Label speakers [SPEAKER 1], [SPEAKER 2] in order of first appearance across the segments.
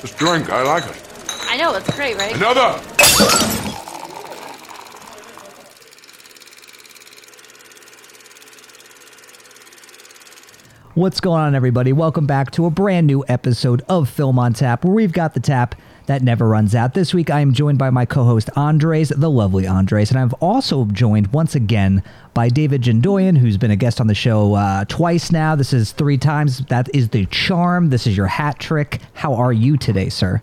[SPEAKER 1] Just drink. I like it.
[SPEAKER 2] I know, it's great, right?
[SPEAKER 1] Another.
[SPEAKER 3] What's going on, everybody? Welcome back to a brand new episode of Film on Tap, where we've got the tap that never runs out. This week, I am joined by my co host, Andres, the lovely Andres, and I've also joined once again by David Jandoyan, who's been a guest on the show uh, twice now. This is three times. That is the charm. This is your hat trick. How are you today, sir?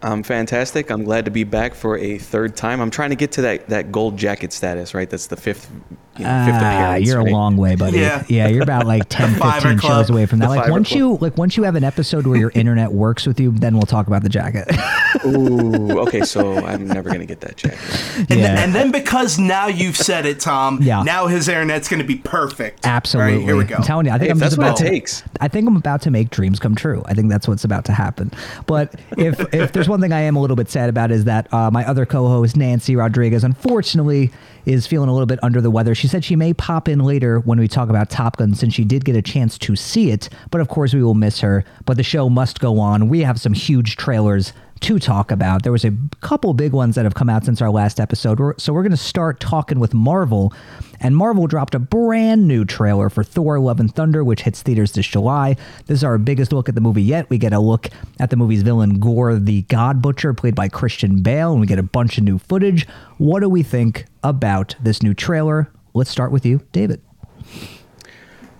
[SPEAKER 4] I'm fantastic. I'm glad to be back for a third time. I'm trying to get to that, that gold jacket status, right? That's the fifth, you know, fifth
[SPEAKER 3] Ah,
[SPEAKER 4] appearance.
[SPEAKER 3] you're
[SPEAKER 4] right?
[SPEAKER 3] a long way, buddy.
[SPEAKER 5] Yeah.
[SPEAKER 3] yeah, you're about like 10, 15
[SPEAKER 5] Club.
[SPEAKER 3] shows away from that. Like once
[SPEAKER 4] Club.
[SPEAKER 3] you like once you have an episode where your internet works with you, then we'll talk about the jacket.
[SPEAKER 4] Ooh, okay, so I'm never gonna get that jacket.
[SPEAKER 5] And,
[SPEAKER 3] Yeah.
[SPEAKER 5] then, and then because now you've said it, Tom,
[SPEAKER 3] Yeah.
[SPEAKER 5] now his internet's going to be perfect.
[SPEAKER 3] Absolutely.
[SPEAKER 5] All right, here we go.
[SPEAKER 3] I'm telling you, I think
[SPEAKER 4] Hey,
[SPEAKER 3] I'm
[SPEAKER 4] if
[SPEAKER 3] just
[SPEAKER 4] that's what
[SPEAKER 3] about
[SPEAKER 4] it
[SPEAKER 3] to,
[SPEAKER 4] takes.
[SPEAKER 3] I think I'm about to make dreams come true. I think that's what's about to happen. But if if there's one thing I am a little bit sad about is that uh, my other co-host Nancy Rodriguez, unfortunately, is feeling a little bit under the weather. She said she may pop in later when we talk about Top Gun, since she did get a chance to see it. But of course, we will miss her. But the show must go on. We have some huge trailers to talk about. There was a couple big ones that have come out since our last episode. We're- So we're going to start talking with Marvel. And Marvel dropped a brand new trailer for Thor Love and Thunder, which hits theaters this July. This is our biggest look at the movie yet. We get a look at the movie's villain, Gorr the God Butcher, played by Christian Bale, and we get a bunch of new footage. What do we think about this new trailer? Let's start with you, David.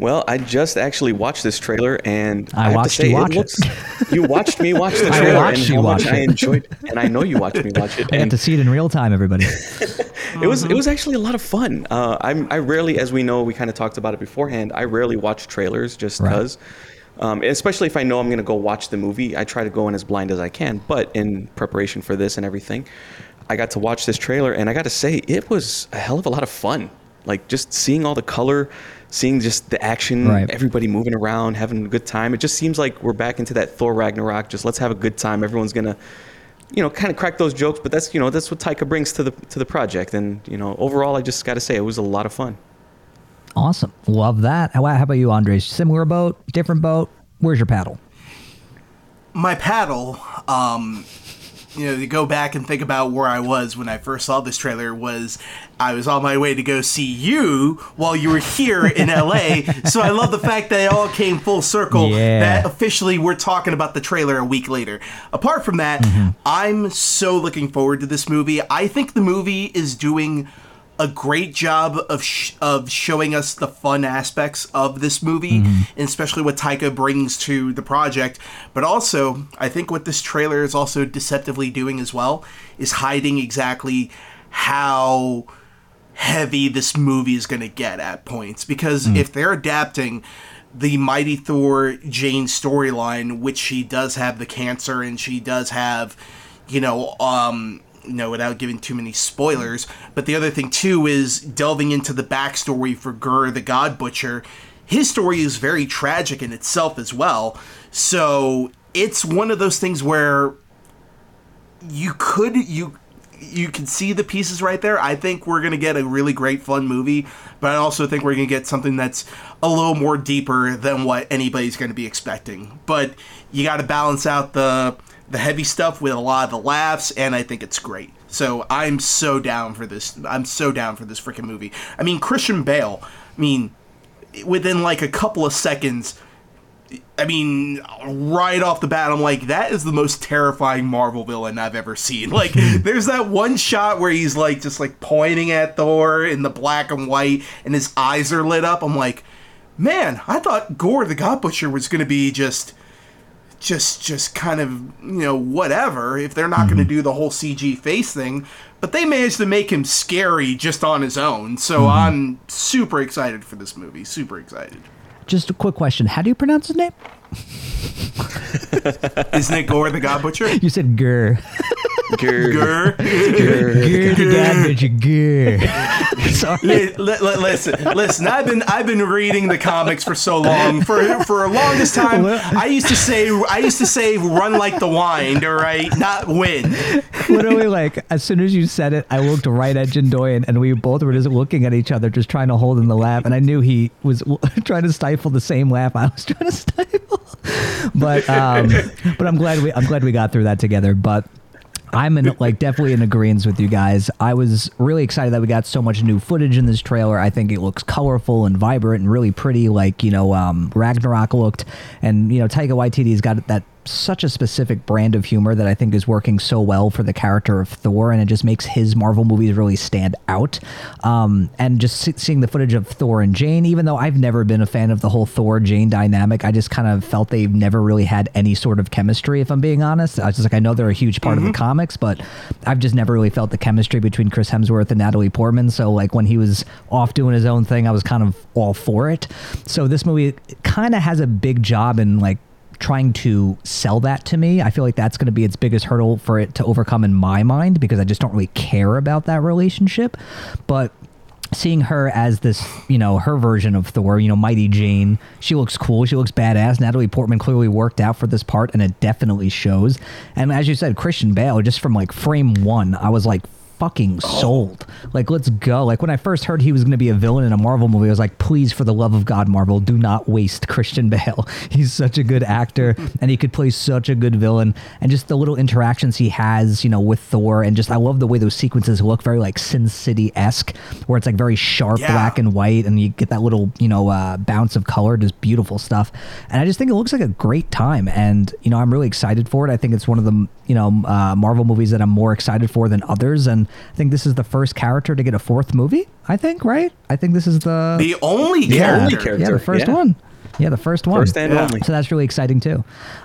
[SPEAKER 4] Well, I just actually watched this trailer, and
[SPEAKER 3] I
[SPEAKER 4] I, have
[SPEAKER 3] watched
[SPEAKER 4] to say,
[SPEAKER 3] you watch
[SPEAKER 4] it
[SPEAKER 3] it.
[SPEAKER 4] You watched me watch the
[SPEAKER 3] I
[SPEAKER 4] trailer,
[SPEAKER 3] watched
[SPEAKER 4] and
[SPEAKER 3] you watch
[SPEAKER 4] I
[SPEAKER 3] it.
[SPEAKER 4] enjoyed, and I know you watched me watch it.
[SPEAKER 3] I got
[SPEAKER 4] And
[SPEAKER 3] to see it in real time, everybody.
[SPEAKER 4] it was it was actually a lot of fun. Uh, I'm I rarely, as we know, we kind of talked about it beforehand. I rarely watch trailers just
[SPEAKER 3] Right.
[SPEAKER 4] because, um, especially if I know I'm going to go watch the movie. I try to go in as blind as I can. But in preparation for this and everything, I got to watch this trailer, and I got to say, it was a hell of a lot of fun. Like just seeing all the color, seeing just the action,
[SPEAKER 3] Right.
[SPEAKER 4] everybody moving around, having a good time. It just seems like we're back into that Thor Ragnarok. Just let's have a good time. Everyone's gonna you know, kind of crack those jokes, but that's you know that's what Taika brings to the to the project, and you know, overall, I just got to say it was a lot of fun.
[SPEAKER 3] awesome. Love that. How, how about you, Andres? Similar boat? Different boat? Where's your paddle?
[SPEAKER 5] My paddle, um, you know, to go back and think about where I was when I first saw this trailer was I was on my way to go see you while you were here in LA. so I love the fact that it all came full circle.
[SPEAKER 3] Yeah.
[SPEAKER 5] That officially we're talking about the trailer a week later. Apart from that, mm-hmm. I'm so looking forward to this movie. I think the movie is doing a great job of sh- of showing us the fun aspects of this movie, and especially what Taika brings to the project. But also, I think what this trailer is also deceptively doing as well is hiding exactly how heavy this movie is going to get at points. Because if they're adapting the Mighty Thor Jane storyline, which she does have the cancer and she does have, you know, um, you know, without giving too many spoilers. But the other thing too is delving into the backstory for Gur the God Butcher. His story is very tragic in itself as well. So it's one of those things where you could you you can see the pieces right there. I think we're gonna get a really great fun movie, but I also think we're gonna get something that's a little more deeper than what anybody's gonna be expecting. But you got to balance out the the heavy stuff with a lot of the laughs, and I think it's great. So I'm so down for this. I'm so down for this freaking movie. I mean, Christian Bale. I mean, within like a couple of seconds. I mean, right off the bat, I'm like, that is the most terrifying Marvel villain I've ever seen. Like, there's that one shot where he's like just like pointing at Thor in the black and white, and his eyes are lit up. I'm like, man, I thought Gorr the God Butcher was gonna be just, just, just kind of, you know, whatever. If they're not gonna mm-hmm. do the whole CG face thing, but they managed to make him scary just on his own. So mm-hmm. I'm super excited for this movie. Super excited.
[SPEAKER 3] Just a quick question. How do you pronounce his name?
[SPEAKER 5] Isn't it Gorr the God Butcher?
[SPEAKER 3] You said Gur.
[SPEAKER 5] Grr.
[SPEAKER 3] Gear the damage, gear. Sorry.
[SPEAKER 5] Li- li- li- listen, listen. I've been I've been reading the comics for so long. For for a longest time, I used to say I used to say run like the wind, all right, not win.
[SPEAKER 3] Literally, like as soon as you said it, I looked right at Jindoyan, and we both were just looking at each other, just trying to hold in the laugh. And I knew he was trying to stifle the same laugh I was trying to stifle. But um, but I'm glad we I'm glad we got through that together. But I'm in like definitely in agreement with you guys. I was really excited that we got so much new footage in this trailer. I think it looks colorful and vibrant and really pretty, like you know um, Ragnarok looked. And you know Taika Waititi's got that such a specific brand of humor that I think is working so well for the character of Thor, and it just makes his Marvel movies really stand out. Um, and just seeing the footage of Thor and Jane, even though I've never been a fan of the whole Thor Jane dynamic, I just kind of felt they've never really had any sort of chemistry. If I'm being honest, I was just like, I know they're a huge part of the comics, but I've just never really felt the chemistry between Chris Hemsworth and Natalie Portman. So like when he was off doing his own thing, I was kind of all for it. So this movie kind of has a big job in like trying to sell that to me. I feel like that's going to be its biggest hurdle for it to overcome in my mind because I just don't really care about that relationship. But seeing her as this, you know, her version of Thor, you know, Mighty Jane, she looks cool. She looks badass. Natalie Portman clearly worked out for this part and it definitely shows. And as you said, Christian Bale, just from like frame one, I was like, fucking sold. Like, let's go. Like, when I first heard he was going to be a villain in a Marvel movie, I was like, please, for the love of God, Marvel, do not waste Christian Bale. He's such a good actor and he could play such a good villain. And just the little interactions he has, you know, with Thor. And just, I love the way those sequences look very like Sin City esque, where it's like very sharp
[SPEAKER 5] Yeah.
[SPEAKER 3] black and white and you get that little, you know, uh, bounce of color, just beautiful stuff. And I just think it looks like a great time. And, you know, I'm really excited for it. I think it's one of the, you know, uh, Marvel movies that I'm more excited for than others. And I think this is the first character to get a fourth movie. I think, right? I think this is the
[SPEAKER 5] The only
[SPEAKER 3] yeah,
[SPEAKER 5] character.
[SPEAKER 4] only character.
[SPEAKER 3] Yeah, the first
[SPEAKER 4] yeah.
[SPEAKER 3] one. Yeah, the first one.
[SPEAKER 4] First and
[SPEAKER 5] Yeah.
[SPEAKER 4] only.
[SPEAKER 3] So that's really exciting too.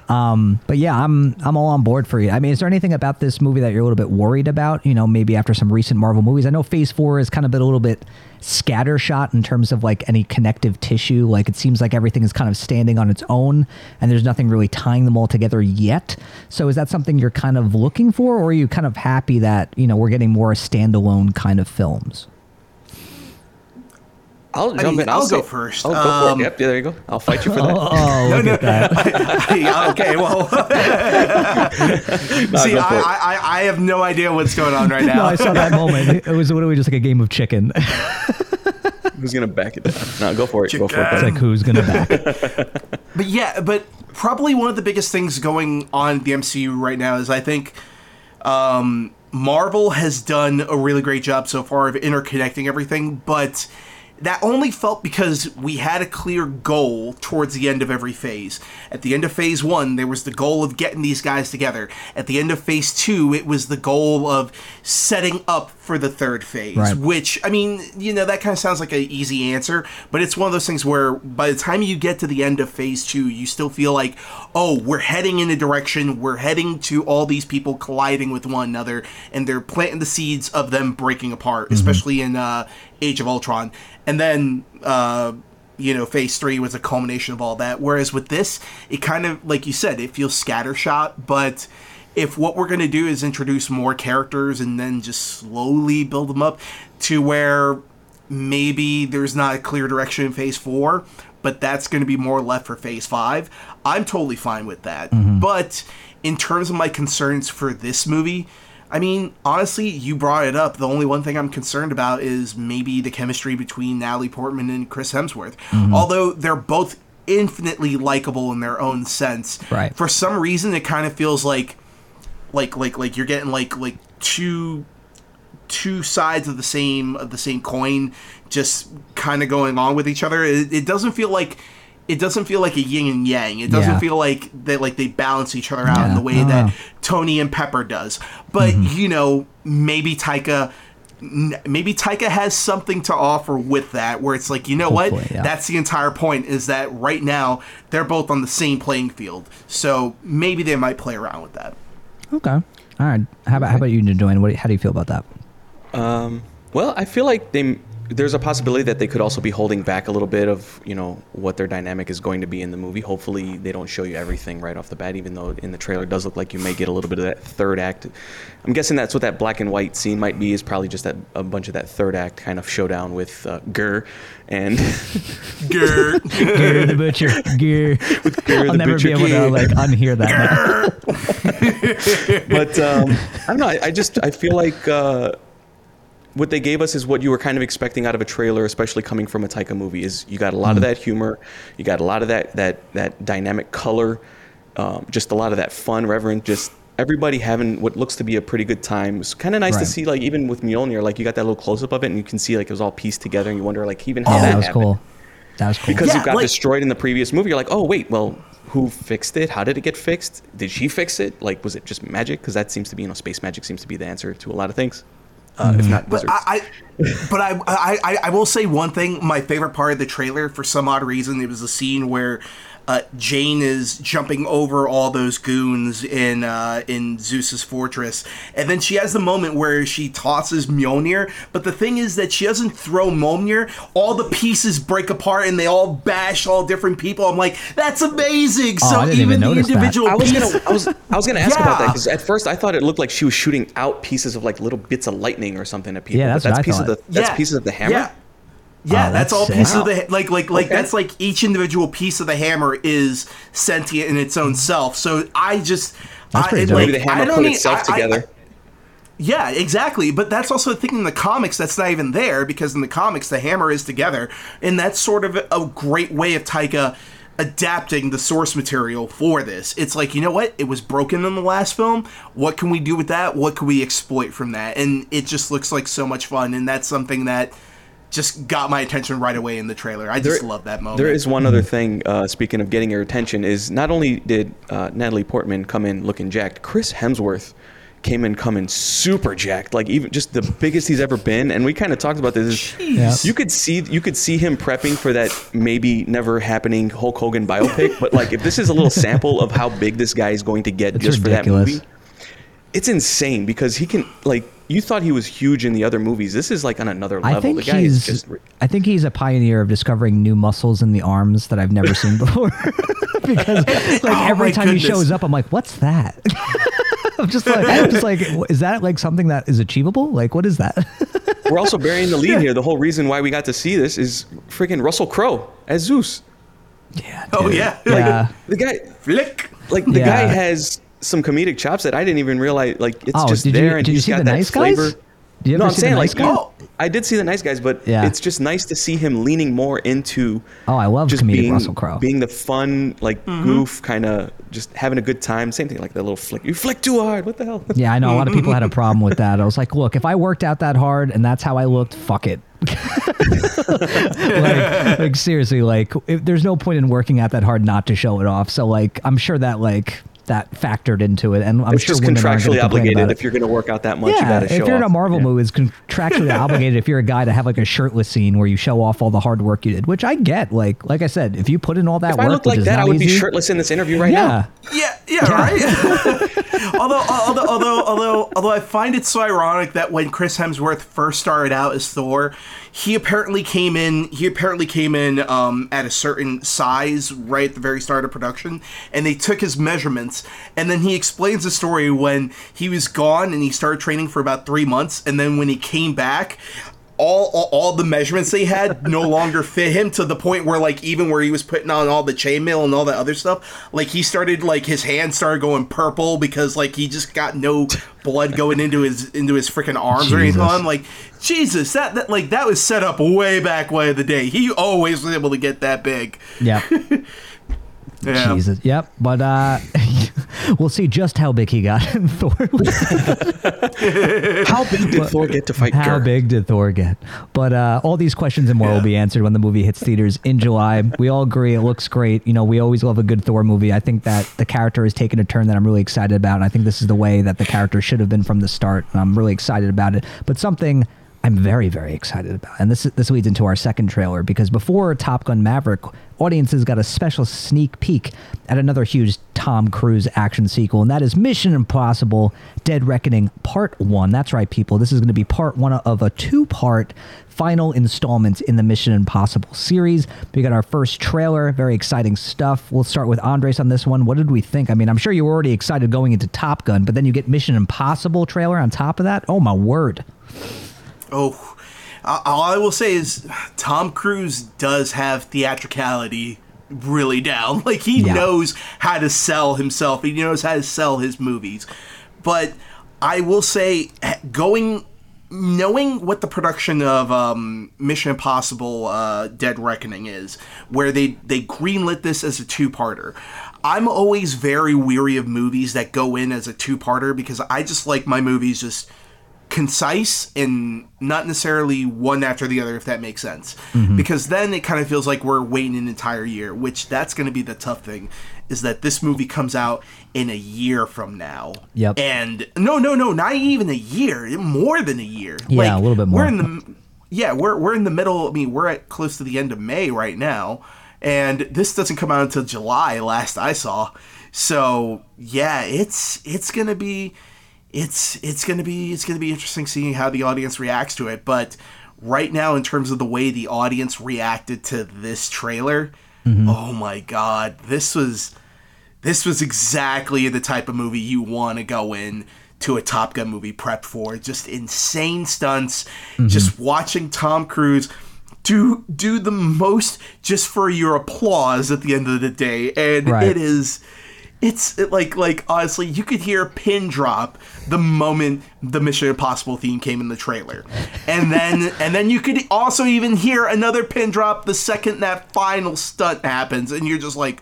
[SPEAKER 3] Um, but yeah, I'm I'm all on board for you. I mean, is there anything about this movie that you're a little bit worried about? You know, maybe after some recent Marvel movies. I know Phase Four has kind of been a little bit scattershot in terms of like any connective tissue. Like it seems like everything is kind of standing on its own, and there's nothing really tying them all together yet. So is that something you're kind of looking for, or are you kind of happy that you know we're getting more standalone kind of films?
[SPEAKER 4] I'll jump
[SPEAKER 5] mean,
[SPEAKER 4] in.
[SPEAKER 5] I'll
[SPEAKER 4] say-
[SPEAKER 5] go first.
[SPEAKER 4] Oh, go for
[SPEAKER 5] Um,
[SPEAKER 4] it. Yep, yeah, there you go. I'll fight you for that.
[SPEAKER 3] Oh, look at that.
[SPEAKER 5] Yeah, okay, well, see, I. I, I I have no idea what's going on right now.
[SPEAKER 3] No,
[SPEAKER 5] now.
[SPEAKER 3] I saw that moment. It was literally just like a game of chicken.
[SPEAKER 4] Who's gonna back it down? No, go for it. Go for it.
[SPEAKER 3] It's like who's gonna back? It?
[SPEAKER 5] but yeah, but probably one of the biggest things going on in the MCU right now is I think um, Marvel has done a really great job so far of interconnecting everything, but that only felt because we had a clear goal towards the end of every phase. At the end of phase one, there was the goal of getting these guys together. At the end of phase two, it was the goal of setting up for the third phase,
[SPEAKER 3] Right.
[SPEAKER 5] which, I mean, you know, that kind of sounds like an easy answer, but it's one of those things where by the time you get to the end of phase two, you still feel like, oh, we're heading in a direction, we're heading to all these people colliding with one another, and they're planting the seeds of them breaking apart, especially in uh, Age of Ultron. And then, uh, you know, phase three was a culmination of all that. Whereas with this, it kind of, like you said, it feels scattershot, but if what we're going to do is introduce more characters and then just slowly build them up to where maybe there's not a clear direction in phase four, but that's going to be more left for phase five, I'm totally fine with that. Mm-hmm. But in terms of my concerns for this movie, I mean, honestly, you brought it up. The only one thing I'm concerned about is maybe the chemistry between Natalie Portman and Chris Hemsworth. Mm-hmm. Although they're both infinitely likable in their own sense.
[SPEAKER 3] Right.
[SPEAKER 5] For some reason, it kind of feels like, like, like, like you're getting like like two two sides of the same of the same coin just kind of going on with each other. It, it doesn't feel like it doesn't feel like a yin and yang. It doesn't
[SPEAKER 3] Yeah.
[SPEAKER 5] feel like they like they balance each other out in the way
[SPEAKER 3] don't
[SPEAKER 5] that tony and pepper does. But
[SPEAKER 3] Mm-hmm.
[SPEAKER 5] you know maybe taika maybe taika has something to offer with that where it's like you know what?
[SPEAKER 3] yeah.
[SPEAKER 5] that's the entire point is that right now they're both on the same playing field. So maybe they might play around with that
[SPEAKER 3] Okay. All right. How about how about you, Joanne? What? How do you feel about that?
[SPEAKER 4] Um, well, I feel like they there's a possibility that they could also be holding back a little bit of you know what their dynamic is going to be in the movie. Hopefully, they don't show you everything right off the bat, even though in the trailer it does look like you may get a little bit of that third act. I'm guessing that's what that black and white scene might be. Is probably just that a bunch of that third act kind of showdown with uh, Gurr and
[SPEAKER 5] Grr.
[SPEAKER 3] Gear the butcher. Gear.
[SPEAKER 4] Gurr
[SPEAKER 3] I'll
[SPEAKER 4] the
[SPEAKER 3] never
[SPEAKER 4] butcher
[SPEAKER 3] be able to like unhear that. now.
[SPEAKER 4] but um, I don't know. I, I just I feel like uh, what they gave us is what you were kind of expecting out of a trailer, especially coming from a Taika movie. Is you got a lot of that humor, you got a lot of that that that dynamic color, um, just a lot of that fun, reverent, just everybody having what looks to be a pretty good time. It's kind of nice to see, like even with Mjolnir, like you got that little close up of it, and you can see like it was all pieced together, and you wonder like even how
[SPEAKER 3] Yeah,
[SPEAKER 4] that,
[SPEAKER 3] that was
[SPEAKER 4] happened.
[SPEAKER 3] cool. That was cool.
[SPEAKER 4] Because
[SPEAKER 5] Yeah,
[SPEAKER 4] it got
[SPEAKER 5] like-
[SPEAKER 4] destroyed in the previous movie, you're like, oh wait, well, who fixed it? How did it get fixed? Did she fix it? Like, was it just magic? Because that seems to be, you know, space magic seems to be the answer to a lot of things, uh, if not
[SPEAKER 5] But
[SPEAKER 4] wizards.
[SPEAKER 5] I, I but I, I I I will say one thing. My favorite part of the trailer, for some odd reason, it was a scene where uh, Jane is jumping over all those goons in uh, in Zeus's fortress, and then she has the moment where she tosses Mjolnir. But the thing is that she doesn't throw Mjolnir. All the pieces break apart and they all bash all different people. I'm like, that's amazing.
[SPEAKER 3] Oh,
[SPEAKER 5] so
[SPEAKER 3] I didn't even
[SPEAKER 5] even the
[SPEAKER 3] notice that.
[SPEAKER 5] individual
[SPEAKER 4] I was gonna, I was, I was gonna ask about that because at first I thought it looked like she was shooting out pieces of like little bits of lightning or something at people.
[SPEAKER 3] Yeah,
[SPEAKER 4] but
[SPEAKER 3] that's what I
[SPEAKER 4] pieces of the that's
[SPEAKER 5] Yeah.
[SPEAKER 4] pieces of the hammer.
[SPEAKER 5] Yeah. Yeah,
[SPEAKER 3] Oh,
[SPEAKER 5] that's,
[SPEAKER 3] that's
[SPEAKER 5] all
[SPEAKER 3] sick.
[SPEAKER 5] pieces of the like like like
[SPEAKER 4] Okay.
[SPEAKER 5] that's like each individual piece of the hammer is sentient in its own mm. self. So I just
[SPEAKER 3] That's
[SPEAKER 5] I,
[SPEAKER 3] pretty
[SPEAKER 5] it, like,
[SPEAKER 4] Maybe the hammer
[SPEAKER 5] I don't
[SPEAKER 4] put
[SPEAKER 5] need-
[SPEAKER 4] itself
[SPEAKER 5] I- I-
[SPEAKER 4] together.
[SPEAKER 5] yeah, exactly. But that's also the thing in the comics that's not even there because in the comics the hammer is together, and that's sort of a, a great way of Taika adapting the source material for this. It's like you know what? It was broken in the last film. What can we do with that? What can we exploit from that? And it just looks like so much fun, and that's something that just got my attention right away in the trailer. I just
[SPEAKER 4] There-
[SPEAKER 5] love that moment.
[SPEAKER 4] There is one other thing. Uh, speaking of getting your attention, is not only did uh, Natalie Portman come in looking jacked, Chris Hemsworth came in coming super jacked, like even just the biggest he's ever been. And we kind of talked about this. is
[SPEAKER 3] Yeah.
[SPEAKER 4] You could see you could see him prepping for that maybe never happening Hulk Hogan biopic. but like if this is a little sample of how big this guy is going to get
[SPEAKER 3] It's
[SPEAKER 4] just
[SPEAKER 3] ridiculous.
[SPEAKER 4] for that movie, it's insane because he can like. You thought he was huge in the other movies. This is like on another level.
[SPEAKER 3] I think
[SPEAKER 4] the guy is
[SPEAKER 3] he's.
[SPEAKER 4] just
[SPEAKER 3] I think he's a pioneer of discovering new muscles in the arms that I've never seen before. because like
[SPEAKER 5] Oh
[SPEAKER 3] every
[SPEAKER 5] my
[SPEAKER 3] time he shows up, I'm like, "What's that?" I'm just like, I'm just like, is that like something that is achievable? Like, what is that?
[SPEAKER 4] We're also burying the lead here. The whole reason why we got to see this is freaking Russell Crowe as Zeus.
[SPEAKER 3] yeah.
[SPEAKER 5] Oh
[SPEAKER 3] dude.
[SPEAKER 5] yeah,
[SPEAKER 3] Yeah.
[SPEAKER 4] The guy,
[SPEAKER 5] flick.
[SPEAKER 4] like the
[SPEAKER 3] Yeah.
[SPEAKER 4] guy, has some comedic chops that I didn't even realize. Like it's
[SPEAKER 3] Oh,
[SPEAKER 4] just
[SPEAKER 3] did you-
[SPEAKER 4] there, and
[SPEAKER 3] did you see
[SPEAKER 4] got
[SPEAKER 3] the
[SPEAKER 4] that
[SPEAKER 3] Nice
[SPEAKER 4] flavor.
[SPEAKER 3] Do you
[SPEAKER 4] no,
[SPEAKER 3] ever
[SPEAKER 4] I'm
[SPEAKER 3] see
[SPEAKER 4] saying
[SPEAKER 3] the
[SPEAKER 4] like
[SPEAKER 3] nice guy?
[SPEAKER 5] Oh.
[SPEAKER 4] I did see the nice guys, but
[SPEAKER 3] Yeah.
[SPEAKER 4] it's just nice to see him leaning more into.
[SPEAKER 3] Oh, I love
[SPEAKER 4] just
[SPEAKER 3] comedic
[SPEAKER 4] being,
[SPEAKER 3] Russell Crowe.
[SPEAKER 4] being the fun, like mm-hmm. goof kind of, just having a good time. Same thing, like that little flick. You flick too hard. What the hell?
[SPEAKER 3] Yeah, I know a lot of people had a problem with that. I was like, look, if I worked out that hard and that's how I looked, fuck it. like, like seriously, like if, there's no point in working out that hard not to show it off. So like, I'm sure that like that factored into it, and I'm
[SPEAKER 4] it's
[SPEAKER 3] sure
[SPEAKER 4] just
[SPEAKER 3] women aren't gonna
[SPEAKER 4] contractually obligated. If you're going to work out that much,
[SPEAKER 3] Yeah,
[SPEAKER 4] got to
[SPEAKER 3] if you're in a. Marvel
[SPEAKER 4] Yeah.
[SPEAKER 3] movie, it's contractually obligated. If you're a guy to have like a shirtless scene where you show off all the hard work you did, which I get. Like, like I said, if you put in all that
[SPEAKER 4] If
[SPEAKER 3] work,
[SPEAKER 4] I looked
[SPEAKER 3] which
[SPEAKER 4] like that, I would be shirtless in this interview right now.
[SPEAKER 3] Yeah,
[SPEAKER 5] Yeah, right. although, although, although, although, although I find it so ironic that when Chris Hemsworth first started out as Thor, he apparently came in. He apparently came in um, at a certain size right at the very start of production, and they took his measurements. And then he explains the story when he was gone and he started training for about three months, and then when he came back. All, all, all the measurements they had no longer fit him to the point where like even where he was putting on all the chainmail and all that other stuff like he started like his hands started going purple because like he just got no blood going into his into his freaking arms or anything. I'm like Jesus that, that like that was set up way back way of the day. He always was able to get that big.
[SPEAKER 3] Yeah.
[SPEAKER 5] yeah
[SPEAKER 3] Jesus. Yep. But uh we'll see just how big he got in Thor.
[SPEAKER 4] How big did Thor get to fight
[SPEAKER 3] how
[SPEAKER 4] Gur?
[SPEAKER 3] big did Thor get? But uh all these questions and more will be answered when the movie hits theaters in July. We all agree it looks great. You know, we always love a good Thor movie. I think that the character has taken a turn that I'm really excited about, and I think this is the way that the character should have been from the start. And I'm really excited about it. But something I'm very, very excited about. And this this leads into our second trailer because before Top Gun Maverick, audiences got a special sneak peek at another huge Tom Cruise action sequel, and that is Mission Impossible: Dead Reckoning Part One. That's right, people. This is going to be part one of a two-part final installment in the Mission Impossible series. We got our first trailer, very exciting stuff. We'll start with Andres on this one. What did we think? I mean, I'm sure you were already excited going into Top Gun, but then you get Mission Impossible trailer on top of that. Oh my word!
[SPEAKER 5] Oh, all I will say is Tom Cruise does have theatricality really down. Like he
[SPEAKER 3] Yeah.
[SPEAKER 5] knows how to sell himself. He knows how to sell his movies. But I will say, going, knowing what the production of um, Mission Impossible: uh, Dead Reckoning is, where they they greenlit this as a two-parter. I'm always very weary of movies that go in as a two-parter because I just like my movies just concise and not necessarily one after the other if that makes sense. Mm-hmm. Because then it kind of feels like we're waiting an entire year which that's going to be the tough thing is that this movie comes out in a year from now.
[SPEAKER 3] Yep.
[SPEAKER 5] and no no no not even a year more than a year.
[SPEAKER 3] Yeah, a little bit more.
[SPEAKER 5] we're in the yeah we're, we're in the middle i mean we're at close to the end of may right now and this doesn't come out until july last i saw. So yeah it's it's gonna be it's it's gonna be it's gonna be interesting seeing how the audience reacts to it. But right now, in terms of the way the audience reacted to this trailer, mm-hmm. oh my god, this was this was exactly the type of movie you want to go in to a Top Gun movie prep for. Just insane stunts, mm-hmm. just watching Tom Cruise do do the most just for your applause at the end of the day, and
[SPEAKER 3] Right.
[SPEAKER 5] it is it's like like honestly you could hear a pin drop the moment the mission impossible theme came in the trailer. And then and then you could also even hear another pin drop the second that final stunt happens and you're just like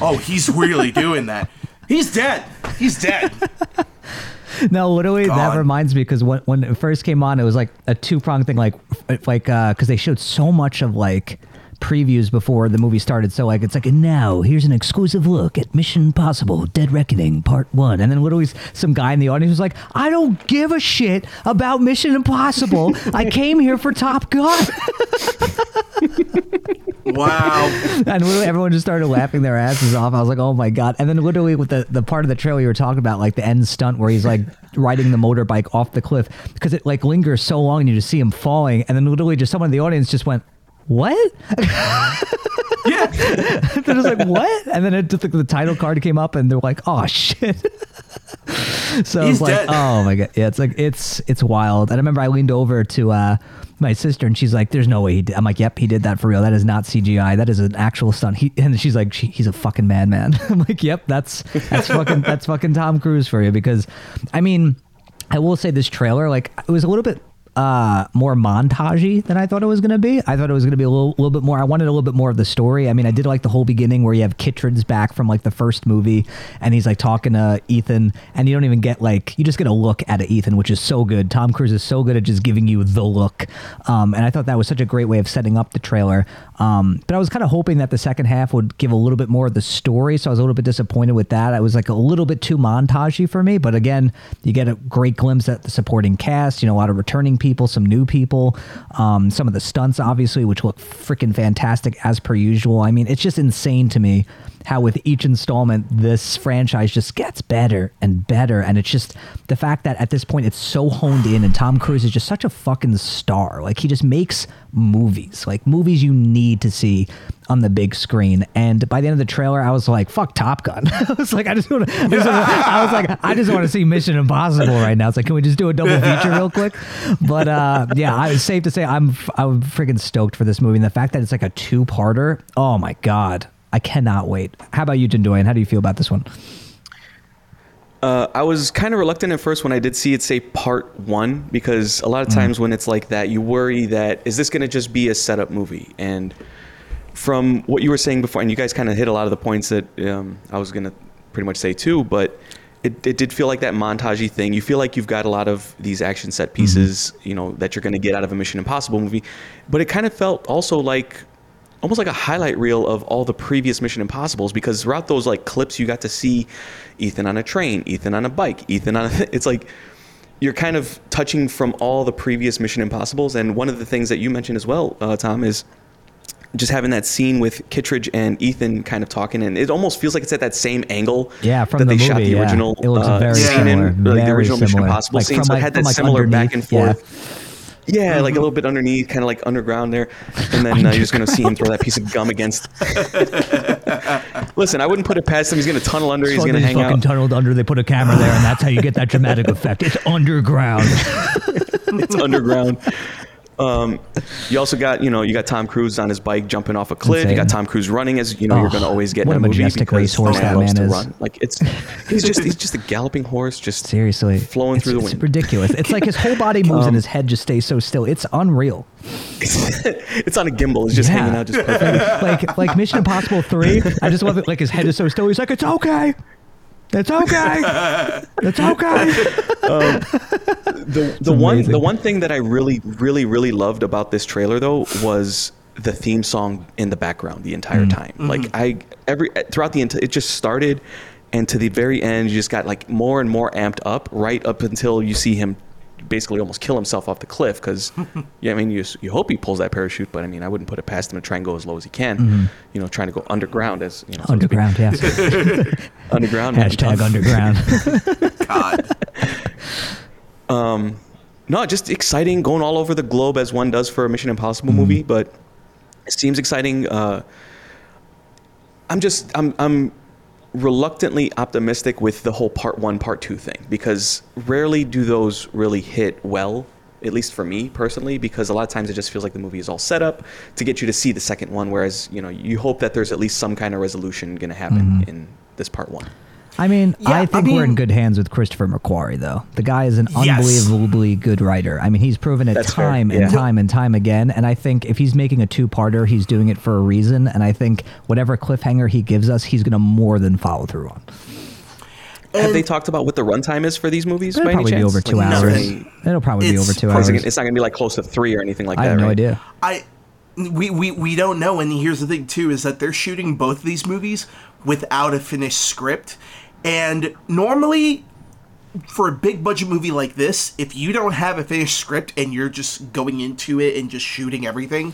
[SPEAKER 5] oh he's really doing that. He's dead. He's dead.
[SPEAKER 3] No, literally, that reminds me because when when it first came on, it was like a two pronged thing, like like uh, because they showed so much of like previews before the movie started. So like it's like and now here's an exclusive look at Mission Impossible: Dead Reckoning Part One, and then literally some guy in the audience was like, I don't give a shit about Mission Impossible. I came here for Top Gun.
[SPEAKER 5] wow
[SPEAKER 3] and literally everyone just started laughing their asses off. I was like, oh my god! And then literally with the the part of the trailer you were talking about, like the end stunt where he's like riding the motorbike off the cliff because it like lingers so long and you just see him falling, and then literally just someone in the audience just went. What?
[SPEAKER 5] yeah
[SPEAKER 3] they're just like, what? And then it just like the title card came up, and they're like, oh shit. so it's like,
[SPEAKER 5] dead.
[SPEAKER 3] oh my god, yeah, it's like it's it's wild. And I remember I leaned over to uh, my sister, and she's like, "There's no way he did." I'm like, "Yep, he did that for real. That is not CGI. That is an actual stunt." He, and she's like, she, "He's a fucking madman." I'm like, "Yep, that's that's fucking that's fucking Tom Cruise for you." Because, I mean, I will say this trailer, like, it was a little bit uh more montagey than I thought it was going to be. I thought it was going to be a little, little bit more. I wanted a little bit more of the story. I mean, I did like the whole beginning where you have Kittredge back from like the first movie, and he's like talking to Ethan, and you don't even get like you just get a look at Ethan, which is so good. Tom Cruise is so good at just giving you the look, um, and I thought that was such a great way of setting up the trailer. Um, but I was kind of hoping that the second half would give a little bit more of the story, so I was a little bit disappointed with that. I was like a little bit too montagey for me, but again, you get a great glimpse at the supporting cast. You know, a lot of returning people, some new people, um, some of the stunts, obviously, which look freaking fantastic as per usual. I mean, it's just insane to me how with each installment this franchise just gets better and better and it's just the fact that at this point it's so honed in and Tom Cruise is just such a fucking star like he just makes movies like movies you need to see on the big screen and by the end of the trailer I was like fuck Top Gun I was like I just want to I was like I just want to see Mission Impossible right now it's like can we just do a double feature real quick but uh yeah I, it's safe to say I'm I'm freaking stoked for this movie and the fact that it's like a two-parter oh my god I cannot wait. How about you, Jindoyan? How do you feel about this one?
[SPEAKER 4] Uh, I was kind of reluctant at first when I did see it say part one because a lot of times when it's like that, you worry that is this going to just be a setup movie? And from what you were saying before, and you guys kind of hit a lot of the points that um, I was going to pretty much say too, but it, it did feel like that montagey thing. You feel like you've got a lot of these action set pieces, you know, that you're going to get out of a Mission Impossible movie, but it kind of felt also like almost like a highlight reel of all the previous Mission Impossibles because throughout those like clips you got to see Ethan on a train, Ethan on a bike, Ethan on a, it's like you're kind of touching from all the previous Mission Impossibles, and one of the things that you mentioned as well, uh, Tom, is just having that scene with Kittredge and Ethan kind of talking, and it almost feels like it's at that same angle.
[SPEAKER 3] Yeah, from
[SPEAKER 4] that
[SPEAKER 3] the
[SPEAKER 4] they shot
[SPEAKER 3] movie,
[SPEAKER 4] the
[SPEAKER 3] yeah.
[SPEAKER 4] original.
[SPEAKER 3] It looks
[SPEAKER 4] uh,
[SPEAKER 3] very
[SPEAKER 4] scene
[SPEAKER 3] similar,
[SPEAKER 4] in, like the original Mission
[SPEAKER 3] similar.
[SPEAKER 4] Impossible
[SPEAKER 3] Like
[SPEAKER 4] scene.
[SPEAKER 3] from,
[SPEAKER 4] so it
[SPEAKER 3] like-
[SPEAKER 4] had that
[SPEAKER 3] like,
[SPEAKER 4] similar back and
[SPEAKER 3] underneath, yeah.
[SPEAKER 4] forth. Yeah, like a little bit underneath, kind of like underground there, and then uh, you're just gonna see him throw that piece of gum against. Listen, I wouldn't put it past him. He's gonna tunnel under. He's gonna hang
[SPEAKER 3] fucking
[SPEAKER 4] out.
[SPEAKER 3] tunneled under. They put a camera there, and that's how you get that dramatic effect. It's underground.
[SPEAKER 4] it's underground. Um, you also got you know you got Tom Cruise on his bike jumping off a cliff. You got Tom Cruise running as you know you're
[SPEAKER 3] Oh,
[SPEAKER 4] going to always get
[SPEAKER 3] what
[SPEAKER 4] in
[SPEAKER 3] a
[SPEAKER 4] a movie
[SPEAKER 3] majestic racehorse that man is.
[SPEAKER 4] Run. Like it's he's just he's just a galloping horse, just
[SPEAKER 3] Seriously,
[SPEAKER 4] flowing
[SPEAKER 3] it's,
[SPEAKER 4] through the wind.
[SPEAKER 3] it's ridiculous. It's like his whole body moves and his head just stays so still. It's unreal.
[SPEAKER 4] it's on a gimbal. It's just
[SPEAKER 3] Yeah.
[SPEAKER 4] hanging out, just
[SPEAKER 3] like like Mission Impossible Three. I just love it. Like his head is so still. He's like, it's okay. It's okay. It's okay.
[SPEAKER 4] the the one the one thing that I really really really loved about this trailer though was the theme song in the background the entire
[SPEAKER 3] Mm.
[SPEAKER 4] time. Like I every throughout the enti- it just started and to the very end you just got like more and more amped up right up until you see him basically almost kill himself off the cliff because yeah I mean you you hope he pulls that parachute but I mean I wouldn't put it past him to try and go as low as he can. You know trying to go underground as you know so to speak.
[SPEAKER 3] Underground, yes.
[SPEAKER 4] underground
[SPEAKER 3] Hashtag underground.
[SPEAKER 5] God.
[SPEAKER 4] Um, no, just exciting, going all over the globe as one does for a Mission Impossible movie. But it seems exciting. Uh, I'm just I'm I'm reluctantly optimistic with the whole part one, part two thing because rarely do those really hit well. At least for me personally, because a lot of times it just feels like the movie is all set up to get you to see the second one, whereas you know you hope that there's at least some kind of resolution going to happen mm-hmm. in this part one.
[SPEAKER 3] I mean,
[SPEAKER 5] Yeah,
[SPEAKER 3] I
[SPEAKER 5] I
[SPEAKER 3] think we're in good hands with Christopher McQuarrie, though. The guy is an
[SPEAKER 5] Yes.
[SPEAKER 3] unbelievably good writer. I mean, he's proven it
[SPEAKER 4] That's fair,
[SPEAKER 3] time and time and time again. And I think if he's making a two-parter, he's doing it for a reason. And I think whatever cliffhanger he gives us, he's going to more than follow through on.
[SPEAKER 4] Have
[SPEAKER 5] And-
[SPEAKER 4] they talked about what the runtime is for these movies?
[SPEAKER 3] It'll
[SPEAKER 4] by any
[SPEAKER 3] probably be over two
[SPEAKER 4] Like,
[SPEAKER 3] hours.
[SPEAKER 4] nothing-
[SPEAKER 3] It'll probably be
[SPEAKER 5] It's
[SPEAKER 3] over two hours.
[SPEAKER 4] It's, it's not going to be like close to three or anything like
[SPEAKER 3] I
[SPEAKER 4] that.
[SPEAKER 3] have no
[SPEAKER 4] right?
[SPEAKER 3] idea.
[SPEAKER 5] I we, we we don't know and here's the thing too is that they're shooting both of these movies without a finished script and normally for a big budget movie like this if you don't have a finished script and you're just going into it and just shooting everything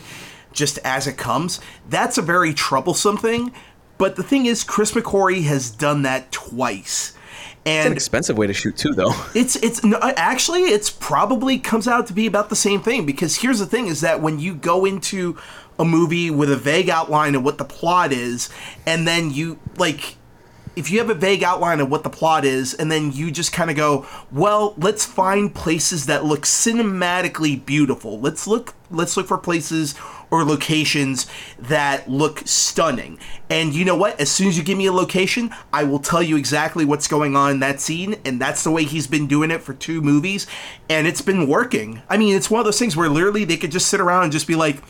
[SPEAKER 5] just as it comes that's a very troublesome thing. But the thing is Chris McQuarrie has done that twice.
[SPEAKER 4] And It's an expensive way to shoot too, though.
[SPEAKER 5] it's it's no, actually it's probably comes out to be about the same thing. Because here's the thing is that when you go into a movie with a vague outline of what the plot is and then you like if you have a vague outline of what the plot is and then you just kind of go well let's find places that look cinematically beautiful. Let's look let's look for places or locations that look stunning. And you know what? As soon as you give me a location i will tell you exactly what's going on in that scene and that's the way he's been doing it for two movies and it's been working. I mean it's one of those things where literally they could just sit around and just be like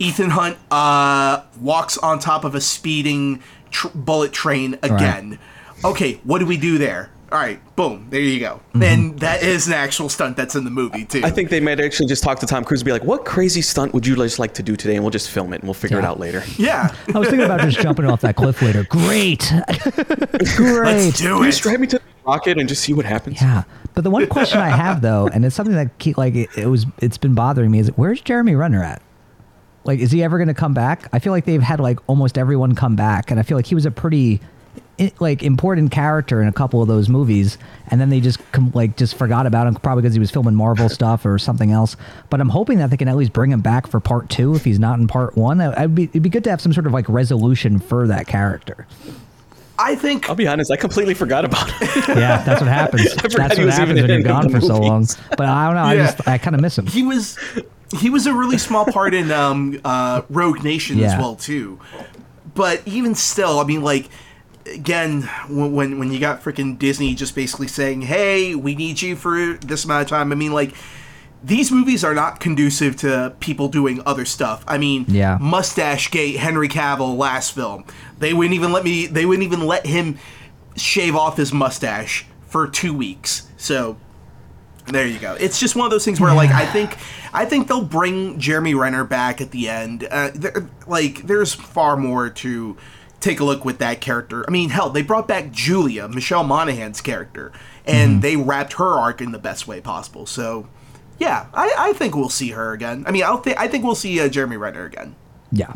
[SPEAKER 5] Ethan Hunt uh, walks on top of a speeding tr- bullet train again. Okay, what do we do there? All right, boom, there you go. Mm-hmm. And that is an actual stunt that's in the movie too.
[SPEAKER 4] I think they might actually just talk to Tom Cruise and be like, "What crazy stunt would you just like to do today?" And we'll just film it and we'll figure it out later.
[SPEAKER 5] yeah,
[SPEAKER 3] I was thinking about just jumping off that cliff later. Great. Great.
[SPEAKER 5] let's do
[SPEAKER 4] Can you
[SPEAKER 5] it.
[SPEAKER 4] just drive me to the rocket and just see what happens?
[SPEAKER 3] Yeah, but the one question I have though, and it's something that keep, like it, it was, it's been bothering me, is where's Jeremy Renner at? Like, is he ever going to come back? I feel like they've had like almost everyone come back, and I feel like he was a pretty like important character in a couple of those movies, and then they just com- like just forgot about him probably because he was filming Marvel stuff or something else. But I'm hoping that they can at least bring him back for part two if he's not in part one. I- I'd be it'd be good to have some sort of like resolution for that character.
[SPEAKER 5] I think
[SPEAKER 4] I'll be honest, I completely forgot about it.
[SPEAKER 3] Yeah, that's what happens.
[SPEAKER 4] forgot
[SPEAKER 3] that's
[SPEAKER 4] he
[SPEAKER 3] what
[SPEAKER 4] was
[SPEAKER 3] happens when you're gone for so long. But I don't know. I just I kind of miss him.
[SPEAKER 5] he was he was a really small part in um, uh, Rogue Nation as well too. But even still, I mean, like again, when when, when you got freaking Disney just basically saying, "Hey, we need you for this amount of time," I mean, like. These movies are not conducive to people doing other stuff. I mean,
[SPEAKER 3] Yeah.
[SPEAKER 5] Mustache Gate, Henry Cavill, last film. They wouldn't even let me. They wouldn't even let him shave off his mustache for two weeks. So there you go. It's just one of those things where, like, I think, I think they'll bring Jeremy Renner back at the end. Uh, there, like, there's far more to take a look with that character. I mean, hell, they brought back Julia, Michelle Monaghan's character, and
[SPEAKER 3] Mm-hmm.
[SPEAKER 5] they wrapped her arc in the best way possible. So, yeah, I, I think we'll see her again. I mean, I'll th- I think we'll see uh, Jeremy Renner again.
[SPEAKER 3] Yeah,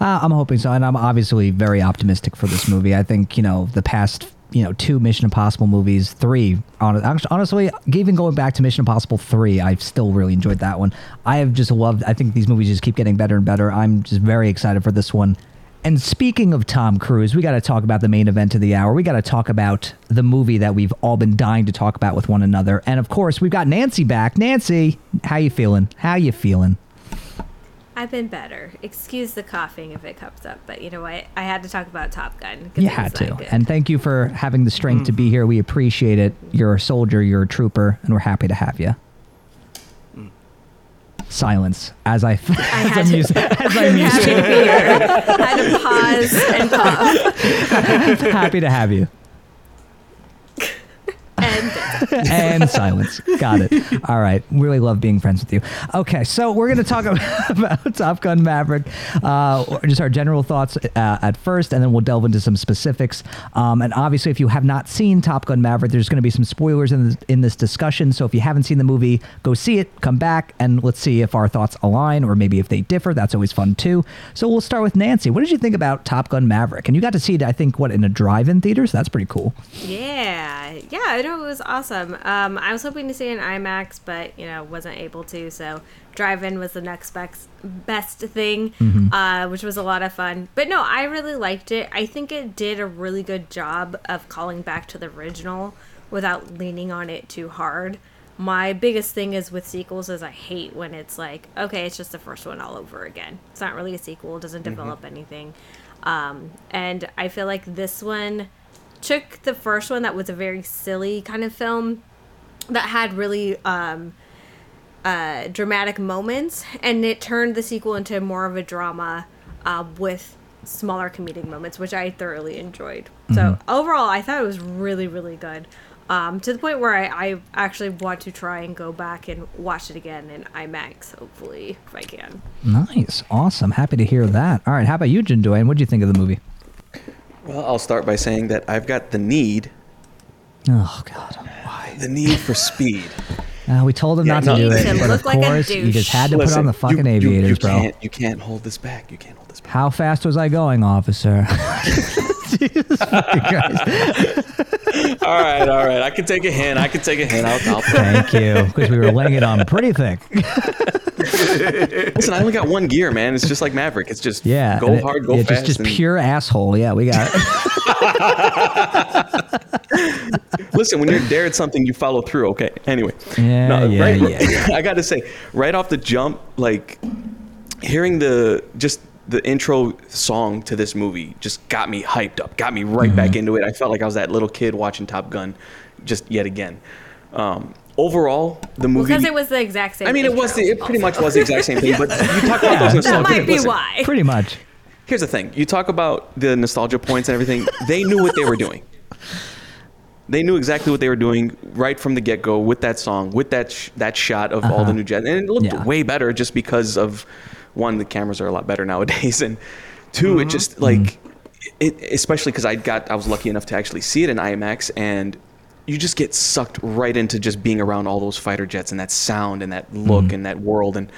[SPEAKER 3] uh, I'm hoping so, and I'm obviously very optimistic for this movie. I think you know the past you know two Mission Impossible movies, three. Honestly, even going back to Mission Impossible three, I've still really enjoyed that one. I have just loved. I think these movies just keep getting better and better. I'm just very excited for this one. And speaking of Tom Cruise, we got to talk about the main event of the hour. We got to talk about the movie that we've all been dying to talk about with one another. And of course, we've got Nancy back. Nancy, how you feeling? How you feeling?
[SPEAKER 1] I've been better. Excuse the coughing if it comes up, but you know what? I had to talk about Top Gun.
[SPEAKER 3] You had to. And thank you for having the strength to be mm. here. We appreciate it. You're a soldier, you're a trooper, and we're happy to have you. Mm. Silence as I, as
[SPEAKER 1] had
[SPEAKER 3] I'm
[SPEAKER 1] to-
[SPEAKER 3] used, as
[SPEAKER 1] I'm
[SPEAKER 3] I'm used
[SPEAKER 1] happy
[SPEAKER 3] to.
[SPEAKER 1] to be here. I had to pause and cough.
[SPEAKER 3] happy to have you.
[SPEAKER 1] And
[SPEAKER 3] and silence. Got it. All right. Really love being friends with you. Okay, so we're going to talk about, about Top Gun Maverick. Uh, just our general thoughts uh, at first, and then we'll delve into some specifics. Um, and obviously, if you have not seen Top Gun Maverick, there's going to be some spoilers in this, in this discussion. So if you haven't seen the movie, go see it, come back, and let's see if our thoughts align or maybe if they differ. That's always fun too. So we'll start with Nancy. What did you think about Top Gun Maverick? And you got to see it, I think, what in a drive-in theater. So that's pretty cool.
[SPEAKER 1] yeah, yeah, I know it was awesome. Um, I was hoping to see in IMAX, but you know, wasn't able to. So drive-in was the next best best thing, uh, which was a lot of fun. But no, I really liked it. I think it did a really good job of calling back to the original without leaning on it too hard. My biggest thing is with sequels is I hate when it's like, okay, it's just the first one all over again. It's not really a sequel, it doesn't develop anything. Um, and I feel like this one took the first one that was a very silly kind of film that had really um, uh, dramatic moments, and it turned the sequel into more of a drama uh, with smaller comedic moments, which I thoroughly enjoyed. So overall, I thought it was really, really good. Um, to the point where I, I actually want to try and go back and watch it again in IMAX, hopefully, if I can.
[SPEAKER 3] Nice. Awesome. Happy to hear that. All right. How about you, Jin Doyen? What do you think of the movie?
[SPEAKER 4] Well, I'll start by saying that I've got the need,
[SPEAKER 3] Oh, God. Why?
[SPEAKER 4] the need for speed.
[SPEAKER 3] Uh, we told him
[SPEAKER 4] Yeah,
[SPEAKER 3] not
[SPEAKER 4] no.
[SPEAKER 3] to do it, but of
[SPEAKER 1] look like
[SPEAKER 3] course, you just had to put on the fucking
[SPEAKER 4] you,
[SPEAKER 3] aviators,
[SPEAKER 4] you, you
[SPEAKER 3] bro.
[SPEAKER 4] Can't, you can't hold this back. You can't hold this back.
[SPEAKER 3] How fast was I going, officer? Jesus Christ.
[SPEAKER 4] all right, all right. I can take a hint. I can take a hint. I'll, I'll
[SPEAKER 3] Thank you, because we were laying it on pretty thick.
[SPEAKER 4] Listen, I only got one gear, man. It's just like Maverick. It's just
[SPEAKER 3] Yeah.
[SPEAKER 4] go
[SPEAKER 3] it-
[SPEAKER 4] hard, go
[SPEAKER 3] yeah,
[SPEAKER 4] fast.
[SPEAKER 3] Just, just
[SPEAKER 4] and-
[SPEAKER 3] pure asshole. Yeah, we got it.
[SPEAKER 4] Listen, when you're dared something, you follow through. Okay. Anyway.
[SPEAKER 3] Yeah, yeah,
[SPEAKER 4] right,
[SPEAKER 3] yeah,
[SPEAKER 4] I got to say, right off the jump, like hearing the just the intro song to this movie just got me hyped up, got me right back
[SPEAKER 3] Mm-hmm.
[SPEAKER 4] into it. I felt like I was that little kid watching Top Gun, just yet again. Um, overall, the movie.
[SPEAKER 1] Because it was the exact same.
[SPEAKER 4] I mean, it was the,
[SPEAKER 1] intro
[SPEAKER 4] it pretty
[SPEAKER 1] also.
[SPEAKER 4] much was the exact same thing. But you talk about
[SPEAKER 3] Yeah.
[SPEAKER 4] those
[SPEAKER 3] That
[SPEAKER 1] That might be
[SPEAKER 4] listen,
[SPEAKER 1] why.
[SPEAKER 3] pretty much.
[SPEAKER 4] Here's the thing: you talk about the nostalgia points and everything. They knew what they were doing. They knew exactly what they were doing right from the get go with that song, with that sh- that shot of all the new jets, and it looked
[SPEAKER 3] Yeah.
[SPEAKER 4] way better just because of one, the cameras are a lot better nowadays, and 2 it mm-hmm. just like mm-hmm. it, especially because I got I was lucky enough to actually see it in IMAX, and you just get sucked right into just being around all those fighter jets and that sound and that look mm-hmm. and that world and.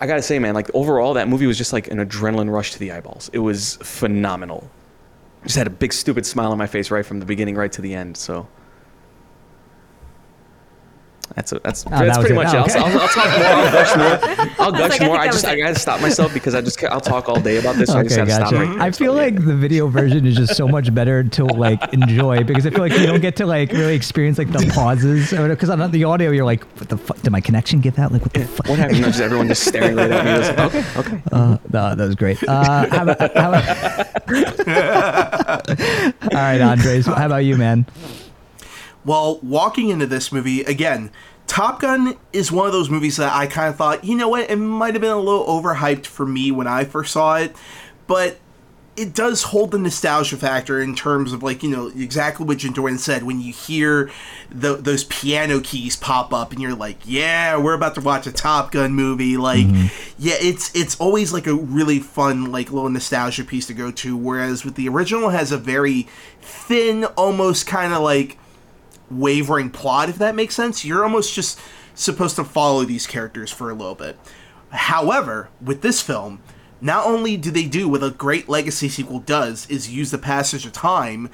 [SPEAKER 4] I gotta say, man, like overall, that movie was just like an adrenaline rush to the eyeballs. It was phenomenal. Just had a big stupid smile on my face right from the beginning right to the end. So that's a, that's
[SPEAKER 3] that
[SPEAKER 4] that's
[SPEAKER 3] was
[SPEAKER 4] pretty
[SPEAKER 3] it.
[SPEAKER 4] much
[SPEAKER 3] Oh,
[SPEAKER 4] it.
[SPEAKER 3] okay.
[SPEAKER 4] I'll, I'll, I'll talk more. I'll gush more. I'll
[SPEAKER 1] was
[SPEAKER 4] gush
[SPEAKER 1] like,
[SPEAKER 4] more.
[SPEAKER 1] think
[SPEAKER 4] I just I gotta stop myself because I just I'll talk all day about this. So I just
[SPEAKER 3] Okay,
[SPEAKER 4] gotta
[SPEAKER 3] gotcha.
[SPEAKER 4] stop. Right
[SPEAKER 3] I feel like the video version is just so much better to like enjoy because I feel like you don't get to like really experience like the pauses because on the audio you're like, what the fuck? Did my connection get that? Like what the fuck?
[SPEAKER 4] what happened? Just everyone just staring right at me. Like, okay, okay.
[SPEAKER 3] Uh, no, that was great. Uh, how about, how about- All right, Andres. How about you, man?
[SPEAKER 5] Well, walking into this movie, again, Top Gun is one of those movies that I kind of thought, you know what, it might have been a little overhyped for me when I first saw it, but it does hold the nostalgia factor in terms of like you know exactly what Jordan said when you hear the, those piano keys pop up and you're like yeah we're about to watch a Top Gun movie like mm-hmm. yeah it's it's always like a really fun like little nostalgia piece to go to whereas with the original has a very thin almost kind of like wavering plot if that makes sense. You're almost just supposed to follow these characters for a little bit. However with this film not only do they do what a great legacy sequel does is use the passage of time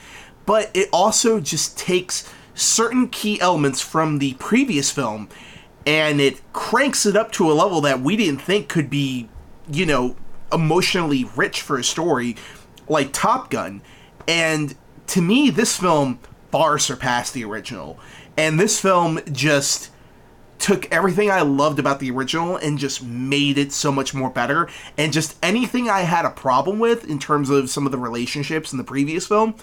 [SPEAKER 5] but it also just takes certain key elements from the previous film and it cranks it up to a level that we didn't think could be you know emotionally rich for a story like top gun. And to me this film far surpassed the original and this film just took everything I loved about the original and just made it so much more better. And just anything I had a problem with in terms of some of the relationships in the previous film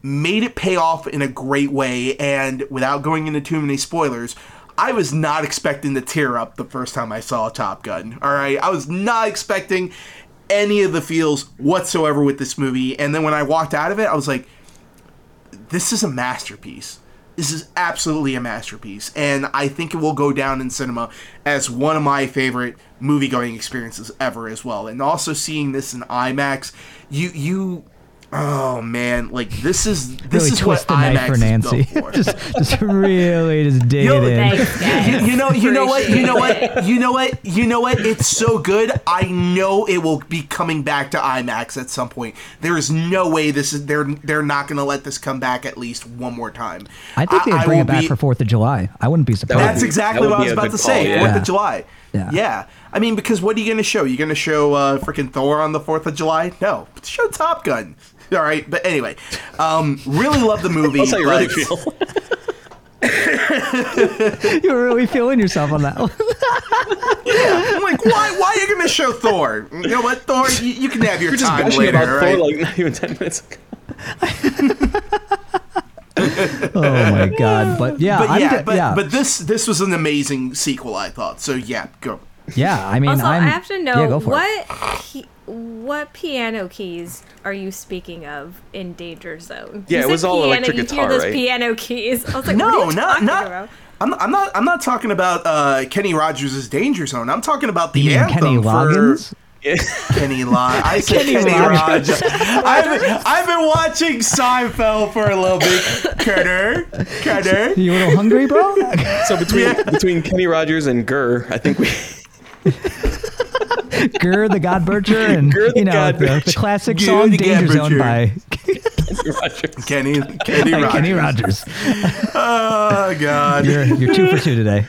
[SPEAKER 5] made it pay off in a great way. And without going into too many spoilers, I was not expecting to tear up the first time I saw Top Gun. All right, I was not expecting any of the feels whatsoever with this movie. And then when I walked out of it, I was like, this is a masterpiece. This is absolutely a masterpiece, and I think it will go down in cinema as one of my favorite movie going experiences ever as well. And also seeing this in IMAX, you you Oh man, like this is this
[SPEAKER 3] really
[SPEAKER 5] is
[SPEAKER 3] twist
[SPEAKER 5] what
[SPEAKER 3] the knife
[SPEAKER 5] IMAX
[SPEAKER 3] for Nancy.
[SPEAKER 5] For.
[SPEAKER 3] just, just really just dig
[SPEAKER 5] Yo,
[SPEAKER 3] it in.
[SPEAKER 1] Thanks,
[SPEAKER 5] you, you know, you know what, you know what, you know what, you know what. It's so good. I know it will be coming back to IMAX at some point. There is no way this is they're they're not going to let this come back at least one more time.
[SPEAKER 3] I think they'd
[SPEAKER 5] I
[SPEAKER 3] bring
[SPEAKER 5] will
[SPEAKER 3] it back
[SPEAKER 5] be-
[SPEAKER 3] for Fourth of July. I wouldn't be surprised.
[SPEAKER 5] That's exactly
[SPEAKER 4] that
[SPEAKER 5] what I was about to
[SPEAKER 4] call,
[SPEAKER 5] say.
[SPEAKER 4] yeah.
[SPEAKER 5] Fourth
[SPEAKER 3] Yeah.
[SPEAKER 5] of July.
[SPEAKER 3] Yeah.
[SPEAKER 5] I mean, because what are you going to show? You going to show uh, freaking Thor on the Fourth of July? No, show Top Gun. All right, but anyway, um, really love the movie.
[SPEAKER 4] That's how you
[SPEAKER 5] but-
[SPEAKER 4] really feel.
[SPEAKER 3] you were really feeling yourself on that one.
[SPEAKER 5] I'm like, why? Why are you going to show Thor? You know what, Thor? You, you can have your
[SPEAKER 4] You're just
[SPEAKER 5] time
[SPEAKER 4] gushing
[SPEAKER 5] later.
[SPEAKER 4] about
[SPEAKER 5] all
[SPEAKER 4] Thor
[SPEAKER 5] right?
[SPEAKER 4] like not even ten minutes ago.
[SPEAKER 3] oh my god! But yeah,
[SPEAKER 5] but
[SPEAKER 3] I'm
[SPEAKER 5] yeah,
[SPEAKER 3] d-
[SPEAKER 5] but
[SPEAKER 3] yeah,
[SPEAKER 5] but this this was an amazing sequel. I thought so. Yeah, go.
[SPEAKER 3] Yeah. I mean,
[SPEAKER 1] Also,
[SPEAKER 3] I'm,
[SPEAKER 1] i have to know
[SPEAKER 3] yeah, go for
[SPEAKER 1] what key, what piano keys are you speaking of in Danger Zone?
[SPEAKER 4] Yeah,
[SPEAKER 1] You
[SPEAKER 4] it was all
[SPEAKER 1] piano,
[SPEAKER 4] electric
[SPEAKER 1] you
[SPEAKER 4] guitar,
[SPEAKER 1] hear those
[SPEAKER 4] right?
[SPEAKER 1] piano keys. I was like,
[SPEAKER 5] No,
[SPEAKER 1] what are you
[SPEAKER 5] not not.
[SPEAKER 1] about?
[SPEAKER 5] I'm, I'm not. I'm not talking about uh, Kenny Rogers' Danger Zone. I'm talking about the
[SPEAKER 3] You mean
[SPEAKER 5] anthem
[SPEAKER 3] Kenny
[SPEAKER 5] for
[SPEAKER 3] Loggins?
[SPEAKER 5] Kenny Log. I said
[SPEAKER 3] Kenny
[SPEAKER 5] Kenny,
[SPEAKER 3] Rogers.
[SPEAKER 5] Rogers. I've been, I've been watching Seinfeld for a little bit. Carter, Carter.
[SPEAKER 3] You a little hungry, bro?
[SPEAKER 4] So between
[SPEAKER 5] Yeah.
[SPEAKER 4] between Kenny Rogers and Gorr, I think we
[SPEAKER 3] Gorr the God Butcher and
[SPEAKER 4] Gorr the
[SPEAKER 3] you know
[SPEAKER 4] God
[SPEAKER 3] the, the classic
[SPEAKER 5] Gorr
[SPEAKER 3] song
[SPEAKER 5] the
[SPEAKER 3] Danger
[SPEAKER 5] God
[SPEAKER 3] Zone by
[SPEAKER 4] Kenny Rogers.
[SPEAKER 5] Kenny, Kenny Rogers.
[SPEAKER 3] Kenny Rogers.
[SPEAKER 5] Oh God.
[SPEAKER 3] You're you're two for two today.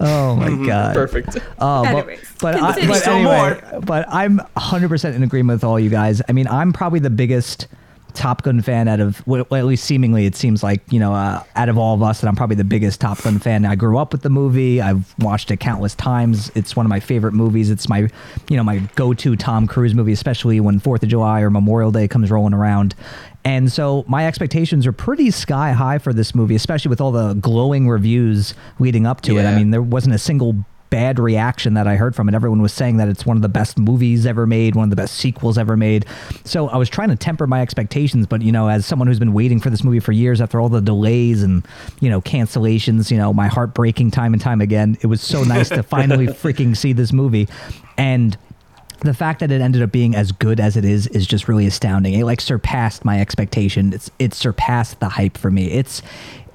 [SPEAKER 3] Oh my mm-hmm. god.
[SPEAKER 4] Perfect.
[SPEAKER 3] Oh, but,
[SPEAKER 1] Anyways,
[SPEAKER 3] but, I, but
[SPEAKER 5] Still
[SPEAKER 3] anyway, but I'm 100% in agreement with all you guys. I mean, I'm probably the biggest Top Gun fan out of, well, at least seemingly, it seems like, you know, uh, out of all of us, that I'm probably the biggest Top Gun fan. I grew up with the movie. I've watched it countless times. It's one of my favorite movies. It's my, you know, my go to Tom Cruise movie, especially when 4th of July or Memorial Day comes rolling around. And so my expectations are pretty sky high for this movie, especially with all the glowing reviews leading up to it. I mean, there wasn't a single bad reaction that I heard from it. Everyone was saying that it's one of the best movies ever made, one of the best sequels ever made. So I was trying to temper my expectations, but you know, as someone who's been waiting for this movie for years after all the delays and you know cancellations, you know, my heart breaking time and time again, it was so nice to finally freaking see this movie. And the fact that it ended up being as good as it is is just really astounding. It like surpassed my expectation. It's it surpassed the hype for me. It's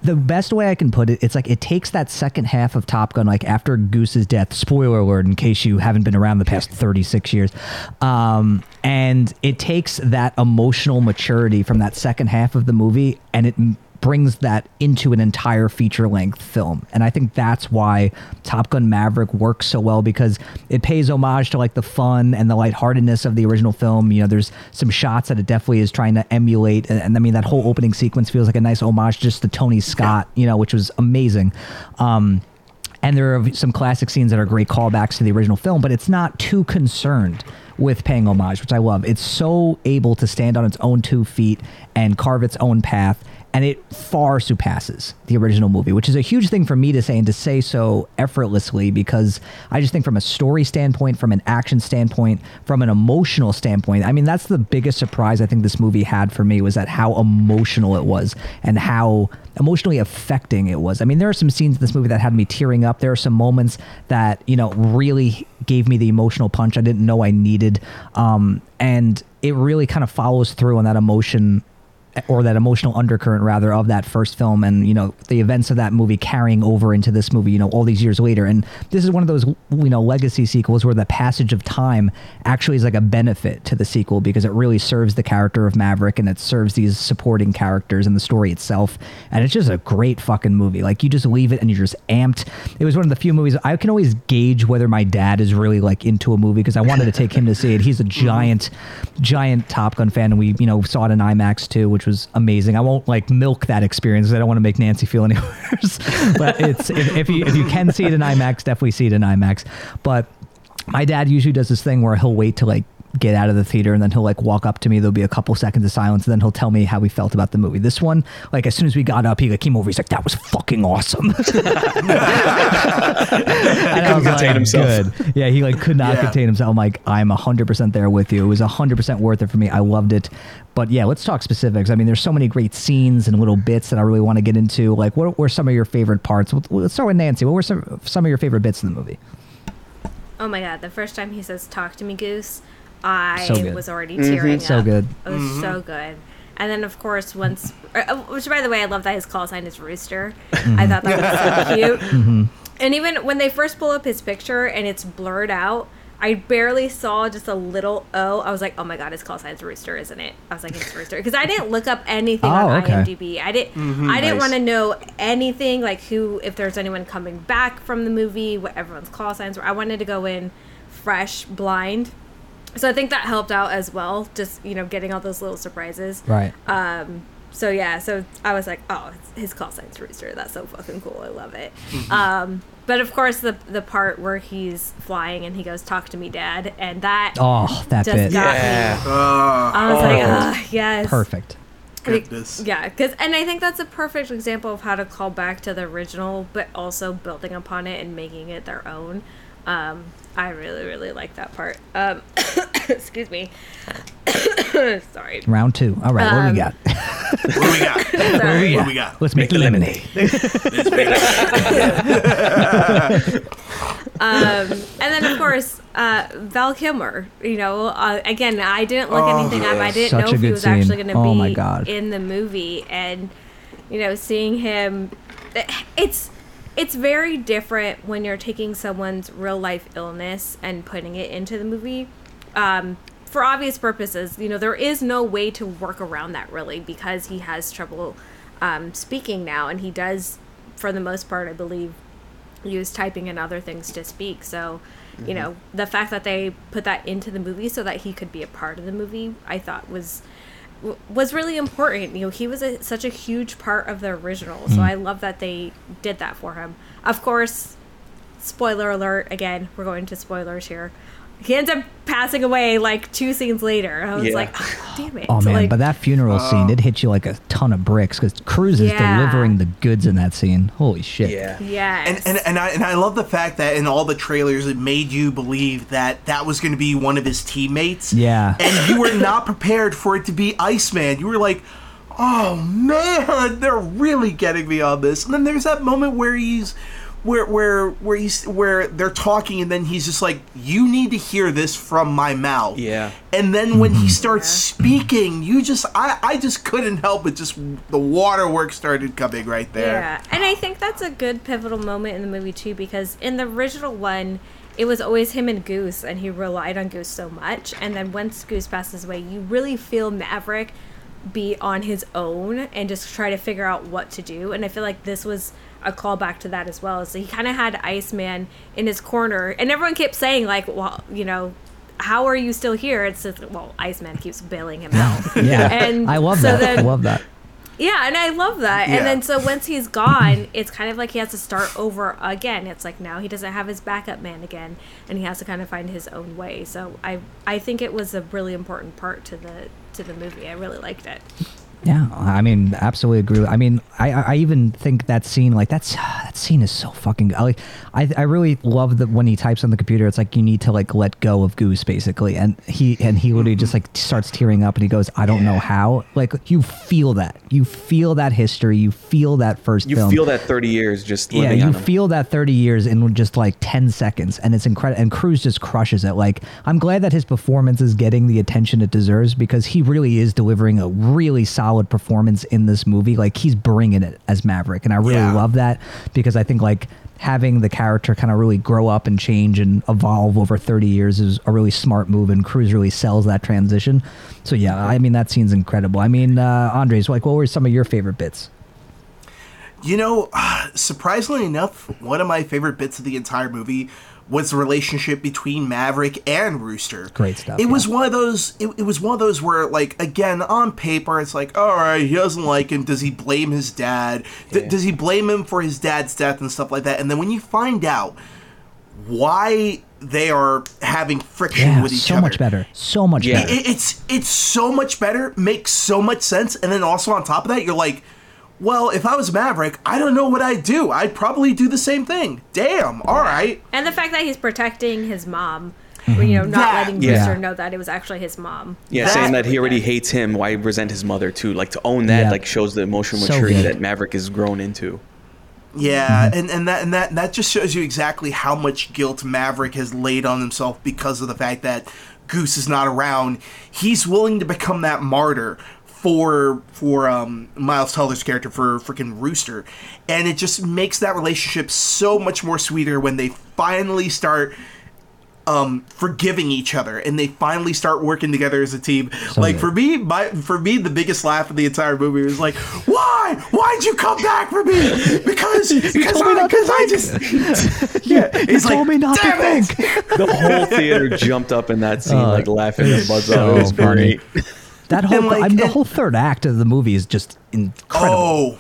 [SPEAKER 3] the best way I can put it. It's like it takes that second half of Top Gun, like after Goose's death. Spoiler alert, in case you haven't been around the past thirty six years, um, and it takes that emotional maturity from that second half of the movie, and it brings that into an entire feature length film. And I think that's why Top Gun Maverick works so well because it pays homage to like the fun and the lightheartedness of the original film. You know, there's some shots that it definitely is trying to emulate. And, and I mean, that whole opening sequence feels like a nice homage just to Tony Scott, you know, which was amazing. Um, and there are some classic scenes that are great callbacks to the original film, but it's not too concerned with paying homage, which I love. It's so able to stand on its own two feet and carve its own path. And it far surpasses the original movie, which is a huge thing for me to say and to say so effortlessly because I just think from a story standpoint, from an action standpoint, from an emotional standpoint, I mean that's the biggest surprise I think this movie had for me was that how emotional it was and how emotionally affecting it was. I mean, there are some scenes in this movie that had me tearing up. There are some moments that you know really gave me the emotional punch I didn't know I needed, um, and it really kind of follows through on that emotion or that emotional undercurrent rather of that first film and you know the events of that movie carrying over into this movie you know all these years later. And this is one of those you know legacy sequels where the passage of time actually is like a benefit to the sequel because it really serves the character of Maverick and it serves these supporting characters and the story itself. And it's just a great fucking movie. Like you just leave it and you're just amped. It was one of the few movies I can always gauge whether my dad is really like into a movie because I wanted to take him to see it. He's a mm-hmm. giant giant Top Gun fan and we you know saw it in IMAX too which was amazing. I won't like milk that experience. I don't want to make Nancy feel any worse. but it's if, if you if you can see it in IMAX, definitely see it in IMAX. But my dad usually does this thing where he'll wait to like get out of the theater and then he'll like walk up to me. There'll be a couple seconds of silence and then he'll tell me how he felt about the movie. This one like as soon as we got up he like came over. He's like that was fucking awesome. And I was
[SPEAKER 4] contain
[SPEAKER 3] like,
[SPEAKER 4] himself.
[SPEAKER 3] good. Yeah he like could not
[SPEAKER 5] Yeah.
[SPEAKER 3] contain himself. I'm like I'm 100% there with you. It was 100% worth it for me. I loved it. But yeah let's talk specifics. I mean there's so many great scenes and little bits that I really want to get into. Like what were some of your favorite parts? Let's start with Nancy. What were some some of your favorite bits in the movie?
[SPEAKER 1] Oh my god, the first time he says "Talk to me, Goose," I
[SPEAKER 3] So
[SPEAKER 1] was already mm-hmm.
[SPEAKER 3] tearing
[SPEAKER 1] up.
[SPEAKER 3] So good.
[SPEAKER 1] It was so mm-hmm. good. And then, of course, once, uh, uh, which by the way, I love that his call sign is Rooster. I mm-hmm. thought that was so cute. And even when they first pull up his picture and it's blurred out, I barely saw just a little O. I was like, oh my god, his call sign's Rooster, isn't it? I was like, it's Rooster because I didn't look up anything
[SPEAKER 3] Oh,
[SPEAKER 1] on
[SPEAKER 3] okay.
[SPEAKER 1] IMDb. I didn't. I didn't
[SPEAKER 4] Nice.
[SPEAKER 1] want to know anything like who, if there's anyone coming back from the movie, what everyone's call signs were. I wanted to go in fresh, blind. So I think that helped out as well. Just you know, getting all those little surprises.
[SPEAKER 3] right
[SPEAKER 1] Um, so yeah, so I was like, oh, his call sign's Rooster. That's so fucking cool. I love it.
[SPEAKER 3] Mm-hmm.
[SPEAKER 1] Um, but of course, the the part where he's flying and he goes, "Talk to me, Dad," and that
[SPEAKER 3] oh that
[SPEAKER 1] just
[SPEAKER 3] bit
[SPEAKER 1] got
[SPEAKER 4] Yeah.
[SPEAKER 1] me.
[SPEAKER 5] Uh,
[SPEAKER 1] I was like,
[SPEAKER 4] Oh.
[SPEAKER 1] ah, yes,
[SPEAKER 3] perfect
[SPEAKER 5] Goodness.
[SPEAKER 1] Yeah, because and I think that's a perfect example of how to call back to the original, but also building upon it and making it their own. Um, I really, really like that part. Um, excuse me. Sorry.
[SPEAKER 3] round two all right what do we
[SPEAKER 1] Um,
[SPEAKER 3] got
[SPEAKER 5] What do we got?
[SPEAKER 1] Sorry.
[SPEAKER 5] What do we got?
[SPEAKER 3] let's make the lemonade
[SPEAKER 1] Um, and then of course uh, Val Kilmer. You know, uh, again, I didn't look
[SPEAKER 5] Oh,
[SPEAKER 1] anything up. I didn't
[SPEAKER 3] Such
[SPEAKER 1] know if he was
[SPEAKER 3] scene.
[SPEAKER 1] actually going to
[SPEAKER 3] Oh
[SPEAKER 1] be
[SPEAKER 3] my God.
[SPEAKER 1] in the movie, and you know, seeing him, it's it's very different when you're taking someone's real life illness and putting it into the movie. Um, for obvious purposes, you know, there is no way to work around that really because he has trouble um, speaking now, and he does, for the most part, I believe, use typing and other things to speak. So, you know, the fact that they put that into the movie so that he could be a part of the movie, I thought was w- was really important. You know, he was a, such a huge part of the original. So hmm. I love that they did that for him. Of course, spoiler alert again, we're going to spoilers here. He ends up passing away like two scenes later. I was
[SPEAKER 4] Yeah.
[SPEAKER 1] like, oh, damn it.
[SPEAKER 3] Oh man,
[SPEAKER 1] like,
[SPEAKER 3] but that funeral oh. scene it hit you like a ton of bricks because Cruise is
[SPEAKER 1] Yeah.
[SPEAKER 3] delivering the goods in that scene. Holy shit!
[SPEAKER 4] Yeah.
[SPEAKER 1] Yeah.
[SPEAKER 5] And, and and I and I love the fact that in all the trailers it made you believe that that was going to be one of his teammates.
[SPEAKER 3] Yeah.
[SPEAKER 5] And you were not prepared for it to be Iceman. You were like, "Oh man, they're really getting me on this." And then there's that moment where he's where where where he's where they're talking and then he's just like, "You need to hear this from my mouth."
[SPEAKER 4] Yeah.
[SPEAKER 5] And then when he mm-hmm. starts speaking, you just I I just couldn't help it just the waterworks started coming right there.
[SPEAKER 1] Yeah, and I think that's a good pivotal moment in the movie too, because in the original one, it was always him and Goose, and he relied on Goose so much. And then once Goose passes away, you really feel Maverick be on his own and just try to figure out what to do. And I feel like this was a callback to that as well. So he kind of had Iceman in his corner, and everyone kept saying like, "Well, you know." How are you still here? It's just well, Iceman keeps bailing him out.
[SPEAKER 3] Yeah,
[SPEAKER 1] and
[SPEAKER 3] I love
[SPEAKER 1] so
[SPEAKER 3] that.
[SPEAKER 1] Then,
[SPEAKER 3] I love that.
[SPEAKER 1] yeah, and I love that.
[SPEAKER 5] Yeah.
[SPEAKER 1] And then so once he's gone, it's kind of like he has to start over again. It's like now he doesn't have his backup man again, and he has to kind of find his own way. So I I think it was a really important part to the to the movie. I really liked it.
[SPEAKER 3] Yeah, I mean, absolutely agree. I mean, I, I even think that scene, like that's that scene is so fucking. I, I I really love that when he types on the computer, it's like you need to like let go of Goose basically, and he and he literally just like starts tearing up, and he goes, I don't know how. Like you feel that, you feel that history, you feel that first.
[SPEAKER 4] You
[SPEAKER 3] film.
[SPEAKER 4] feel that 30 years just
[SPEAKER 3] Yeah, you
[SPEAKER 4] on him.
[SPEAKER 3] feel that 30 years in just like 10 seconds, and it's incredible. And Cruise just crushes it. Like, I'm glad that his performance is getting the attention it deserves because he really is delivering a really solid performance in this movie. Like, he's bringing it as Maverick, and I really
[SPEAKER 5] Yeah.
[SPEAKER 3] love that because I think like having the character kind of really grow up and change and evolve over 30 years is a really smart move, and Cruise really sells that transition. So yeah, I mean that scene's incredible. I mean, uh, Andres, like, what were some of your favorite bits?
[SPEAKER 5] You know, surprisingly enough, one of my favorite bits of the entire movie was the relationship between Maverick and Rooster.
[SPEAKER 3] Great stuff,
[SPEAKER 5] It was one of those. It, it was one of those where, like, again, on paper, it's like, all right, he doesn't like him. Does he blame his dad? D- Does he blame him for his dad's death and stuff like that? And then when you find out why they are having friction
[SPEAKER 3] Yeah,
[SPEAKER 5] with each
[SPEAKER 3] so
[SPEAKER 5] other, so
[SPEAKER 3] much better. So much
[SPEAKER 4] Yeah.
[SPEAKER 3] better.
[SPEAKER 5] it, it's it's so much better, makes so much sense, and then also on top of that, you're like, well, if I was Maverick, I don't know what I'd do. I'd probably do the same thing. Damn. All right.
[SPEAKER 1] And the fact that he's protecting his mom, hmm. you know, not
[SPEAKER 5] That-
[SPEAKER 1] letting
[SPEAKER 4] Yeah.
[SPEAKER 1] Rooster know that it was actually his mom.
[SPEAKER 4] Yeah,
[SPEAKER 5] That-
[SPEAKER 4] saying that he already hates him. Why resent his mother too? Like to own that,
[SPEAKER 3] Yeah.
[SPEAKER 4] like shows the emotional
[SPEAKER 3] So
[SPEAKER 4] maturity
[SPEAKER 3] good.
[SPEAKER 4] that Maverick has grown into.
[SPEAKER 5] Yeah, mm-hmm. and, and that and that that just shows you exactly how much guilt Maverick has laid on himself because of the fact that Goose is not around. He's willing to become that martyr for for um, Miles Teller's character for freaking Rooster, and it just makes that relationship so much more sweeter when they finally start um, forgiving each other and they finally start working together as a team. like
[SPEAKER 3] good.
[SPEAKER 5] for me, my for me, the biggest laugh of the entire movie was like, "Why? Why'd you come back for me? Because because
[SPEAKER 3] told me
[SPEAKER 5] I,
[SPEAKER 3] not to
[SPEAKER 5] because I just yeah." He's
[SPEAKER 3] told me not to
[SPEAKER 5] "Damn it!"
[SPEAKER 3] think.
[SPEAKER 4] The whole theater jumped up in that scene,
[SPEAKER 3] Oh,
[SPEAKER 4] like laughing their butts
[SPEAKER 3] so
[SPEAKER 4] off. It was
[SPEAKER 3] funny. That whole,
[SPEAKER 5] like,
[SPEAKER 3] I mean, the
[SPEAKER 5] and-
[SPEAKER 3] whole third act of the movie is just incredible.
[SPEAKER 5] Oh,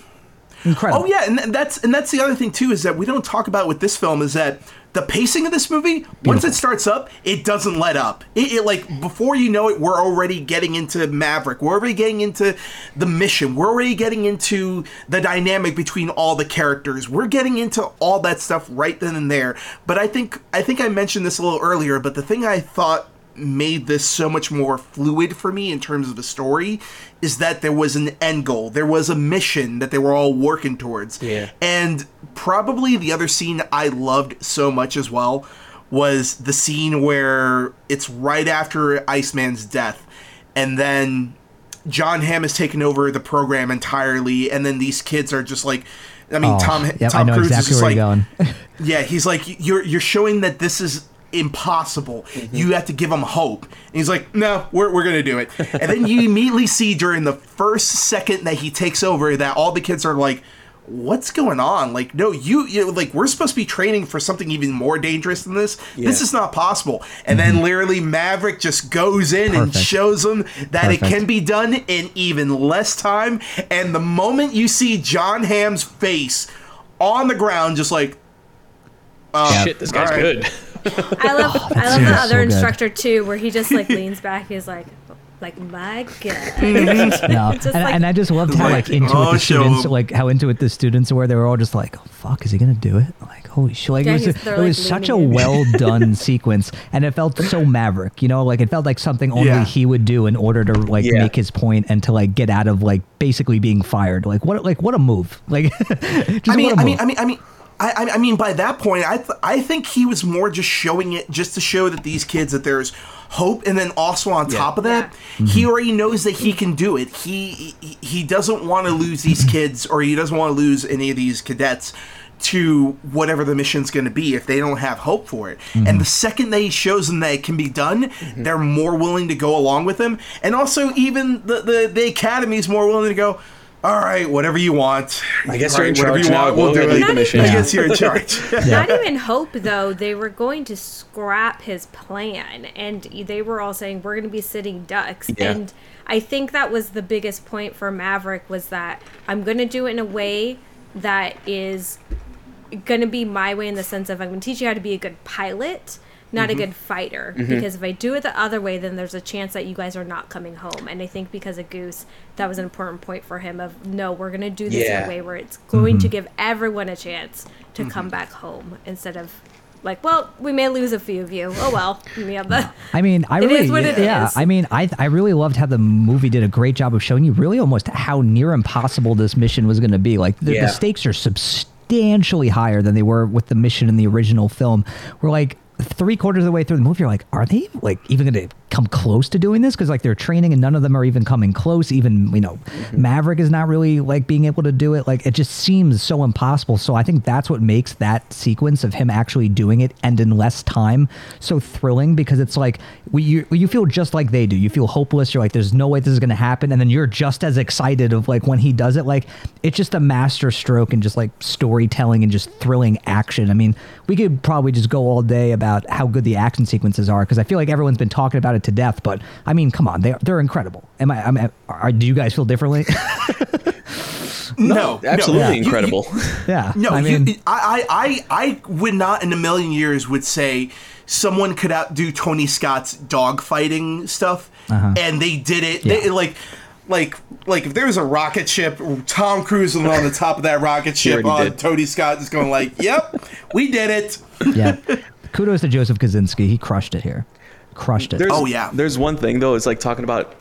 [SPEAKER 3] incredible.
[SPEAKER 5] oh yeah, and that's and that's the other thing too is that we don't talk about with this film is that the pacing of this movie once it starts up, it doesn't let up. It, it like before you know it, we're already getting into Maverick. We're already getting into the mission. We're already getting into the dynamic between all the characters. We're getting into all that stuff right then and there. But I think I think I mentioned this a little earlier. But the thing I thought made this so much more fluid for me in terms of the story is that there was an end goal. There was a mission that they were all working towards.
[SPEAKER 4] Yeah.
[SPEAKER 5] And probably the other scene I loved so much as well was the scene where it's right after Iceman's death and then John Hamm has taken over the program entirely and then these kids are just like I mean
[SPEAKER 3] Oh,
[SPEAKER 5] Tom
[SPEAKER 3] yep,
[SPEAKER 5] Tom Cruise
[SPEAKER 3] exactly
[SPEAKER 5] is just like yeah, he's like, you're you're showing that this is impossible. Mm-hmm. You have to give him hope. And he's like, no, we're, we're gonna do it. And then you immediately see during the first second that he takes over that all the kids are like, what's going on? Like, no, you, you like we're supposed to be training for something even more dangerous than this. This is not possible. And then mm-hmm. literally Maverick just goes in and shows them that it can be done in even less time. And the moment you see John Hamm's face on the ground, just like
[SPEAKER 4] Shit, oh, this guy's
[SPEAKER 5] All right.
[SPEAKER 4] good.
[SPEAKER 1] I love oh, I love the
[SPEAKER 3] is so
[SPEAKER 1] other instructor too, where he just like leans back. He's like, like my mm-hmm. god.
[SPEAKER 3] No, and,
[SPEAKER 1] like-
[SPEAKER 3] and I just loved how like
[SPEAKER 5] Like,
[SPEAKER 3] into
[SPEAKER 5] oh,
[SPEAKER 3] it the students,
[SPEAKER 5] him.
[SPEAKER 3] like how into it the students were. They were all just like, "Oh fuck, is he gonna do it?" Like, holy shit! Like
[SPEAKER 1] Yeah,
[SPEAKER 3] it was, it
[SPEAKER 1] like,
[SPEAKER 3] was such a well done sequence, and it felt so maverick. You know, like it felt like something only
[SPEAKER 5] Yeah.
[SPEAKER 3] he would do in order to like
[SPEAKER 4] Yeah.
[SPEAKER 3] make his point and to like get out of like basically being fired. Like what? Like what a move! Like, just
[SPEAKER 5] I mean,
[SPEAKER 3] what a
[SPEAKER 5] I
[SPEAKER 3] move.
[SPEAKER 5] mean, I mean, I mean, I, I- I mean, by that point, I, th- I think he was more just showing it just to show that these kids that there's hope, and then also on top of that, he mm-hmm. already knows that he can do it. He he, he doesn't want to lose these kids, or he doesn't want to lose any of these cadets to whatever the mission's going to be if they don't have hope for it. And mm-hmm. the second that he shows them that it can be done, mm-hmm. they're more willing to go along with him. And also, even the the, the academy's more willing to go. All right, whatever you want.
[SPEAKER 4] I guess
[SPEAKER 5] All
[SPEAKER 4] you're in
[SPEAKER 5] right, whatever
[SPEAKER 4] charge
[SPEAKER 5] you
[SPEAKER 4] now.
[SPEAKER 5] want,
[SPEAKER 4] Go
[SPEAKER 5] we'll do it.
[SPEAKER 4] the mission.
[SPEAKER 5] I guess you're in charge.
[SPEAKER 1] Not even hope though. They were going to scrap his plan, and they were all saying we're going to be sitting ducks.
[SPEAKER 4] Yeah.
[SPEAKER 1] And I think that was the biggest point for Maverick was that I'm going to do it in a way that is going to be my way in the sense of I'm going to teach you how to be a good pilot, not
[SPEAKER 4] Mm-hmm.
[SPEAKER 1] a good fighter. Because if I do it the other way, then there's a chance that you guys are not coming home. And I think because of Goose, that was an important point for him. Of no, we're gonna do this in a way where it's going
[SPEAKER 3] Mm-hmm.
[SPEAKER 1] to give everyone a chance to come back home instead of like, well, we may lose a few of you. Oh well, yeah, but
[SPEAKER 3] I mean, I
[SPEAKER 1] It
[SPEAKER 3] really,
[SPEAKER 1] is what it
[SPEAKER 3] yeah. I mean, I I really loved how the movie did a great job of showing you really almost how near impossible this mission was going to be. Like the,
[SPEAKER 4] Yeah.
[SPEAKER 3] the stakes are substantially higher than they were with the mission in the original film. We're like three quarters of the way through the movie, you're like, are they like even going to come close to doing this? Because like they're training and none of them are even coming close. Even you know,
[SPEAKER 4] Mm-hmm.
[SPEAKER 3] Maverick is not really like being able to do it. Like it just seems so impossible. So I think that's what makes that sequence of him actually doing it and in less time so thrilling because it's like we, you you feel just like they do. You feel hopeless. You're like, there's no way this is going to happen, and then you're just as excited of like when he does it. Like it's just a master stroke and just like storytelling and just thrilling action. I mean, we could probably just go all day about how good the action sequences are because I feel like everyone's been talking about it to death. But I mean, come on, they they're incredible. Am I? I'm, are, do you guys feel differently?
[SPEAKER 5] No,
[SPEAKER 4] absolutely
[SPEAKER 5] no. You- you-
[SPEAKER 4] incredible.
[SPEAKER 3] yeah.
[SPEAKER 5] No,
[SPEAKER 3] I mean,
[SPEAKER 5] you, I, I, I, I would not in a million years would say someone could outdo Tony Scott's dogfighting stuff, and they did it. They,
[SPEAKER 3] Uh-huh.
[SPEAKER 5] Like, like, like if there was a rocket ship, Tom Cruise was on the top of that rocket ship,
[SPEAKER 4] already
[SPEAKER 5] on. Tony Scott is going like, "Yep, we did it."
[SPEAKER 3] yeah. Kudos to Joseph Kosinski. He crushed it here. Crushed it.
[SPEAKER 4] There's,
[SPEAKER 5] Oh, yeah.
[SPEAKER 4] There's one thing though. It's like talking about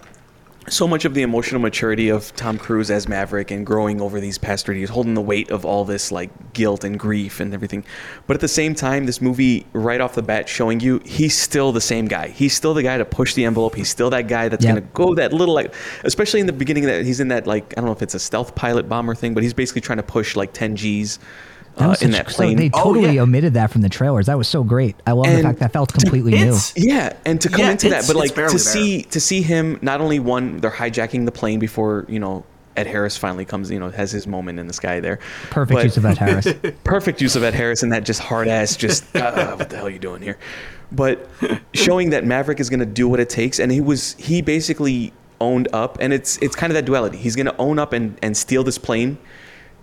[SPEAKER 4] so much of the emotional maturity of Tom Cruise as Maverick and growing over these past 30 years, holding the weight of all this like guilt and grief and everything. But at the same time, this movie right off the bat showing you he's still the same guy. He's still the guy to push the envelope. He's still that guy that's
[SPEAKER 3] Yep.
[SPEAKER 4] gonna go that little like, especially in the beginning that he's in that like I don't know if it's a stealth pilot bomber thing, but he's basically trying to push like 10 G's.
[SPEAKER 3] That
[SPEAKER 4] Uh,
[SPEAKER 3] was
[SPEAKER 4] in
[SPEAKER 3] such-
[SPEAKER 4] that
[SPEAKER 3] so
[SPEAKER 4] plane.
[SPEAKER 3] they
[SPEAKER 5] Oh,
[SPEAKER 3] totally
[SPEAKER 5] yeah.
[SPEAKER 3] omitted that from the trailers. That was so great. I love the fact that felt completely new.
[SPEAKER 4] Yeah, and to come
[SPEAKER 5] Yeah,
[SPEAKER 4] into that, but like
[SPEAKER 5] barely
[SPEAKER 4] to see to see him not only one, they're hijacking the plane before you know Ed Harris finally comes, you know, has his moment in the sky there.
[SPEAKER 3] Perfect
[SPEAKER 4] But-
[SPEAKER 3] use of Ed Harris.
[SPEAKER 4] perfect use of Ed Harris and that just hard ass, just uh, what the hell are you doing here? But showing that Maverick is going to do what it takes, and he was he basically owned up, and it's it's kind of that duality. He's going to own up and and steal this plane.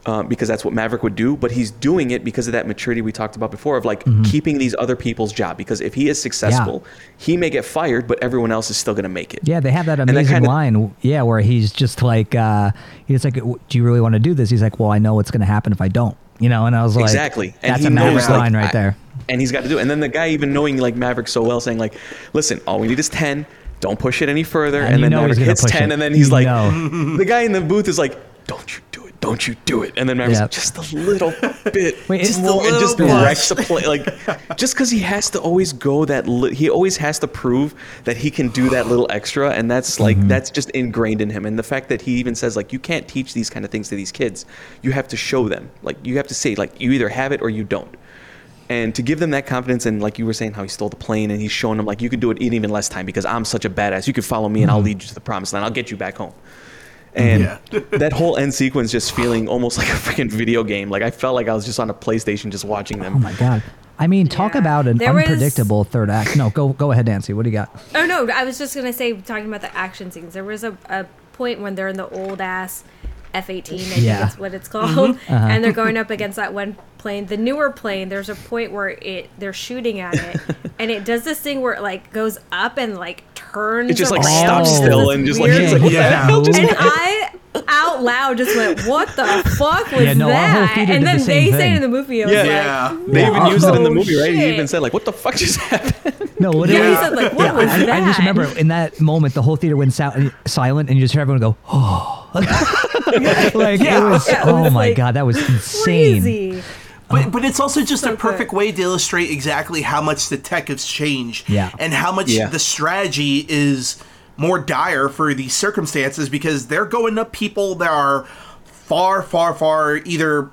[SPEAKER 4] Uh, because that's what Maverick would do, but he's doing it because of that maturity we talked about before of like keeping these other people's job. Because if he is successful, he may get fired, but everyone else is still going to make it.
[SPEAKER 3] Yeah, they have that
[SPEAKER 4] that
[SPEAKER 3] amazing
[SPEAKER 4] kinda-
[SPEAKER 3] line. Yeah, where he's just like, uh, he's like, "Do you really want to do this?" He's like, "Well, I know what's going to happen if I don't." You know, and I was like,
[SPEAKER 4] exactly. And
[SPEAKER 3] That's a Maverick
[SPEAKER 4] knows, like,
[SPEAKER 3] line right
[SPEAKER 4] I-
[SPEAKER 3] there.
[SPEAKER 4] And he's got to do it. And then the guy even knowing like Maverick so well, saying like, "Listen, all we need is ten. Don't push it any further."
[SPEAKER 3] And
[SPEAKER 4] And, then Maverick hits ten,
[SPEAKER 3] it.
[SPEAKER 4] and then he's
[SPEAKER 3] You
[SPEAKER 4] like,
[SPEAKER 3] know.
[SPEAKER 4] the guy in the booth is like, "Don't you? Don't you do it?" And then Maverick's
[SPEAKER 3] Yep.
[SPEAKER 4] like, just a little bit,
[SPEAKER 3] Wait,
[SPEAKER 4] just
[SPEAKER 3] it's-
[SPEAKER 4] more, and just
[SPEAKER 5] little
[SPEAKER 4] wrecks the play. Like, just because he has to always go that, li- he always has to prove that he can do that little extra, and that's like
[SPEAKER 3] Mm-hmm.
[SPEAKER 4] that's just ingrained in him. And the fact that he even says like, you can't teach these kind of things to these kids. You have to show them. Like, you have to say like, you either have it or you don't and to give them that confidence and like you were saying how he stole the plane and he's showing them like you can do it in even less time because i'm such a badass you can follow me and i'll lead you to the promised land i'll get you back home and
[SPEAKER 5] Yeah.
[SPEAKER 4] that whole end sequence just feeling almost like a freaking video game like i felt like i was just on a playstation just watching them
[SPEAKER 3] Oh my god. I mean, talk
[SPEAKER 1] Yeah.
[SPEAKER 3] about an
[SPEAKER 1] There was-
[SPEAKER 3] unpredictable third act. No, go go ahead, Nancy. What do you got?
[SPEAKER 1] Oh no, I was just gonna say talking about the action scenes. There was a, a point when they're in the old ass F eighteen, I think
[SPEAKER 3] Yeah.
[SPEAKER 1] that's what it's called, mm-hmm. uh-huh. and they're going up against that one plane, the newer plane. There's a point where it they're shooting at it, and it does this thing where it like goes up and like turns.
[SPEAKER 4] it just like
[SPEAKER 1] around
[SPEAKER 4] stops still and just like
[SPEAKER 1] weird-
[SPEAKER 4] it's like what the
[SPEAKER 5] Yeah.
[SPEAKER 4] hell just
[SPEAKER 1] and I out loud just went, "What the fuck was
[SPEAKER 3] Yeah, no,
[SPEAKER 1] that?" And then
[SPEAKER 3] the
[SPEAKER 1] they
[SPEAKER 3] same
[SPEAKER 1] say it in the movie. I was
[SPEAKER 4] Yeah.
[SPEAKER 1] like,
[SPEAKER 5] Yeah.
[SPEAKER 4] they even
[SPEAKER 1] "Whoa,
[SPEAKER 4] used it in the movie right he even said like what the fuck just happened
[SPEAKER 3] No, literally.
[SPEAKER 1] Yeah, he said, like, what was
[SPEAKER 3] I, I just remember in that moment, the whole theater went sou- silent, and you just hear everyone go, "Oh!" like it was.
[SPEAKER 1] Yeah, it
[SPEAKER 3] oh my
[SPEAKER 1] like,
[SPEAKER 3] god, that was insane.
[SPEAKER 1] Crazy.
[SPEAKER 5] But, but it's also just
[SPEAKER 1] So
[SPEAKER 5] a perfect
[SPEAKER 1] good.
[SPEAKER 5] way to illustrate exactly how much the tech has changed
[SPEAKER 3] Yeah.
[SPEAKER 5] and how much
[SPEAKER 4] Yeah.
[SPEAKER 5] the strategy is more dire for these circumstances because they're going up people that are far, far, far either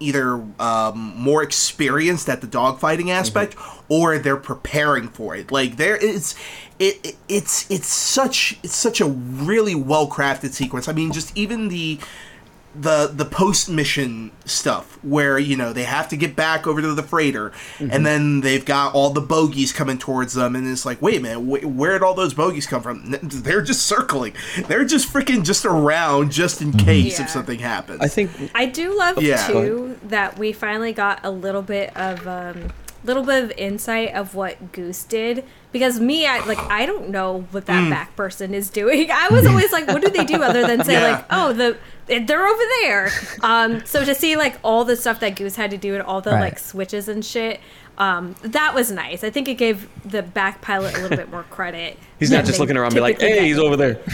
[SPEAKER 5] either um, more experienced at the dogfighting aspect or they're preparing for it. Like there it's it, it it's it's such it's such a really well crafted sequence. I mean, just even the the the post mission stuff where you know they have to get back over to the freighter and mm-hmm. then they've got all the bogies coming towards them and it's like wait a minute wh- where did all those bogies come from they're just circling they're just freaking just around just in mm-hmm. case
[SPEAKER 1] Yeah.
[SPEAKER 5] if something happens
[SPEAKER 4] i think
[SPEAKER 1] I do love oh,
[SPEAKER 5] Yeah.
[SPEAKER 1] too that we finally got a little bit of um, little bit of insight of what Goose did because me, I like I don't know what that mm. back person is doing. I was always like, what do they do other than say
[SPEAKER 5] Yeah.
[SPEAKER 1] like, oh, the they're over there. Um, so to see like all the stuff that Goose had to do and all the
[SPEAKER 3] Right.
[SPEAKER 1] like switches and shit. Um, that was nice. I think it gave the back pilot a little bit more credit.
[SPEAKER 4] He's not just looking around and be like, hey, he's over there.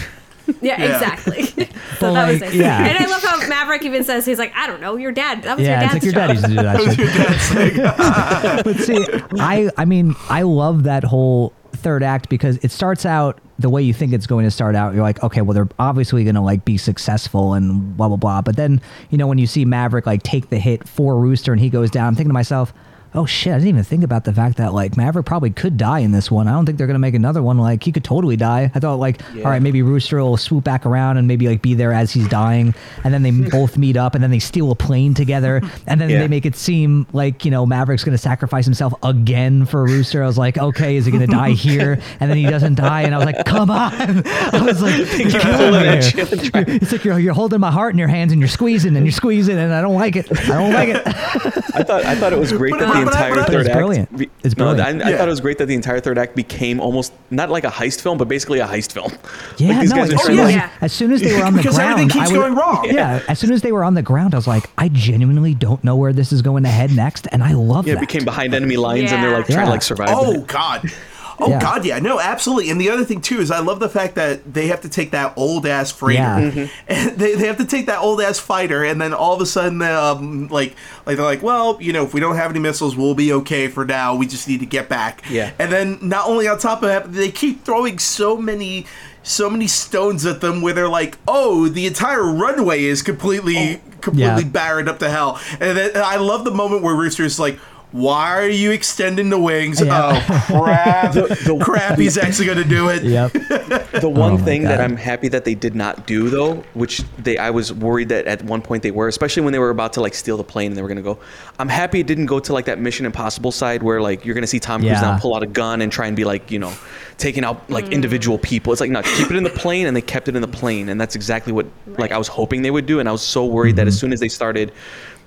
[SPEAKER 1] Yeah,
[SPEAKER 5] Yeah.
[SPEAKER 1] exactly. so
[SPEAKER 3] But,
[SPEAKER 1] that was nice.
[SPEAKER 3] yeah.
[SPEAKER 1] And I love how Maverick even says he's like, I don't know, your dad. That was
[SPEAKER 3] Yeah,
[SPEAKER 1] your
[SPEAKER 3] it's like
[SPEAKER 1] dad's
[SPEAKER 3] your dad used to do that shit. but see, I I mean, I love that whole third act because it starts out the way you think it's going to start out. You're like, okay, well, they're obviously going to like be successful and blah blah blah. But then, you know, when you see Maverick like take the hit for Rooster and he goes down, I'm thinking to myself. Oh shit! I didn't even think about the fact that like Maverick probably could die in this one. I don't think they're gonna make another one. Like he could totally die. I thought like, all right, maybe Rooster will swoop back around and maybe like be there as he's dying, and then they both meet up, and then they steal a plane together, and then
[SPEAKER 4] Yeah.
[SPEAKER 3] they make it seem like you know Maverick's gonna sacrifice himself again for Rooster. I was like, okay, is he gonna die here? And then he doesn't die, and I was like, come on! I was like, you're killing
[SPEAKER 4] pulling
[SPEAKER 3] me
[SPEAKER 4] that
[SPEAKER 3] here.
[SPEAKER 4] shit and
[SPEAKER 3] It's like you're, you're holding my heart in your hands and you're squeezing and you're squeezing, and I don't like it. I don't like it.
[SPEAKER 4] I thought I thought it was great
[SPEAKER 5] But-
[SPEAKER 4] that the entire
[SPEAKER 5] but I-
[SPEAKER 3] But
[SPEAKER 4] third
[SPEAKER 3] it's
[SPEAKER 4] act.
[SPEAKER 3] brilliant.
[SPEAKER 4] be-
[SPEAKER 3] It's
[SPEAKER 4] no,
[SPEAKER 3] brilliant.
[SPEAKER 4] I, I
[SPEAKER 5] Yeah.
[SPEAKER 4] thought it was great that the entire third act became almost not like a heist film, but basically a heist film.
[SPEAKER 3] Yeah,
[SPEAKER 4] like these
[SPEAKER 3] no.
[SPEAKER 4] guys are
[SPEAKER 3] as,
[SPEAKER 4] trying
[SPEAKER 3] soon as,
[SPEAKER 1] Yeah.
[SPEAKER 3] as soon as they were on the
[SPEAKER 5] Because
[SPEAKER 3] ground,
[SPEAKER 5] everything keeps
[SPEAKER 3] I was,
[SPEAKER 5] going wrong.
[SPEAKER 3] Yeah, as soon as they were on the ground, I was like, I genuinely don't know where this is going to head next, and I love
[SPEAKER 4] yeah,
[SPEAKER 3] that.
[SPEAKER 4] it became behind enemy lines and they're like trying to like survive.
[SPEAKER 5] Oh. God. Oh
[SPEAKER 3] Yeah.
[SPEAKER 5] God, yeah, no, absolutely. And the other thing too is I love the fact that they have to take that old ass freighter,
[SPEAKER 3] Yeah.
[SPEAKER 4] Mm-hmm.
[SPEAKER 5] and they, they have to take that old ass fighter, and then all of a sudden, um, like like they're like, well, you know, if we don't have any missiles, we'll be okay for now. We just need to get back.
[SPEAKER 4] Yeah.
[SPEAKER 5] And then not only on top of that, they keep throwing so many. So many stones at them, where they're like, "Oh, the entire runway is completely, completely
[SPEAKER 3] Yeah.
[SPEAKER 5] barred up to hell." And then and I love the moment where Rooster's like, "Why are you extending the wings?"
[SPEAKER 3] Yeah.
[SPEAKER 5] Oh crap!
[SPEAKER 4] the-
[SPEAKER 5] crap! He's actually going to do it.
[SPEAKER 3] Yep.
[SPEAKER 4] The one
[SPEAKER 3] Oh my
[SPEAKER 4] thing that I'm happy that they did not do though, which they I was worried that at one point they were, especially when they were about to like steal the plane and they were gonna go. I'm happy it didn't go to like that Mission Impossible side where like you're gonna see Tom Cruise
[SPEAKER 3] Yeah.
[SPEAKER 4] now pull out a gun and try and be like you know taking out like individual people. It's like no, keep it in the plane and they kept it in the plane and that's exactly what like I was hoping they would do and I was so worried that
[SPEAKER 3] Mm-hmm.
[SPEAKER 4] as soon as they started,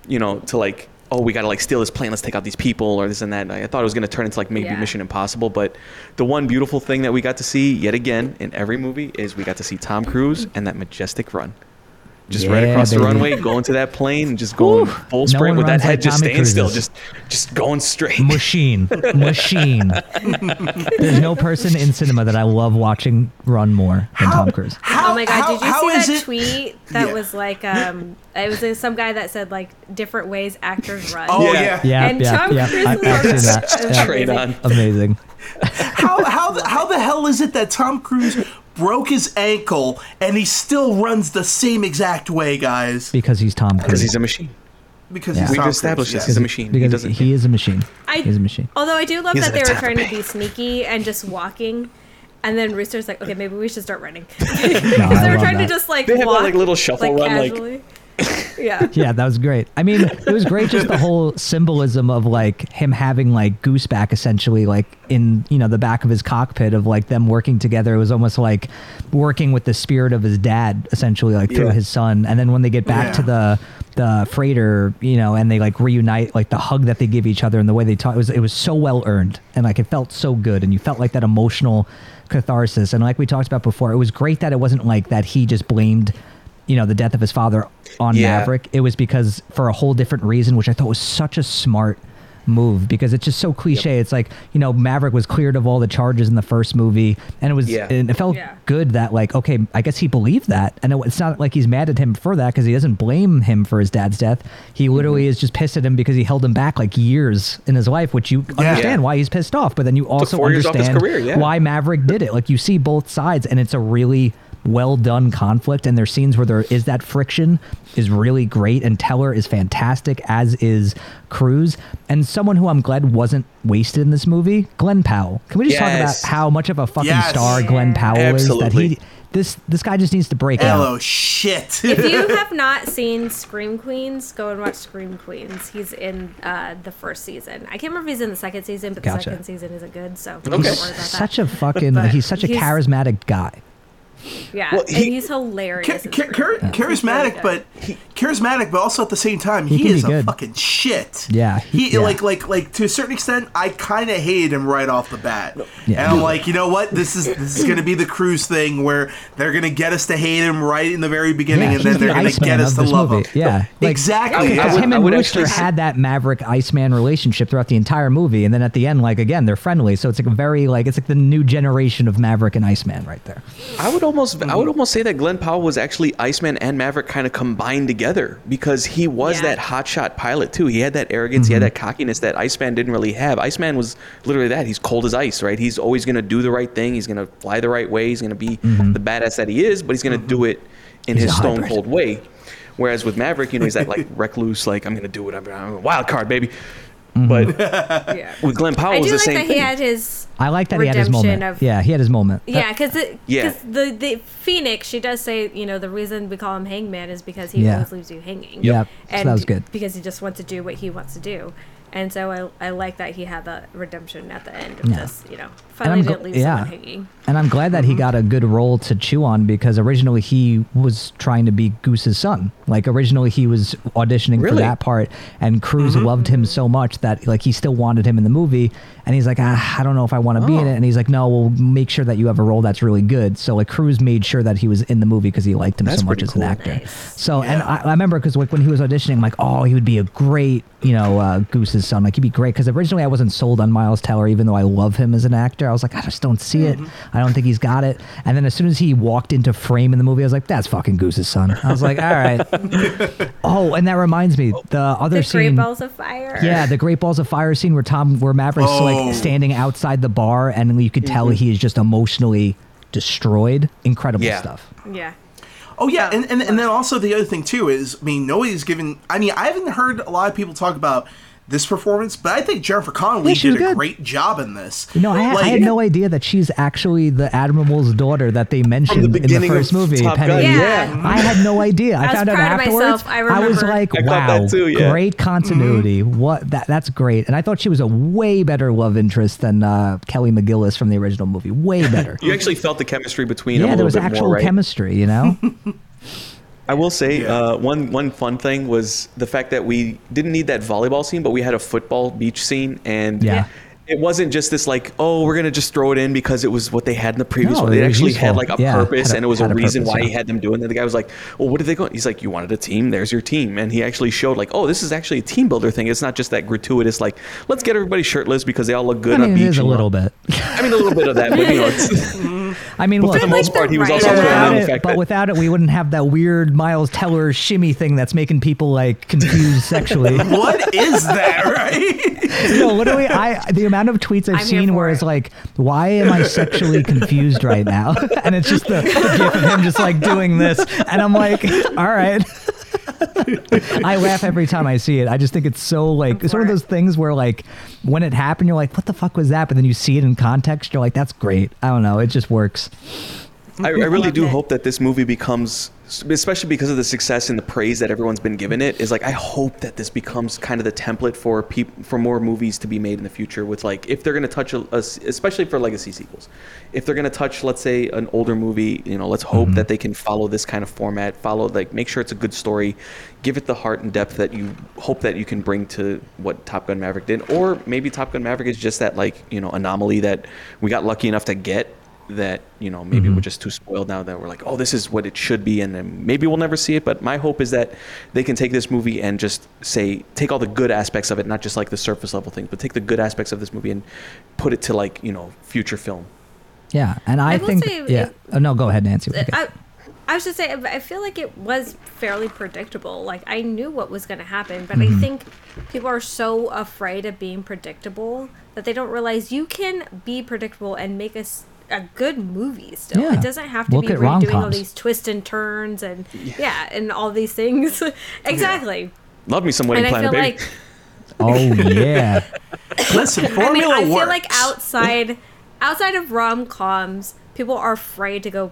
[SPEAKER 4] you know, to like. Oh, we gotta like steal this plane. Let's take out these people, or this and that. I thought it was gonna turn into like maybe
[SPEAKER 1] Yeah.
[SPEAKER 4] Mission Impossible, but the one beautiful thing that we got to see yet again in every movie is we got to see Tom Cruise and that majestic run. Just right across
[SPEAKER 3] baby.
[SPEAKER 4] the runway, going to that plane, and just going full
[SPEAKER 3] No
[SPEAKER 4] sprint
[SPEAKER 3] one
[SPEAKER 4] with that head
[SPEAKER 3] like
[SPEAKER 4] just
[SPEAKER 3] Tommy
[SPEAKER 4] staying still, just just going straight.
[SPEAKER 3] Machine. Machine. There's no person in cinema that I love watching run more than
[SPEAKER 5] How-
[SPEAKER 3] Tom Cruise.
[SPEAKER 5] How,
[SPEAKER 1] oh my god,
[SPEAKER 5] how-
[SPEAKER 1] did you see that
[SPEAKER 5] it-
[SPEAKER 1] tweet that
[SPEAKER 5] Yeah.
[SPEAKER 1] was like um it was uh, some guy that said like different ways actors run.
[SPEAKER 5] Oh
[SPEAKER 4] Yeah.
[SPEAKER 5] yeah.
[SPEAKER 3] Yeah,
[SPEAKER 1] And
[SPEAKER 3] yeah,
[SPEAKER 1] Tom
[SPEAKER 3] yeah.
[SPEAKER 1] Cruise
[SPEAKER 3] I,
[SPEAKER 1] is
[SPEAKER 3] I've seen
[SPEAKER 1] on
[SPEAKER 3] that.
[SPEAKER 1] it.
[SPEAKER 3] Yeah.
[SPEAKER 4] On.
[SPEAKER 3] Amazing.
[SPEAKER 5] How how the, how the hell is it that Tom Cruise broke his ankle and he still runs the same exact way, guys?
[SPEAKER 3] Because he's Tom Cruise.
[SPEAKER 4] Because he's a machine.
[SPEAKER 5] Because
[SPEAKER 3] Yeah.
[SPEAKER 5] he's
[SPEAKER 4] We've
[SPEAKER 5] Tom
[SPEAKER 4] established
[SPEAKER 5] Cruise,
[SPEAKER 4] this. He's a machine. He
[SPEAKER 3] Because
[SPEAKER 4] doesn't.
[SPEAKER 3] he is a machine.
[SPEAKER 1] I,
[SPEAKER 3] He's a machine.
[SPEAKER 1] Although I do love
[SPEAKER 4] He has
[SPEAKER 1] that they were trying to be sneaky and just walking, and then Rooster's like, okay, maybe we should start running because
[SPEAKER 3] I
[SPEAKER 1] they were trying
[SPEAKER 3] that.
[SPEAKER 1] to just like
[SPEAKER 4] They have that,
[SPEAKER 1] walk,
[SPEAKER 4] like, little shuffle run, like-
[SPEAKER 1] casually. yeah.
[SPEAKER 3] Yeah, that was great. I mean, it was great just the whole symbolism of like him having like Goose back essentially like in, you know, the back of his cockpit of like them working together. It was almost like working with the spirit of his dad essentially like through
[SPEAKER 4] Yeah.
[SPEAKER 3] his son. And then when they get back to the the freighter, you know, and they like reunite like the hug that they give each other and the way they talk it was it was so well earned and like it felt so good and you felt like that emotional catharsis and like we talked about before, it was great that it wasn't like that he just blamed you know the death of his father on
[SPEAKER 4] Yeah.
[SPEAKER 3] Maverick. It was because for a whole different reason, which I thought was such a smart move because it's just so cliche. It's like you know Maverick was cleared of all the charges in the first movie, and it was
[SPEAKER 4] Yeah.
[SPEAKER 3] and it felt
[SPEAKER 1] Yeah.
[SPEAKER 3] good that like okay, I guess he believed that, and it, it's not like he's mad at him for that because he doesn't blame him for his dad's death. He mm-hmm. literally is just pissed at him because he held him back like years in his life, which you understand
[SPEAKER 4] Yeah.
[SPEAKER 3] why he's pissed off, but then you also
[SPEAKER 4] four years off his
[SPEAKER 3] understand
[SPEAKER 4] career, yeah.
[SPEAKER 3] why Maverick did it. Like you see both sides, and it's a really well done conflict. And there's scenes where there is that friction is really great, and Teller is fantastic, as is Cruise. And someone who I'm glad wasn't wasted in this movie, Glen Powell. Can we just
[SPEAKER 4] Yes.
[SPEAKER 3] talk about how much of a fucking
[SPEAKER 5] Yes.
[SPEAKER 3] star Glen
[SPEAKER 1] Yeah.
[SPEAKER 3] Powell is? That he this this guy just needs to break
[SPEAKER 5] Hello,
[SPEAKER 3] out.
[SPEAKER 5] Oh shit.
[SPEAKER 1] if you have not seen Scream Queens, go and watch Scream Queens. He's in uh, the first season. I can't remember if he's in the second season, but the second season isn't good, so
[SPEAKER 4] Okay.
[SPEAKER 1] don't worry about that.
[SPEAKER 3] such a fucking he's such a
[SPEAKER 1] he's-
[SPEAKER 3] charismatic guy.
[SPEAKER 1] Yeah,
[SPEAKER 4] Well,
[SPEAKER 1] and
[SPEAKER 4] he-
[SPEAKER 1] he's hilarious.
[SPEAKER 5] Cha-
[SPEAKER 1] in
[SPEAKER 5] cha-
[SPEAKER 1] this
[SPEAKER 5] char- charismatic,
[SPEAKER 1] He's
[SPEAKER 5] but
[SPEAKER 1] really
[SPEAKER 5] charismatic, but also at the same time, he,
[SPEAKER 3] can be
[SPEAKER 5] is a fucking shit.
[SPEAKER 3] Yeah,
[SPEAKER 5] he,
[SPEAKER 3] he- yeah.
[SPEAKER 5] like like like to a certain extent, I kind of hated him right off the bat,
[SPEAKER 3] Yeah.
[SPEAKER 5] and I'm like, you know what, this is this is gonna be the cruise thing where they're gonna get us to hate him right in the very beginning,
[SPEAKER 3] Yeah,
[SPEAKER 5] and then they're
[SPEAKER 3] the
[SPEAKER 5] gonna
[SPEAKER 3] Iceman
[SPEAKER 5] get us to love
[SPEAKER 3] movie.
[SPEAKER 5] him.
[SPEAKER 3] Yeah, like-
[SPEAKER 5] exactly.
[SPEAKER 4] Yeah, I
[SPEAKER 3] Because him and
[SPEAKER 4] would
[SPEAKER 3] Rooster had that Maverick Iceman relationship throughout the entire movie, and then at the end, like again, they're friendly. So it's like a very like it's like the new generation of Maverick and Iceman right there.
[SPEAKER 4] I would almost I
[SPEAKER 3] Mm-hmm.
[SPEAKER 4] would almost say that Glen Powell was actually Iceman and Maverick kind of combined together because he was
[SPEAKER 1] Yeah.
[SPEAKER 4] that hotshot pilot too. He had that arrogance, he
[SPEAKER 3] Mm-hmm.
[SPEAKER 4] had that cockiness that Iceman didn't really have. Iceman was literally that. He's cold as ice, right? He's always going to do the right thing. He's going to fly the right way. He's going to be the badass that he is, but he's going to do it in
[SPEAKER 3] Mm-hmm. He's
[SPEAKER 4] his stone cold way. Whereas with Maverick, you know, he's that like recluse, like I'm going to do whatever. I'm a wild card, baby.
[SPEAKER 3] Mm-hmm.
[SPEAKER 4] But.
[SPEAKER 1] Yeah.
[SPEAKER 4] with Glen Powell,
[SPEAKER 1] I
[SPEAKER 4] it was
[SPEAKER 1] do
[SPEAKER 4] the
[SPEAKER 1] like
[SPEAKER 4] same
[SPEAKER 1] that
[SPEAKER 4] thing.
[SPEAKER 1] he had his.
[SPEAKER 3] I like that he had his moment.
[SPEAKER 1] of-
[SPEAKER 3] yeah, he had his moment.
[SPEAKER 1] Yeah, because
[SPEAKER 4] Yeah.
[SPEAKER 1] the the Phoenix, she does say, you know, the reason we call him Hangman is because he
[SPEAKER 3] Yeah.
[SPEAKER 1] always leaves you hanging.
[SPEAKER 3] Yep. So
[SPEAKER 1] and
[SPEAKER 3] that was good.
[SPEAKER 1] because he just wants to do what he wants to do, and so I, I like that he had the redemption at the end of
[SPEAKER 3] Yeah.
[SPEAKER 1] this. You know,
[SPEAKER 3] And
[SPEAKER 1] finally
[SPEAKER 3] I'm
[SPEAKER 1] didn't leave
[SPEAKER 3] yeah.
[SPEAKER 1] someone hanging.
[SPEAKER 3] And I'm glad that he got a good role to chew on because originally he was trying to be Goose's son. Like originally he was auditioning for that part, and Cruise loved him so much that like he still wanted him in the movie. And he's like, ah, I don't know if I want to be in
[SPEAKER 4] Oh.
[SPEAKER 3] it. And he's like, No, we'll make sure that you have a role that's really good. So like Cruise made sure that he was in the movie because he liked him
[SPEAKER 4] That's
[SPEAKER 3] so much
[SPEAKER 4] pretty
[SPEAKER 3] as an actor.
[SPEAKER 1] Nice.
[SPEAKER 3] So and I, I remember because like when he was auditioning, I'm like, oh, he would be a great, you know, uh, Goose's son. Like he'd be great because originally I wasn't sold on Miles Teller, even though I love him as an actor. I was like, I just don't see it. I don't think he's got it. And then as soon as he walked into frame in the movie, I was like, that's fucking Goose's son. I was like, all right. oh, and that reminds me, the other
[SPEAKER 1] The
[SPEAKER 3] scene.
[SPEAKER 1] Great Balls of Fire.
[SPEAKER 3] Yeah, the Great Balls of Fire scene where Tom, where Maverick's
[SPEAKER 5] Oh.
[SPEAKER 3] like standing outside the bar, and you could tell
[SPEAKER 4] Mm-hmm.
[SPEAKER 3] he is just emotionally destroyed. Incredible
[SPEAKER 4] Yeah.
[SPEAKER 3] stuff.
[SPEAKER 1] Yeah.
[SPEAKER 5] Oh yeah, and, and and then also the other thing too is, I mean, nobody's given. I mean, I haven't heard a lot of people talk about this performance, but I think Jennifer Connelly
[SPEAKER 3] Yeah,
[SPEAKER 5] did
[SPEAKER 3] was
[SPEAKER 5] a
[SPEAKER 3] good.
[SPEAKER 5] great job in this.
[SPEAKER 3] You know, I, I had no idea that she's actually the admiral's daughter that they mentioned in the first movie.
[SPEAKER 4] Top
[SPEAKER 3] Penny.
[SPEAKER 4] Gun,
[SPEAKER 1] Yeah.
[SPEAKER 3] I had no idea. I,
[SPEAKER 1] I
[SPEAKER 3] found out
[SPEAKER 1] proud of
[SPEAKER 3] afterwards.
[SPEAKER 1] myself. I
[SPEAKER 3] was like,
[SPEAKER 4] I
[SPEAKER 3] "Wow,
[SPEAKER 4] that too, yeah.
[SPEAKER 3] great continuity! What that that's great." And I thought she was a way better love interest than uh, Kelly McGillis from the original movie. Way better.
[SPEAKER 4] You actually felt the chemistry between them
[SPEAKER 3] yeah,
[SPEAKER 4] a
[SPEAKER 3] there was
[SPEAKER 4] bit
[SPEAKER 3] actual
[SPEAKER 4] more, right?
[SPEAKER 3] chemistry. You know.
[SPEAKER 4] I will say
[SPEAKER 5] Yeah.
[SPEAKER 4] uh, one one fun thing was the fact that we didn't need that volleyball scene, but we had a football beach scene, and
[SPEAKER 3] Yeah.
[SPEAKER 4] it wasn't just this like, oh, we're gonna just throw it in because it was what they had in the previous
[SPEAKER 3] No,
[SPEAKER 4] one.
[SPEAKER 3] it
[SPEAKER 4] It actually
[SPEAKER 3] useful.
[SPEAKER 4] had like a
[SPEAKER 3] Yeah,
[SPEAKER 4] purpose,
[SPEAKER 3] a-
[SPEAKER 4] and it was a
[SPEAKER 3] a
[SPEAKER 4] reason
[SPEAKER 3] purpose,
[SPEAKER 4] why he had them doing it. The guy was like, well, what did they go? He's like, you wanted a team. There's your team, and he actually showed like, oh, this is actually a team builder thing. It's not just that gratuitous like, let's get everybody shirtless because they all look good
[SPEAKER 3] I mean,
[SPEAKER 4] on
[SPEAKER 3] it
[SPEAKER 4] beach.
[SPEAKER 3] is a little bit.
[SPEAKER 4] I mean, a little bit of that, but you know, it's,
[SPEAKER 3] I mean, look,
[SPEAKER 4] for the
[SPEAKER 1] like
[SPEAKER 4] most
[SPEAKER 1] the
[SPEAKER 4] part, he was
[SPEAKER 1] writing.
[SPEAKER 4] also
[SPEAKER 3] without
[SPEAKER 4] in the
[SPEAKER 3] it,
[SPEAKER 4] fact
[SPEAKER 3] but
[SPEAKER 4] that
[SPEAKER 3] without it, we wouldn't have that weird Miles Teller shimmy thing that's making people like confused sexually.
[SPEAKER 5] what is that, right?
[SPEAKER 3] no, literally, I the amount of tweets I've
[SPEAKER 1] I'm
[SPEAKER 3] seen where
[SPEAKER 1] for
[SPEAKER 3] it's like, "Why am I sexually confused right now?" and it's just the, the gif of him just like doing this, and I'm like, "All right." I laugh every time I see it. I just think it's so like it's one of those things where like when it happened, you're like, "What the fuck was that?" But then you see it in context, you're like, "That's great." I don't know, it just works.
[SPEAKER 4] I, I really do
[SPEAKER 1] it.
[SPEAKER 4] hope that this movie becomes, especially because of the success and the praise that everyone's been giving it, is like I hope that this becomes kind of the template for peop- for more movies to be made in the future. With like, if they're going to touch a, a especially for legacy sequels, if they're going to touch, let's say, an older movie, you know, let's hope mm-hmm. that they can follow this kind of format, follow like make sure it's a good story, give it the heart and depth that you hope that you can bring to what Top Gun Maverick did, or maybe Top Gun Maverick is just that like you know anomaly that we got lucky enough to get that you know maybe we're just too spoiled now that we're like oh this is what it should be and then maybe we'll never see it but my hope is that they can take this movie and just say take all the good aspects of it not just like the surface level things but take the good aspects of this movie and put it to like you know future film
[SPEAKER 3] Yeah, and I,
[SPEAKER 1] I
[SPEAKER 3] think
[SPEAKER 1] say
[SPEAKER 3] yeah.
[SPEAKER 1] it-
[SPEAKER 3] Oh, no, go ahead, Nancy. Okay.
[SPEAKER 1] I, I was just saying, I feel like it was fairly predictable. Like I knew what was going to happen, but
[SPEAKER 3] Mm-hmm.
[SPEAKER 1] I think people are so afraid of being predictable that they don't realize you can be predictable and make a, s- a good movie still.
[SPEAKER 3] Yeah.
[SPEAKER 1] It doesn't have to
[SPEAKER 3] Look
[SPEAKER 1] be
[SPEAKER 3] at
[SPEAKER 1] redoing all
[SPEAKER 3] rom-coms.
[SPEAKER 1] these twists and turns and yeah, and all these things. exactly.
[SPEAKER 4] love me some wedding planner baby oh,
[SPEAKER 1] like
[SPEAKER 3] oh yeah.
[SPEAKER 5] Listen,
[SPEAKER 1] I mean,
[SPEAKER 5] Formula
[SPEAKER 1] I feel like outside outside of rom coms, people are afraid to go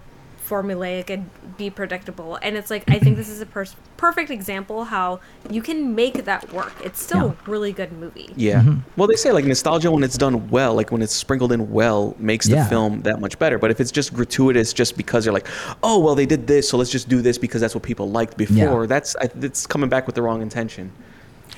[SPEAKER 1] formulaic and be predictable. And it's like I think this is a per- perfect example how you can make that work. It's still
[SPEAKER 3] Yeah.
[SPEAKER 1] a really good movie.
[SPEAKER 4] Yeah. Mm-hmm. Well, they say like nostalgia when it's done well, like when it's sprinkled in well, makes the film that much better. But if it's just gratuitous, just because you're like, oh well, they did this, so let's just do this because that's what people liked before. That's I, it's coming back with the wrong intention.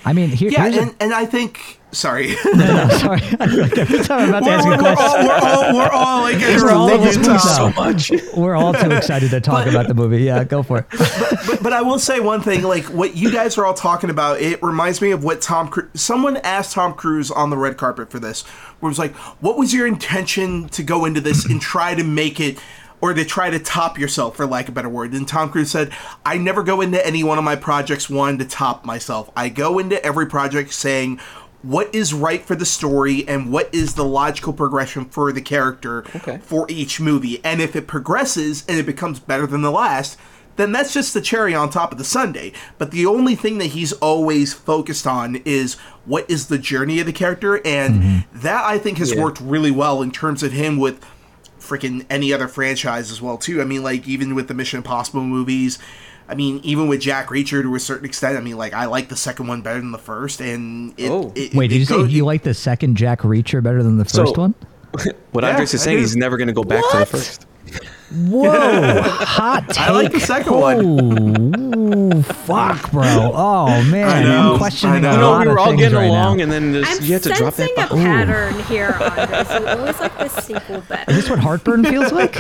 [SPEAKER 3] I mean, here,
[SPEAKER 5] Yeah,
[SPEAKER 3] here's a-
[SPEAKER 5] and, and I think sorry.
[SPEAKER 3] no, no, sorry. Every time I'm about to ask
[SPEAKER 5] we're,
[SPEAKER 3] a
[SPEAKER 5] we're, all, we're all we're all like in
[SPEAKER 3] We're all
[SPEAKER 5] a religion
[SPEAKER 3] over
[SPEAKER 5] talk.
[SPEAKER 3] so
[SPEAKER 4] much.
[SPEAKER 3] We're all too excited to talk about the movie. Yeah, go for it.
[SPEAKER 5] but, but I will say one thing, like what you guys are all talking about, it reminds me of what Tom Cruise. Someone asked Tom Cruise on the red carpet for this, where it was like, "What was your intention to go into this and try to make it?" Or to try to top yourself, for lack of a better word. And Tom Cruise said, I never go into any one of my projects wanting to top myself. I go into every project saying, what is right for the story and what is the logical progression for the character
[SPEAKER 4] Okay.
[SPEAKER 5] for each movie. And if it progresses and it becomes better than the last, then that's just the cherry on top of the sundae. But the only thing that he's always focused on is what is the journey of the character, and mm-hmm. that I think has
[SPEAKER 4] Yeah.
[SPEAKER 5] worked really well in terms of him with freaking any other franchise as well too. I mean, like even with the Mission Impossible movies. I mean, even with Jack Reacher to a certain extent. I mean, like I like the second one better than the first, and it,
[SPEAKER 4] Oh.
[SPEAKER 5] it-
[SPEAKER 3] Wait,
[SPEAKER 5] it
[SPEAKER 3] did you say you like the second Jack Reacher better than the
[SPEAKER 4] So-
[SPEAKER 3] first one?
[SPEAKER 4] What
[SPEAKER 5] Yeah,
[SPEAKER 4] Andres is saying,
[SPEAKER 5] do.
[SPEAKER 4] he's never going to go back to the first.
[SPEAKER 3] Whoa, hot take.
[SPEAKER 5] I like the second one.
[SPEAKER 3] Oh, fuck, bro. Oh man,
[SPEAKER 5] I know,
[SPEAKER 3] I'm questioning
[SPEAKER 5] I
[SPEAKER 3] a
[SPEAKER 5] know.
[SPEAKER 4] No,
[SPEAKER 3] lot
[SPEAKER 4] we were
[SPEAKER 3] of
[SPEAKER 4] all
[SPEAKER 3] things
[SPEAKER 4] getting
[SPEAKER 3] right
[SPEAKER 4] along,
[SPEAKER 3] now.
[SPEAKER 4] and then there's,
[SPEAKER 1] I'm
[SPEAKER 4] you had to drop
[SPEAKER 1] sensing
[SPEAKER 4] that.
[SPEAKER 1] a
[SPEAKER 4] bomb.
[SPEAKER 1] pattern here, Andres. You always like the sequel better.
[SPEAKER 3] Is this what heartburn feels like?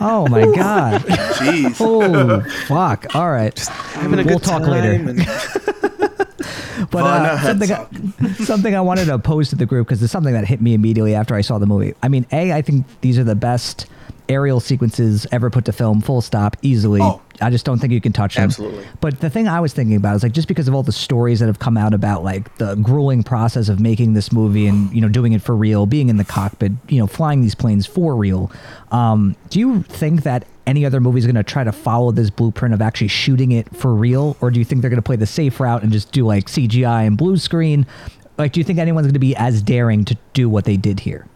[SPEAKER 3] Oh my god.
[SPEAKER 5] Jeez.
[SPEAKER 3] Oh fuck. All right.
[SPEAKER 4] Having a
[SPEAKER 3] we'll
[SPEAKER 4] good
[SPEAKER 3] talk
[SPEAKER 4] time
[SPEAKER 3] later.
[SPEAKER 4] and-
[SPEAKER 3] But uh, something, I, something I wanted to pose to the group because it's something that hit me immediately after I saw the movie. I mean, a, I think these are the best aerial sequences ever put to film. Full stop, easily.
[SPEAKER 5] Oh.
[SPEAKER 3] I just don't think you can touch them.
[SPEAKER 4] Absolutely.
[SPEAKER 3] But the thing I was thinking about is like just because of all the stories that have come out about like the grueling process of making this movie and you know doing it for real, being in the cockpit, you know, flying these planes for real. Um, do you think that any other movie is going to try to follow this blueprint of actually shooting it for real, or do you think they're going to play the safe route and just do like CGI and blue screen? Like, do you think anyone's going to be as daring to do what they did here?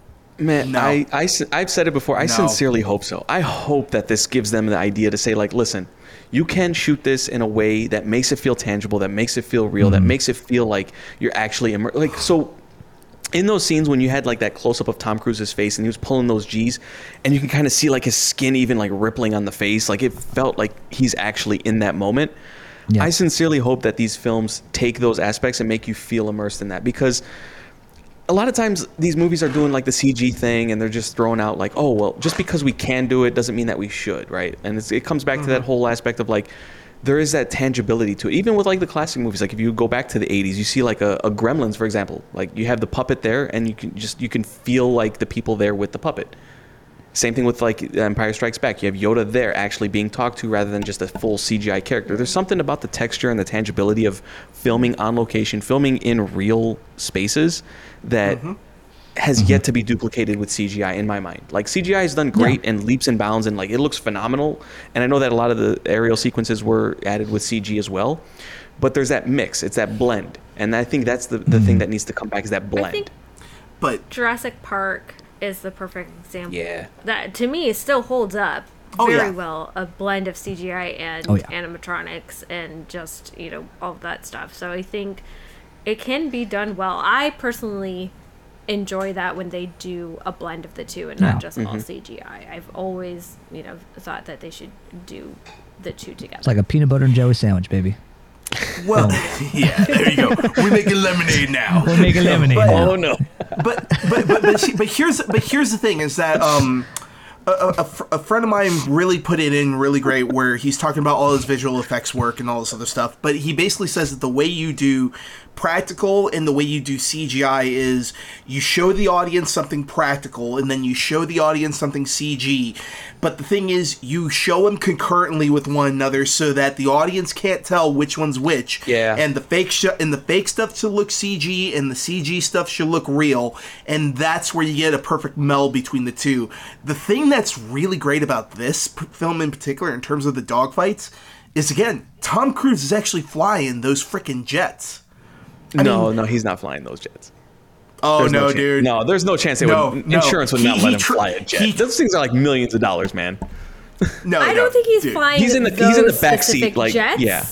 [SPEAKER 4] Man,
[SPEAKER 5] No.
[SPEAKER 4] I, I, have said it before. I
[SPEAKER 5] No.
[SPEAKER 4] sincerely hope so. I hope that this gives them the idea to say, like, listen, you can shoot this in a way that makes it feel tangible, that makes it feel real, that mm-hmm. makes it feel like you're actually immer- like so. In those scenes when you had like that close up of Tom Cruise's face and he was pulling those G's, and you can kind of see like his skin even like rippling on the face, like it felt like he's actually in that moment.
[SPEAKER 3] Yeah.
[SPEAKER 4] I sincerely hope that these films take those aspects and make you feel immersed in that because a lot of times these movies are doing like the CG thing and they're just throwing out like, oh well, just because we can do it doesn't mean that we should, right? And it's, it comes back to that mm-hmm. whole aspect of like, there is that tangibility to it. Even with like the classic movies, like if you go back to the '80s, you see like a, a Gremlins, for example. Like you have the puppet there, and you can just you can feel like the people there with the puppet. Same thing with like Empire Strikes Back. You have Yoda there actually being talked to rather than just a full CGI character. There's something about the texture and the tangibility of filming on location, filming in real spaces that mm-hmm. has mm-hmm. yet to be duplicated with CGI in my mind. Like CGI has done great and leaps and bounds and like it looks phenomenal. And I know that a lot of the aerial sequences were added with CG as well. But there's that mix, it's that blend. And I think that's the, the thing mm-hmm. that needs to come back is that
[SPEAKER 1] I
[SPEAKER 4] blend.
[SPEAKER 1] think
[SPEAKER 5] But
[SPEAKER 1] Jurassic Park is the perfect example.
[SPEAKER 4] Yeah.
[SPEAKER 1] That to me still holds up
[SPEAKER 5] Oh,
[SPEAKER 1] very
[SPEAKER 5] yeah.
[SPEAKER 1] well. A blend of CGI and
[SPEAKER 3] Oh, yeah.
[SPEAKER 1] animatronics and just, you know, all of that stuff. So I think it can be done well. I personally enjoy that when they do a blend of the two and
[SPEAKER 3] Yeah.
[SPEAKER 1] not just all
[SPEAKER 4] Mm-hmm.
[SPEAKER 1] CGI. I've always, you know, thought that they should do the two together.
[SPEAKER 3] It's like a peanut butter and jelly sandwich, baby.
[SPEAKER 5] Well, yeah, there you go. We're making lemonade now.
[SPEAKER 3] We're making lemonade.
[SPEAKER 5] But-
[SPEAKER 3] now.
[SPEAKER 4] Oh no.
[SPEAKER 5] but but but but, see- but here's but here's the thing is that um a, a, a a friend of mine really put it in really great where he's talking about all his visual effects work and all this other stuff but he basically says that the way you do practical and the way you do CGI is you show the audience something practical and then you show the audience something CG but the thing is you show them concurrently with one another so that the audience can't tell which one's which
[SPEAKER 4] Yeah.
[SPEAKER 5] and the fake sh- and the fake stuff should look CG and the CG stuff should look real and that's where you get a perfect meld between the two. The thing that's really great about this p- film in particular in terms of the dogfights is again Tom Cruise is actually flying those freaking jets.
[SPEAKER 4] No, no, he's not flying those jets.
[SPEAKER 5] Oh
[SPEAKER 4] There's
[SPEAKER 5] no,
[SPEAKER 4] chan-
[SPEAKER 5] dude.
[SPEAKER 4] No, there's no chance they
[SPEAKER 5] No,
[SPEAKER 4] would.
[SPEAKER 5] no.
[SPEAKER 4] Insurance would
[SPEAKER 5] He-
[SPEAKER 4] not
[SPEAKER 5] he
[SPEAKER 4] let him
[SPEAKER 5] tr-
[SPEAKER 4] fly a jet.
[SPEAKER 5] he-
[SPEAKER 4] Those things are like millions of dollars, man.
[SPEAKER 5] No,
[SPEAKER 1] I
[SPEAKER 5] no,
[SPEAKER 1] don't think he's
[SPEAKER 5] dude.
[SPEAKER 1] flying.
[SPEAKER 4] He's in the- he's in the
[SPEAKER 1] those
[SPEAKER 4] back
[SPEAKER 1] specific
[SPEAKER 4] seat, like,
[SPEAKER 1] jets,
[SPEAKER 4] yeah.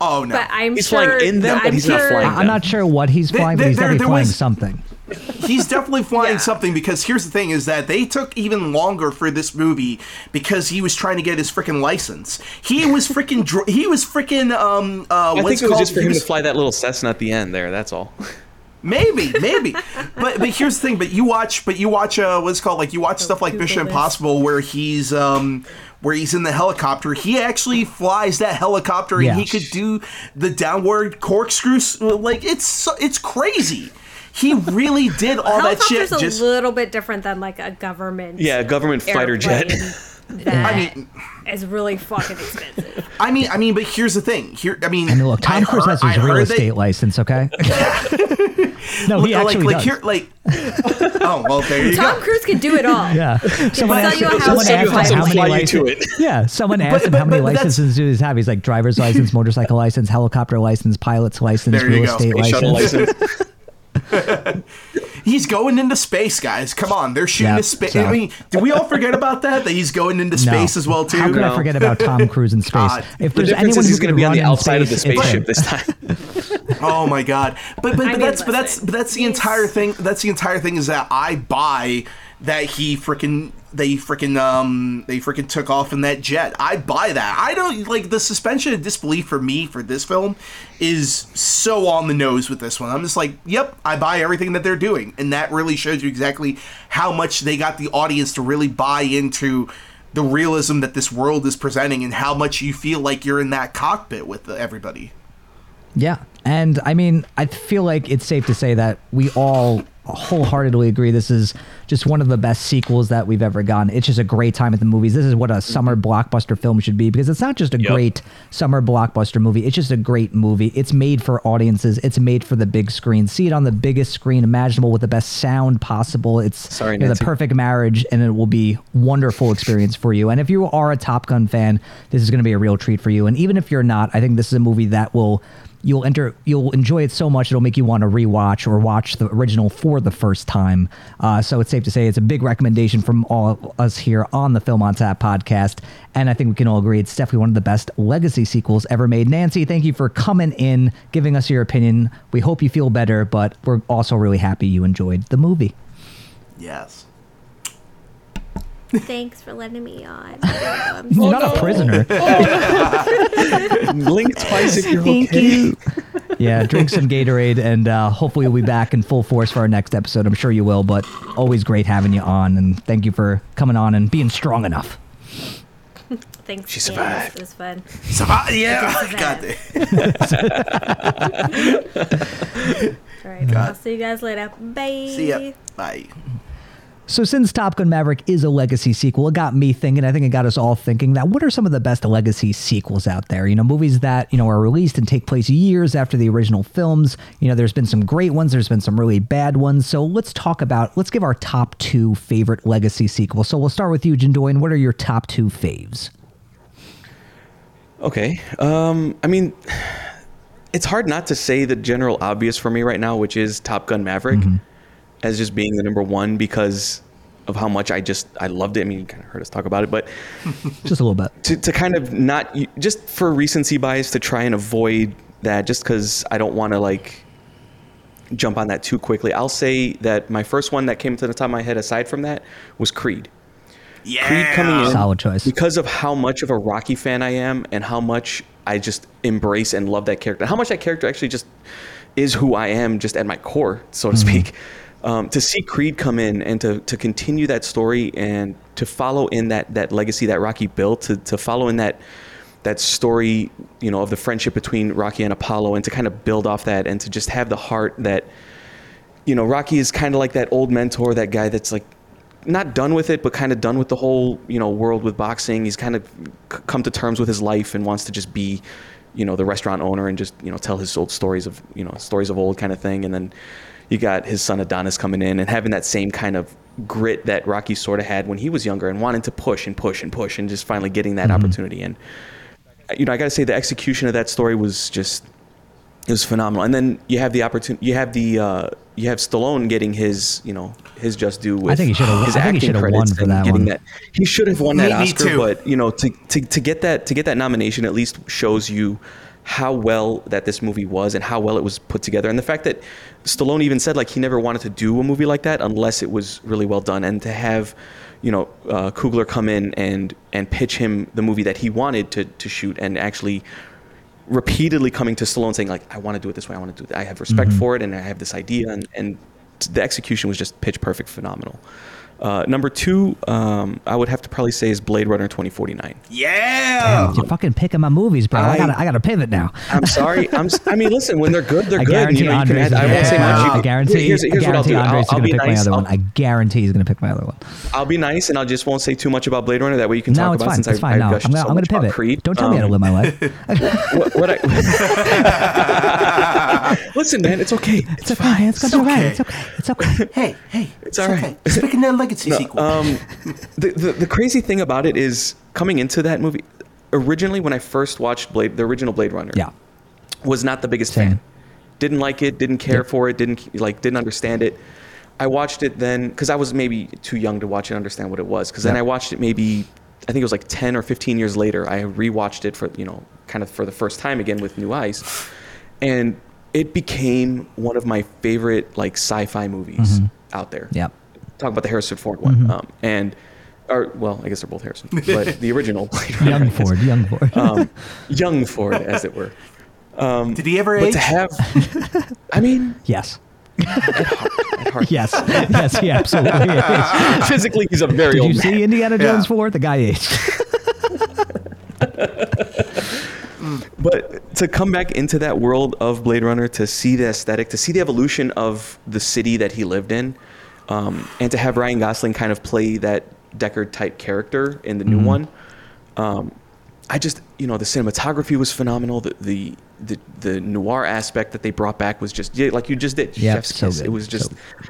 [SPEAKER 5] Oh no,
[SPEAKER 1] But I'm
[SPEAKER 4] He's
[SPEAKER 1] sure.
[SPEAKER 4] flying in them, but
[SPEAKER 1] I'm
[SPEAKER 4] he's not
[SPEAKER 1] sure-
[SPEAKER 4] flying
[SPEAKER 3] I'm not sure what he's flying, but he's
[SPEAKER 5] there-
[SPEAKER 3] definitely
[SPEAKER 5] there
[SPEAKER 3] flying
[SPEAKER 5] was-
[SPEAKER 3] something.
[SPEAKER 5] He's definitely flying
[SPEAKER 1] Yeah.
[SPEAKER 5] something because here's the thing: is that they took even longer for this movie because he was trying to get his freaking license. He was freaking. Dr- he was freaking. Um. Uh.
[SPEAKER 4] I
[SPEAKER 5] what's
[SPEAKER 4] think it was
[SPEAKER 5] called?
[SPEAKER 4] just for
[SPEAKER 5] he
[SPEAKER 4] him
[SPEAKER 5] was-
[SPEAKER 4] to fly that little Cessna at the end there. That's all.
[SPEAKER 5] Maybe, maybe, but but here's the thing. But you watch, but you watch. Uh, what's it called like you watch stuff like
[SPEAKER 1] Google
[SPEAKER 5] Mission
[SPEAKER 1] this.
[SPEAKER 5] Impossible, where he's um, where he's in the helicopter. He actually flies that helicopter, and he could do the downward corkscrews. Like it's so- it's crazy. He really did all that shit.
[SPEAKER 1] Helicopter's a
[SPEAKER 5] Just
[SPEAKER 1] little bit different than like a government.
[SPEAKER 4] Yeah, government fighter jet.
[SPEAKER 1] That
[SPEAKER 5] I mean, is
[SPEAKER 1] really fucking expensive.
[SPEAKER 5] I mean, I mean, but here's the thing. Here, I mean,
[SPEAKER 3] I mean, look, Tom
[SPEAKER 5] I
[SPEAKER 3] Cruise
[SPEAKER 5] heard-
[SPEAKER 3] has
[SPEAKER 5] I
[SPEAKER 3] his real
[SPEAKER 5] heard that-
[SPEAKER 3] estate license, okay? no, he
[SPEAKER 5] like,
[SPEAKER 3] actually
[SPEAKER 5] like
[SPEAKER 3] does.
[SPEAKER 5] here, like. oh well, there you
[SPEAKER 1] Tom
[SPEAKER 5] go.
[SPEAKER 1] Cruise can do it all.
[SPEAKER 3] yeah. Someone asked,
[SPEAKER 1] you
[SPEAKER 3] someone asked
[SPEAKER 1] fly
[SPEAKER 3] him how many
[SPEAKER 4] fly you to
[SPEAKER 3] licenses. Yeah, someone asked him
[SPEAKER 5] but-
[SPEAKER 3] how many licenses does he have. He's like driver's license, motorcycle license, helicopter license, pilot's license, real
[SPEAKER 5] go.
[SPEAKER 3] estate
[SPEAKER 4] Space shuttle
[SPEAKER 3] license.
[SPEAKER 4] License.
[SPEAKER 5] He's going into space, guys. Come on, they're shooting
[SPEAKER 3] Yeah,
[SPEAKER 5] a space.
[SPEAKER 3] so-
[SPEAKER 5] I mean, did we all forget about that? That he's going into
[SPEAKER 3] No.
[SPEAKER 5] space as well too.
[SPEAKER 3] How could I forget about Tom Cruise in space?
[SPEAKER 5] God.
[SPEAKER 3] If there's
[SPEAKER 4] difference
[SPEAKER 3] anyone
[SPEAKER 4] is
[SPEAKER 3] who
[SPEAKER 4] he's going to be on
[SPEAKER 3] run
[SPEAKER 4] the
[SPEAKER 3] in
[SPEAKER 4] outside of the
[SPEAKER 3] space, it's him.
[SPEAKER 4] spaceship this time.
[SPEAKER 5] Oh my god! But but,
[SPEAKER 1] I mean,
[SPEAKER 5] that's but that's but that's the entire thing. That's the entire thing is that I buy that he freaking they freaking um they freaking took off in that jet. I buy that. I don't like the suspension of disbelief for me for this film is so on the nose with this one. I'm just like, yep, I buy everything that they're doing, and that really shows you exactly how much they got the audience to really buy into the realism that this world is presenting and how much you feel like you're in that cockpit with everybody.
[SPEAKER 3] Yeah. And I mean, I feel like it's safe to say that we all wholeheartedly agree this is just one of the best sequels that we've ever gotten. It's just a great time at the movies. This is what a mm-hmm. summer blockbuster film should be because it's not just a
[SPEAKER 4] Yep.
[SPEAKER 3] great summer blockbuster movie. It's just a great movie. It's made for audiences. It's made for the big screen. See it on the biggest screen imaginable with the best sound possible. It's
[SPEAKER 4] Sorry,
[SPEAKER 3] you know, the perfect marriage and it will be wonderful experience for you. And if you are a Top Gun fan, this is going to be a real treat for you. And even if you're not, I think this is a movie that will you'll enter you'll enjoy it so much it'll make you want to rewatch or watch the original for the first time. Uh, so it's safe to say it's a big recommendation from all of us here on the Film on Tap podcast. And I think we can all agree it's definitely one of the best legacy sequels ever made. Nancy, thank you for coming in, giving us your opinion. We hope you feel better, but we're also really happy you enjoyed the movie.
[SPEAKER 5] Yes.
[SPEAKER 1] Thanks for letting me on. I'm
[SPEAKER 3] You're not a prisoner.
[SPEAKER 4] Blink twice if you're
[SPEAKER 3] Thank
[SPEAKER 4] okay.
[SPEAKER 3] you. yeah, drink some Gatorade, and uh, hopefully you'll be back in full force for our next episode. I'm sure you will, but always great having you on, and thank you for coming on and being strong enough.
[SPEAKER 1] Thanks.
[SPEAKER 4] She
[SPEAKER 1] Dan.
[SPEAKER 4] survived.
[SPEAKER 1] It was fun.
[SPEAKER 5] Survive- yeah.
[SPEAKER 1] survive.
[SPEAKER 5] God.
[SPEAKER 1] All right. I'll see you guys later. Bye.
[SPEAKER 5] See ya. Bye.
[SPEAKER 3] So, since Top Gun Maverick is a legacy sequel, it got me thinking. I think it got us all thinking that what are some of the best legacy sequels out there? You know, movies that you know are released and take place years after the original films. You know, there's been some great ones. There's been some really bad ones. So let's talk about. Let's give our top two favorite legacy sequels. So we'll start with you, Jindoyan. What are your top two faves?
[SPEAKER 4] Okay. Um, I mean, it's hard not to say the general obvious for me right now, which is Top Gun Maverick, as just being the number one because of how much I just I loved it. I mean, you kind of heard us talk about it, but
[SPEAKER 3] Just a little bit.
[SPEAKER 4] to, to kind of not just for recency bias to try and avoid that, just because I don't want to like jump on that too quickly. I'll say that my first one that came to the top of my head, aside from that, was Creed.
[SPEAKER 5] Yeah.
[SPEAKER 4] Creed coming in
[SPEAKER 3] Solid choice.
[SPEAKER 4] because of how much of a Rocky fan I am and how much I just embrace and love that character. How much that character actually just is who I am, just at my core, so to mm-hmm. speak. Um, to see Creed come in and to, to continue that story and to follow in that that legacy that Rocky built, to, to follow in that that story, you know, of the friendship between Rocky and Apollo, and to kind of build off that, and to just have the heart that, you know, Rocky is kind of like that old mentor, that guy that's like not done with it, but kind of done with the whole you know world with boxing. He's kind of come to terms with his life and wants to just be, you know, the restaurant owner and just you know tell his old stories of you know stories of old kind of thing. And then you got his son Adonis coming in and having that same kind of grit that Rocky sort of had when he was younger and wanting to push and push and push and just finally getting that opportunity. And you know, I got to say the execution of that story was just It was phenomenal, and then you have the opportunity. You have the uh, you have Stallone getting his you know his just due with
[SPEAKER 3] think he should've-
[SPEAKER 4] his
[SPEAKER 3] I think he
[SPEAKER 4] acting
[SPEAKER 3] should've won
[SPEAKER 4] credits
[SPEAKER 3] for
[SPEAKER 4] and
[SPEAKER 3] that
[SPEAKER 4] getting
[SPEAKER 3] one.
[SPEAKER 4] that. He should have won that
[SPEAKER 5] me
[SPEAKER 4] Oscar,
[SPEAKER 5] too.
[SPEAKER 4] but you know to, to to get that to get that nomination at least shows you how well that this movie was and how well it was put together, and the fact that Stallone even said like he never wanted to do a movie like that unless it was really well done, and to have you know uh, Coogler come in and and pitch him the movie that he wanted to to shoot and actually repeatedly coming to Stallone saying like, I want to do it this way. I want to do it. I have respect
[SPEAKER 3] Mm-hmm.
[SPEAKER 4] for it, and I have this idea, and and the execution was just pitch perfect, phenomenal. Uh, number two, um, I would have to probably say is Blade Runner 2049.
[SPEAKER 5] Yeah.
[SPEAKER 3] You're fucking picking my movies, bro. I,
[SPEAKER 4] I-
[SPEAKER 3] gotta, I gotta pivot now.
[SPEAKER 4] I'm sorry. I'm. s- I mean, listen. When they're good, they're
[SPEAKER 3] I
[SPEAKER 4] good.
[SPEAKER 3] guarantee
[SPEAKER 4] You know, you can add, I won't say much. You
[SPEAKER 3] my- I guarantee.
[SPEAKER 4] Here's, here's
[SPEAKER 3] I
[SPEAKER 4] what I'll do.
[SPEAKER 3] Andres
[SPEAKER 4] I'll, I'll
[SPEAKER 3] gonna
[SPEAKER 4] be
[SPEAKER 3] pick my
[SPEAKER 4] nice.
[SPEAKER 3] other.
[SPEAKER 4] I'll,
[SPEAKER 3] I guarantee he's gonna pick my other one.
[SPEAKER 4] I'll be nice, and I just won't say too much about Blade Runner. That way, you can
[SPEAKER 3] No,
[SPEAKER 4] talk
[SPEAKER 3] it's
[SPEAKER 4] about
[SPEAKER 3] fine.
[SPEAKER 4] since
[SPEAKER 3] It's
[SPEAKER 4] I,
[SPEAKER 3] fine.
[SPEAKER 4] I
[SPEAKER 3] No, I'm gonna,
[SPEAKER 4] so
[SPEAKER 3] I'm gonna pivot.
[SPEAKER 4] Creed.
[SPEAKER 3] Don't tell me how to
[SPEAKER 4] Um,
[SPEAKER 3] live my life.
[SPEAKER 4] what, what I listen, man, it's okay.
[SPEAKER 3] It's okay, man. It's gonna be
[SPEAKER 5] okay.
[SPEAKER 3] right. It's okay. It's okay.
[SPEAKER 5] Hey, hey.
[SPEAKER 4] It's all right.
[SPEAKER 5] okay. Speaking of legacy sequel.
[SPEAKER 4] Um, the, the the crazy thing about it is coming into that movie. Originally, when I first watched Blade, the original Blade Runner,
[SPEAKER 3] Yeah.
[SPEAKER 4] was not the biggest
[SPEAKER 3] Same.
[SPEAKER 4] fan. Didn't like it. Didn't care
[SPEAKER 3] Yep.
[SPEAKER 4] for it. Didn't like. Didn't understand it. I watched it then because I was maybe too young to watch it and understand what it was. Because then I watched it maybe I think it was like ten or fifteen years later. I rewatched it for you know kind of for the first time again with new eyes, and it became one of my favorite like sci-fi movies out there
[SPEAKER 3] Yep.
[SPEAKER 4] talk about the Harrison Ford one, um, and or well, I guess they're both Harrison, but the original Blade Runner
[SPEAKER 3] Young Ford. Young Ford.
[SPEAKER 4] um, young Ford, as it were.
[SPEAKER 5] Did he ever
[SPEAKER 4] But
[SPEAKER 5] age?
[SPEAKER 4] to have, I mean,
[SPEAKER 3] yes.
[SPEAKER 4] at heart,
[SPEAKER 3] Yes. Yes. He absolutely is.
[SPEAKER 4] physically, he's a very
[SPEAKER 3] Did
[SPEAKER 4] old Did
[SPEAKER 3] you
[SPEAKER 4] man.
[SPEAKER 3] see Indiana Jones
[SPEAKER 5] Yeah.
[SPEAKER 3] 4? The guy aged.
[SPEAKER 4] But to come back into that world of Blade Runner, to see the aesthetic, to see the evolution of the city that he lived in, um, and to have Ryan Gosling kind of play that Deckard type character in the new one, um, I just you know the cinematography was phenomenal. The, the the the noir aspect that they brought back was just yeah, like you just did.
[SPEAKER 3] Yep,
[SPEAKER 4] Chef's
[SPEAKER 3] so
[SPEAKER 4] kiss.
[SPEAKER 3] good,
[SPEAKER 4] It was just
[SPEAKER 3] good.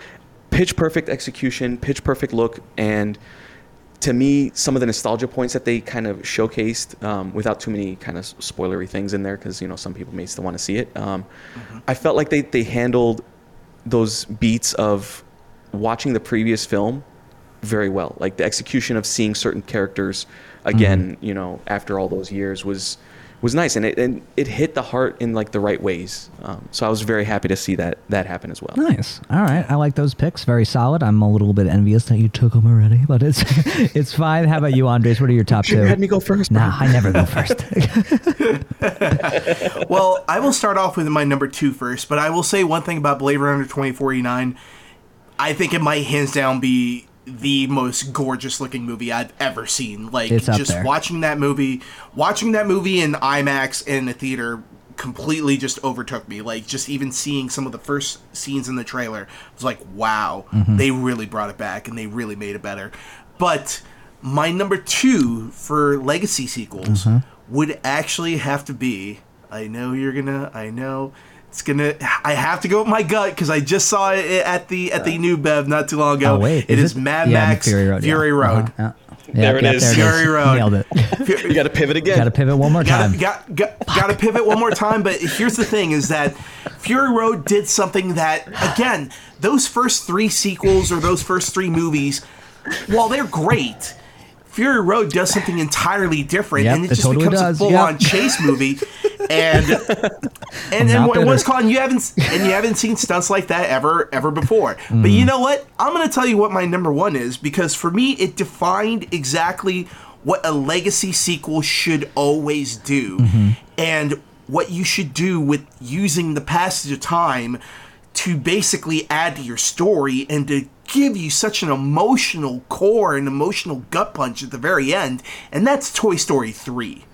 [SPEAKER 4] pitch perfect execution, pitch perfect look, and to me, some of the nostalgia points that they kind of showcased, um, without too many kind of spoilery things in there, because you know some people may still want to see it. Um, I felt like they they handled those beats of watching the previous film very well. Like the execution of seeing certain characters again, you know, after all those years was was nice, and it and it hit the heart in like the right ways. Um, so I was very happy to see that that happen as well.
[SPEAKER 3] Nice. All right. I like those picks. Very solid. I'm a little bit envious that you took them already, but it's it's fine. How about you, Andres? What are your top
[SPEAKER 4] Should
[SPEAKER 3] two?
[SPEAKER 4] have had me go first.
[SPEAKER 3] Nah,
[SPEAKER 4] bro.
[SPEAKER 3] I never go first.
[SPEAKER 5] well, I will start off with my number two first, but I will say one thing about Blade Runner 2049. I think it might hands down be the most gorgeous looking movie I've ever seen. Like just
[SPEAKER 3] there.
[SPEAKER 5] watching that movie, watching that movie in IMAX in the theater completely just overtook me. Like just even seeing some of the first scenes in the trailer was like, wow,
[SPEAKER 3] Mm-hmm.
[SPEAKER 5] they really brought it back and they really made it better. But my number two for legacy sequels
[SPEAKER 3] Mm-hmm.
[SPEAKER 5] would actually have to be. I know you're gonna. I know it's gonna. I have to go with my gut because I just saw it at the at the new Bev not too long ago.
[SPEAKER 3] oh wait,
[SPEAKER 5] it is,
[SPEAKER 3] it?
[SPEAKER 5] Mad
[SPEAKER 3] Yeah,
[SPEAKER 5] Max
[SPEAKER 3] Fury Road.
[SPEAKER 5] Fury
[SPEAKER 3] yeah.
[SPEAKER 5] Road.
[SPEAKER 3] Uh-huh, yeah.
[SPEAKER 4] There
[SPEAKER 3] Yep,
[SPEAKER 4] it
[SPEAKER 3] yep,
[SPEAKER 4] is.
[SPEAKER 5] Fury Road.
[SPEAKER 3] Nailed it.
[SPEAKER 4] You got to pivot again.
[SPEAKER 3] Got to pivot one more time.
[SPEAKER 5] Got, got, got, got to pivot one more time, but here's the thing: is that Fury Road did something that, again, those first three sequels or those first three movies, while they're great, Fury Road does something entirely different,
[SPEAKER 3] Yep,
[SPEAKER 5] and it
[SPEAKER 3] it
[SPEAKER 5] just
[SPEAKER 3] totally
[SPEAKER 5] becomes
[SPEAKER 3] does,
[SPEAKER 5] a full-on
[SPEAKER 3] yep.
[SPEAKER 5] chase movie. And and, and what- what's called you haven't and you haven't seen stunts like that ever ever before. But
[SPEAKER 3] Mm.
[SPEAKER 5] you know what? I'm gonna tell you what my number one is because for me it defined exactly what a legacy sequel should always do,
[SPEAKER 3] Mm-hmm.
[SPEAKER 5] and what you should do with using the passage of time to basically add to your story and to give you such an emotional core and emotional gut punch at the very end, and that's Toy Story 3.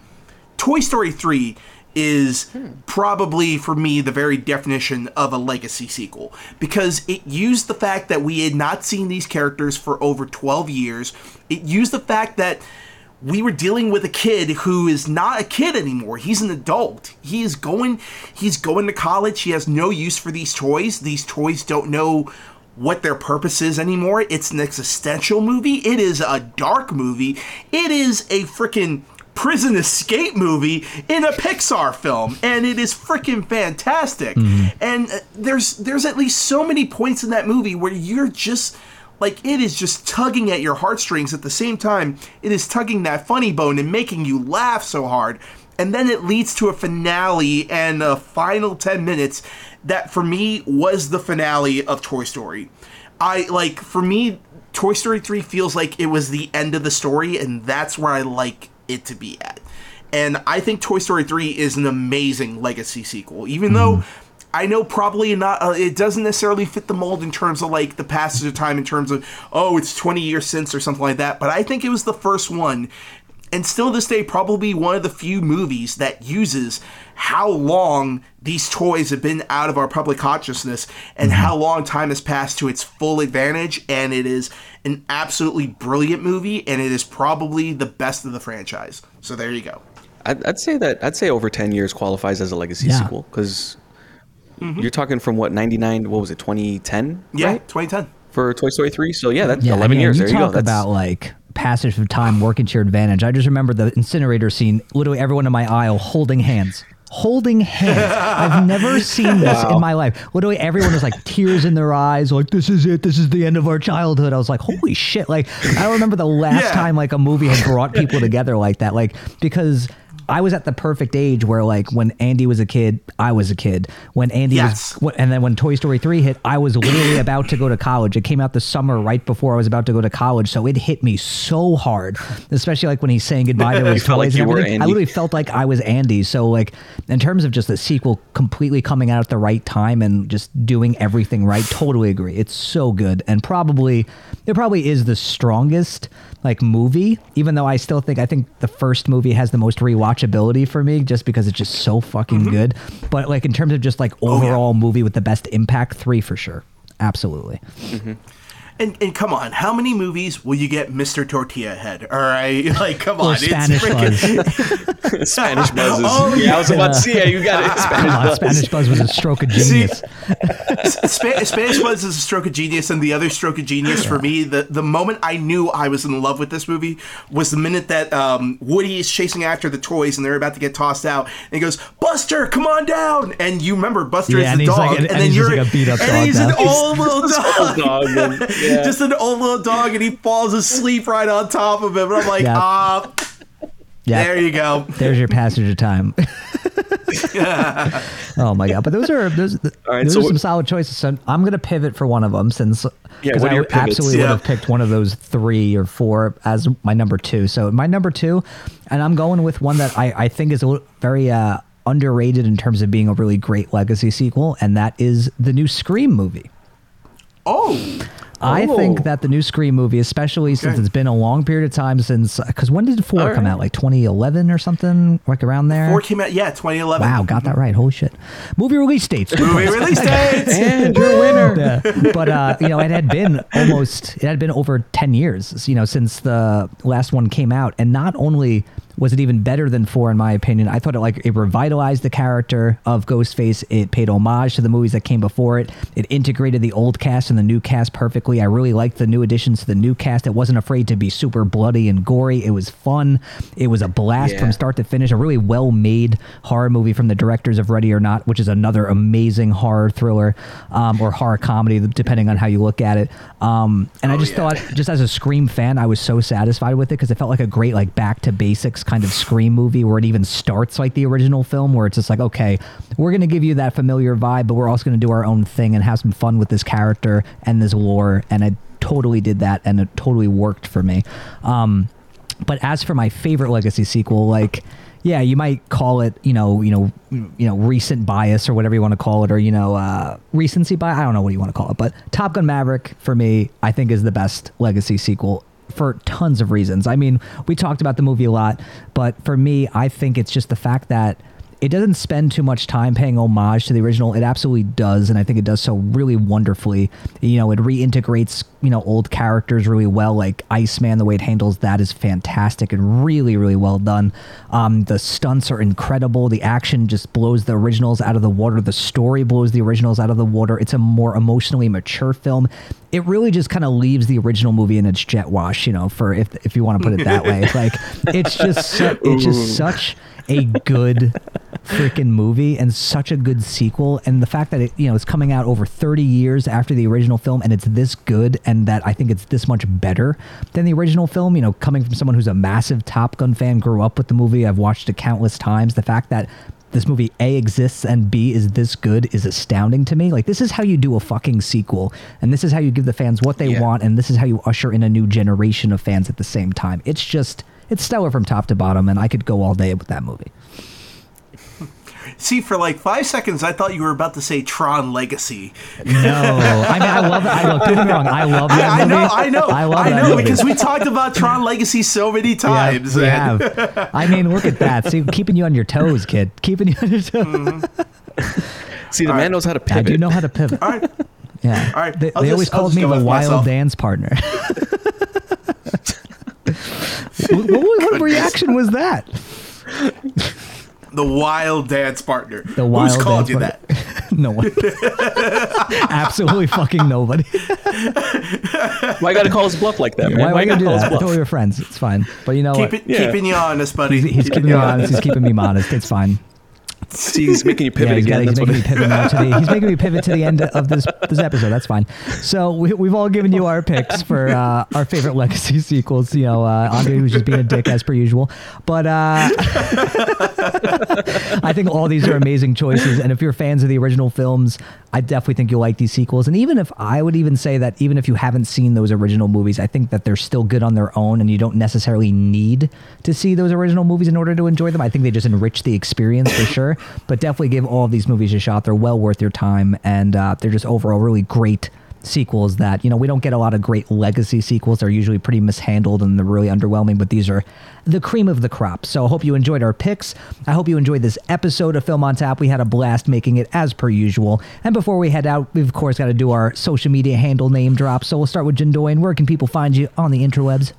[SPEAKER 5] Toy Story 3 is probably for me the very definition of a legacy sequel because it used the fact that we had not seen these characters for over 12 years. It used the fact that we were dealing with a kid who is not a kid anymore. He's an adult. He is going he's going to college. He has no use for these toys. These toys don't know what their purpose is anymore. It's an existential movie. It is a dark movie. It is a freaking prison escape movie in a Pixar film, and it is freaking fantastic.
[SPEAKER 3] Mm-hmm.
[SPEAKER 5] And uh, there's there's at least so many points in that movie where you're just like it is just tugging at your heartstrings at the same time it is tugging that funny bone and making you laugh so hard and then it leads to a finale and a final 10 minutes that for me was the finale of Toy Story. I like for me Toy Story 3 feels like it was the end of the story and that's where I like it to be at. And I think Toy Story 3 is an amazing legacy sequel even though I know probably not. Uh, it doesn't necessarily fit the mold in terms of like the passage of time, in terms of oh, it's twenty years since or something like that. But I think it was the first one, and still this day probably one of the few movies that uses how long these toys have been out of our public consciousness and mm-hmm. how long time has passed to its full advantage. And it is an absolutely brilliant movie, and it is probably the best of the franchise. So there you go.
[SPEAKER 4] I'd, I'd say that I'd say over ten years qualifies as a legacy
[SPEAKER 3] Yeah.
[SPEAKER 4] sequel because mm-hmm. you're talking from what ninety nine. What was it? Twenty ten.
[SPEAKER 5] Yeah,
[SPEAKER 4] right?
[SPEAKER 5] 2010.
[SPEAKER 4] For Toy Story three. So yeah, that's
[SPEAKER 3] Yeah,
[SPEAKER 4] eleven
[SPEAKER 3] I mean,
[SPEAKER 4] years.
[SPEAKER 3] You
[SPEAKER 4] there you
[SPEAKER 3] talk
[SPEAKER 4] go. That's,
[SPEAKER 3] about like passage of time working to your advantage. I just remember the incinerator scene. Literally everyone in my aisle holding hands. Holding hands. I've never seen this in my life. Literally, everyone was like tears in their eyes, like this is it. This is the end of our childhood. I was like, holy shit! Like I don't remember the last
[SPEAKER 5] Yeah.
[SPEAKER 3] time like a movie had brought people together like that. Like because I was at the perfect age where like when Andy was a kid, I was a kid. When Andy
[SPEAKER 5] Yes.
[SPEAKER 3] was, and then when Toy Story 3 hit, I was literally about to go to college. It came out the summer right before I was about to go to college, so it hit me so hard, especially like when he's saying goodbye to his
[SPEAKER 4] like
[SPEAKER 3] toys everything. I literally felt like I was Andy. So like in terms of just the sequel completely coming out at the right time and just doing everything right, totally agree. It's so good and probably it probably is the strongest like movie, even though I still think I think the first movie has the most rewatchability for me just because it's just so fucking mm-hmm. good. But like in terms of just like oh,
[SPEAKER 5] yeah.
[SPEAKER 3] overall movie with the best impact, three for sure. Absolutely. Mm-hmm.
[SPEAKER 5] And, and come on, how many movies will you get Mr. Tortilla Head? All right, like come
[SPEAKER 3] Or
[SPEAKER 5] on,
[SPEAKER 3] Spanish
[SPEAKER 5] freaking-
[SPEAKER 3] Buzz.
[SPEAKER 4] Spanish buzzes.
[SPEAKER 5] Oh,
[SPEAKER 4] yeah, I was about to see. Yeah, you got it. Spanish
[SPEAKER 3] Come on,
[SPEAKER 4] buzz.
[SPEAKER 3] Spanish Buzz was a stroke of genius.
[SPEAKER 5] Spa- Spanish Buzz is a stroke of genius, and the other stroke of genius for me, the the moment I knew I was in love with this movie was the minute that um, Woody is chasing after the toys and they're about to get tossed out, and he goes, "Buster, come on down!" And you remember Buster
[SPEAKER 3] Yeah,
[SPEAKER 5] is the dog,
[SPEAKER 3] like- and-
[SPEAKER 5] and,
[SPEAKER 3] and
[SPEAKER 5] then
[SPEAKER 3] he's
[SPEAKER 5] you're
[SPEAKER 3] like a beat-up
[SPEAKER 5] and
[SPEAKER 3] dog
[SPEAKER 5] he's
[SPEAKER 3] now.
[SPEAKER 5] an old little dog,
[SPEAKER 4] dog, and- yeah.
[SPEAKER 5] just an old little dog, and he falls asleep right on top of him. And I'm like,
[SPEAKER 3] Yeah.
[SPEAKER 5] ah,
[SPEAKER 3] Yeah.
[SPEAKER 5] there you go.
[SPEAKER 3] There's your passage of time. oh my god! But those are those,
[SPEAKER 4] right,
[SPEAKER 3] those
[SPEAKER 4] so
[SPEAKER 3] are some solid choices. So I'm gonna pivot for one of them since
[SPEAKER 4] Yeah,
[SPEAKER 3] 'cause
[SPEAKER 4] what are
[SPEAKER 3] I
[SPEAKER 4] pivots?
[SPEAKER 3] absolutely
[SPEAKER 5] Yeah.
[SPEAKER 3] would have picked one of those three or four as my number two. So my number two, and I'm going with one that I I think is a very uh, underrated in terms of being a really great legacy sequel, and that is the new Scream movie.
[SPEAKER 5] Oh,
[SPEAKER 3] I
[SPEAKER 4] Oh.
[SPEAKER 3] think that the new Scream movie, especially since it's been a long period of time since, because when did four
[SPEAKER 4] All
[SPEAKER 3] come
[SPEAKER 4] right.
[SPEAKER 3] out? Like 2011 or something, like around there.
[SPEAKER 5] four came out, yeah, 2011.
[SPEAKER 3] Wow, got that right. Holy shit. Movie release dates. Good
[SPEAKER 5] Movie
[SPEAKER 3] points.
[SPEAKER 5] release dates.
[SPEAKER 4] And you're a winner.
[SPEAKER 3] Yeah. But uh, you know, it had been almost it had been over 10 years, you know, since the last one came out and not only was it even better than 4 in my opinion. I thought it like it revitalized the character of Ghostface. It paid homage to the movies that came before it. It integrated the old cast and the new cast perfectly. I really liked the new additions to the new cast. It wasn't afraid to be super bloody and gory. It was fun. It was a blast
[SPEAKER 4] Yeah.
[SPEAKER 3] from start to finish. A really well made horror movie from the directors of Ready or Not, which is another amazing horror thriller um, or horror comedy, depending on how you look at it. Um, and I
[SPEAKER 5] Oh,
[SPEAKER 3] just
[SPEAKER 5] yeah.
[SPEAKER 3] thought, just as a Scream fan, I was so satisfied with it because it felt like a great, like, back to basics kind of Scream movie where it even starts like the original film, where it's just like, okay, we're going to give you that familiar vibe, but we're also going to do our own thing and have some fun with this character and this lore. And I totally did that, and it totally worked for me. Um, but as for my favorite legacy sequel, like yeah, you might call it, you know, you know, you know, recent bias or whatever you want to call it, or you know, uh, recency bias. I don't know what you want to call it, but Top Gun Maverick for me, I think is the best legacy sequel for tons of reasons. I mean, we talked about the movie a lot, but for me, I think it's just the fact that it doesn't spend too much time paying homage to the original. It absolutely does, and I think it does so really wonderfully. You know, it reintegrates you know old characters really well. Like Iceman, the way it handles that is fantastic and really really well done. Um, the stunts are incredible. The action just blows the originals out of the water. The story blows the originals out of the water. It's a more emotionally mature film. It really just kind of leaves the original movie in its jet wash, you know, for if if you want to put it that way. Like it's just su- it's just such a good freaking movie and such a good sequel and the fact that it you know it's coming out over 30 years after the original film and it's this good and that I think it's this much better than the original film you know coming from someone who's a massive Top Gun fan grew up with the movie I've watched it countless times the fact that this movie A exists and B is this good is astounding to me. Like this is how you do a fucking sequel, and this is how you give the fans what they
[SPEAKER 4] Yeah.
[SPEAKER 3] want, and this is how you usher in a new generation of fans at the same time. It's just it's stellar from top to bottom, and I could go all day with that movie.
[SPEAKER 5] See, for like five seconds, I thought you were about to say Tron Legacy.
[SPEAKER 3] No, I mean I love. It. I look, don't get me wrong. I love that
[SPEAKER 5] I, I
[SPEAKER 3] movie.
[SPEAKER 5] know, I know,
[SPEAKER 3] I love
[SPEAKER 5] I know
[SPEAKER 3] movie.
[SPEAKER 5] because we talked about Tron Legacy so many
[SPEAKER 3] Yeah,
[SPEAKER 5] times.
[SPEAKER 3] we
[SPEAKER 5] and-
[SPEAKER 3] have. I mean, look at that. See, keeping you on your toes, kid. Keeping you on your toes. Mm-hmm.
[SPEAKER 4] See, the
[SPEAKER 5] All
[SPEAKER 4] man
[SPEAKER 5] right.
[SPEAKER 4] knows how to
[SPEAKER 3] I
[SPEAKER 4] pivot.
[SPEAKER 3] do know how to pivot.
[SPEAKER 5] All right,
[SPEAKER 3] Yeah.
[SPEAKER 5] All right,
[SPEAKER 3] They, they
[SPEAKER 5] just-
[SPEAKER 3] always
[SPEAKER 5] I'll
[SPEAKER 3] called me
[SPEAKER 5] go
[SPEAKER 3] the wild
[SPEAKER 5] myself.
[SPEAKER 3] dance partner. what, what, what reaction was that?
[SPEAKER 5] the wild dance partner.
[SPEAKER 3] The wild
[SPEAKER 5] Who's called
[SPEAKER 3] dance
[SPEAKER 5] you
[SPEAKER 3] partner.
[SPEAKER 5] that?
[SPEAKER 3] no one. Absolutely fucking nobody.
[SPEAKER 4] Why got to call us bluff like that, man?
[SPEAKER 3] Why, why you
[SPEAKER 4] gotta
[SPEAKER 3] gonna do
[SPEAKER 4] call us
[SPEAKER 3] that? I
[SPEAKER 4] bluff?
[SPEAKER 3] thought we were friends. It's fine. But you know
[SPEAKER 5] Keep
[SPEAKER 3] what?
[SPEAKER 5] it,
[SPEAKER 4] Yeah.
[SPEAKER 5] keeping you honest, buddy.
[SPEAKER 3] He's keeping me honest. He's keeping me honest. It's fine.
[SPEAKER 4] See, he's making you pivot
[SPEAKER 3] yeah, he's, got,
[SPEAKER 4] again.
[SPEAKER 3] he's making me pivot now to the. He's making me pivot to the end of this this episode. That's fine. So we, we've all given you our picks for uh, our favorite legacy sequels. You know, uh, Andre was just being a dick as per usual, but uh, I think all these are amazing choices. And if you're fans of the original films, I definitely think you'll like these sequels. And even if I would even say that even if you haven't seen those original movies, I think that they're still good on their own, and you don't necessarily need to see those original movies in order to enjoy them. I think they just enrich the experience for sure. But definitely give all of these movies a shot. They're well worth your time, and uh, they're just overall really great sequels that you know we don't get a lot of great legacy sequels they're usually pretty mishandled and they're really underwhelming but these are the cream of the crop so i hope you enjoyed our picks i hope you enjoyed this episode of film on tap we had a blast making it as per usual and before we head out we've of course got to do our social media handle name drop so we'll start with jindoyan where can people find you on the interwebs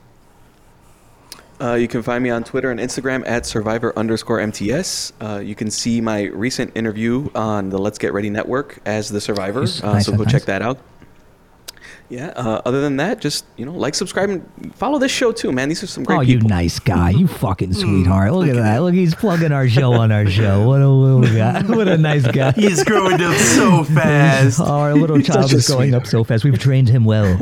[SPEAKER 4] Uh, you can find me on Twitter and Instagram at survivor underscore MTS. Uh, you can see my recent interview on the Let's Get Ready Network as the survivor. Uh,
[SPEAKER 3] nice,
[SPEAKER 4] so go
[SPEAKER 3] nice.
[SPEAKER 4] check that out. Yeah. Uh, other than that, just you know, like, subscribe, and follow this show too, man. These are some great
[SPEAKER 3] oh you nice guy you fucking
[SPEAKER 5] Hmm.
[SPEAKER 3] sweetheart look, at that look he's plugging our show on our show what a little guy what a nice guy
[SPEAKER 5] He's growing up so fast.
[SPEAKER 3] Our little child is growing up so fast. We've trained him well.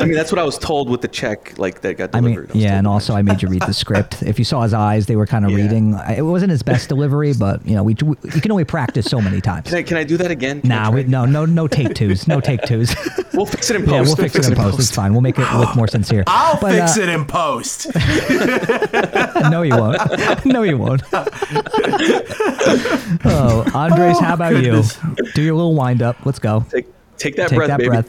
[SPEAKER 4] I mean, that's what I was told with the check, like that got delivered. I was
[SPEAKER 3] yeah, and also I made you read the script. If you saw his eyes, they were kind of
[SPEAKER 4] Yeah.
[SPEAKER 3] reading. It wasn't his best delivery, but you know, we, we you can only practice so many times.
[SPEAKER 4] Can I, can I do that again? Can
[SPEAKER 3] Nah, we, no, no, no take twos, no take twos.
[SPEAKER 4] We'll fix it in post.
[SPEAKER 3] yeah, we'll fix it in post. It's fine. We'll make it look more sincere.
[SPEAKER 5] I'll
[SPEAKER 3] But,
[SPEAKER 5] fix
[SPEAKER 3] uh,
[SPEAKER 5] it in post.
[SPEAKER 3] No, you won't. No, you won't. oh, Andres, how about
[SPEAKER 5] goodness.
[SPEAKER 3] you? Do your little wind up. Let's go.
[SPEAKER 4] Take, take that
[SPEAKER 3] Take
[SPEAKER 4] breath,
[SPEAKER 3] that
[SPEAKER 4] baby.
[SPEAKER 3] breath.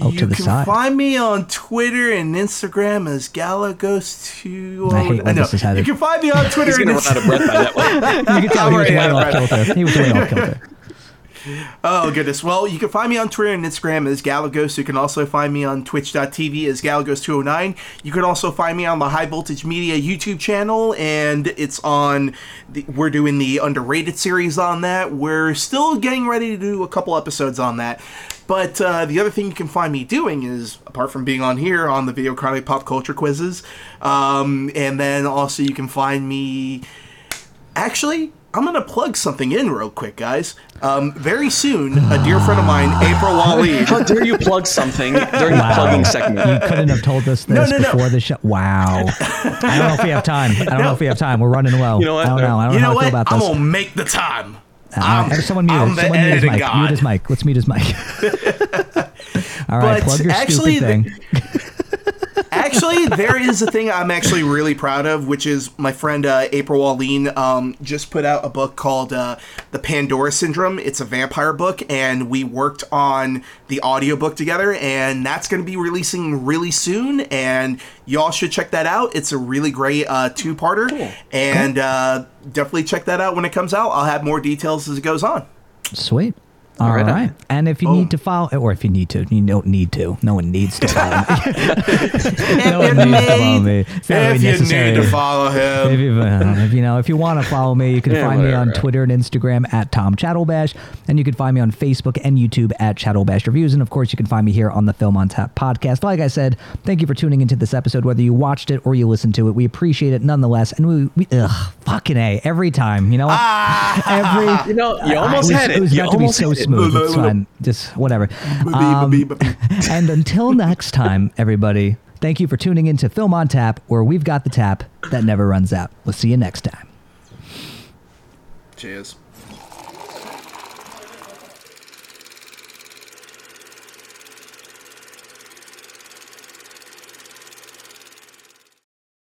[SPEAKER 3] Oh,
[SPEAKER 5] you
[SPEAKER 3] to the
[SPEAKER 5] can
[SPEAKER 3] side.
[SPEAKER 5] find me on Twitter and Instagram as Galagos2.
[SPEAKER 3] I hate when
[SPEAKER 5] know.
[SPEAKER 3] this is headed.
[SPEAKER 5] You can find me on Twitter
[SPEAKER 4] He's
[SPEAKER 5] and
[SPEAKER 4] gonna run out of
[SPEAKER 5] Instagram.
[SPEAKER 4] breath by that one.
[SPEAKER 3] You can tell he was way off kilter. He was way off kilter.
[SPEAKER 5] Oh goodness. Well, you can find me on Twitter and Instagram as Galagos. You can also find me on twitch.tv as Galagos209. You can also find me on the High Voltage Media YouTube channel, and it's on. The, we're doing the underrated series on that. We're still getting ready to do a couple episodes on that. But uh, the other thing you can find me doing is, apart from being on here, on the Video Chronic Pop Culture quizzes, um, and then also you can find me Actually, I'm gonna plug something in real quick, guys. Um, very soon, a dear friend of mine, April Waleed.
[SPEAKER 4] How dare you plug something during the plugging segment?
[SPEAKER 3] You couldn't have told us this
[SPEAKER 5] No, no, no.
[SPEAKER 3] before the show. Wow. I don't know if we have time. I don't know if we have time. We're running low.
[SPEAKER 4] You know what?
[SPEAKER 3] I don't know. I don't
[SPEAKER 5] You
[SPEAKER 3] know
[SPEAKER 5] know
[SPEAKER 3] how I feel
[SPEAKER 5] what?
[SPEAKER 3] about
[SPEAKER 5] I'm gonna make the time.
[SPEAKER 3] Uh,
[SPEAKER 5] I'm-
[SPEAKER 3] someone mute.
[SPEAKER 5] I'm the
[SPEAKER 3] Someone mute his mic.
[SPEAKER 5] god.
[SPEAKER 3] Mute his mic. Let's mute his mic. All right,
[SPEAKER 5] But
[SPEAKER 3] plug your
[SPEAKER 5] actually,
[SPEAKER 3] stupid
[SPEAKER 5] the-
[SPEAKER 3] thing.
[SPEAKER 5] Actually, there is a thing I'm actually really proud of, which is my friend uh, April Walleen um, just put out a book called uh, The Pandora Syndrome. It's a vampire book, and we worked on the audiobook together, and that's going to be releasing really soon, and y'all should check that out. It's a really great uh, two-parter, and uh, definitely check that out when it comes out. I'll have more details as it goes on.
[SPEAKER 3] Sweet. All
[SPEAKER 4] All right.
[SPEAKER 3] right. And if you
[SPEAKER 5] Boom.
[SPEAKER 3] need to follow, or if you need to, you don't need to. No one needs to follow me. no one needs to follow me. It's not really
[SPEAKER 5] If you
[SPEAKER 3] necessary.
[SPEAKER 5] need to follow him.
[SPEAKER 3] If you, uh, if you know, if you want to follow me, you can
[SPEAKER 4] Yeah,
[SPEAKER 3] find me on. Twitter and Instagram at Tom Chattelbash, and you can find me on Facebook and YouTube at Chattelbash Reviews, and of course, you can find me here on the Film on Tap podcast. Like I said, thank you for tuning into this episode, whether you watched it or you listened to it. We appreciate it nonetheless, and we, we ugh, fucking a every time. You know, every
[SPEAKER 4] You know, you
[SPEAKER 3] I
[SPEAKER 4] almost
[SPEAKER 3] was-
[SPEAKER 4] had it.
[SPEAKER 3] It was
[SPEAKER 4] You
[SPEAKER 3] about to be so
[SPEAKER 4] had it.
[SPEAKER 3] Smooth. It's fine. Just whatever. Um, and until next time, everybody, thank you for tuning in to Film on Tap, where we've got the tap that never runs out. We'll see you next time.
[SPEAKER 5] Cheers.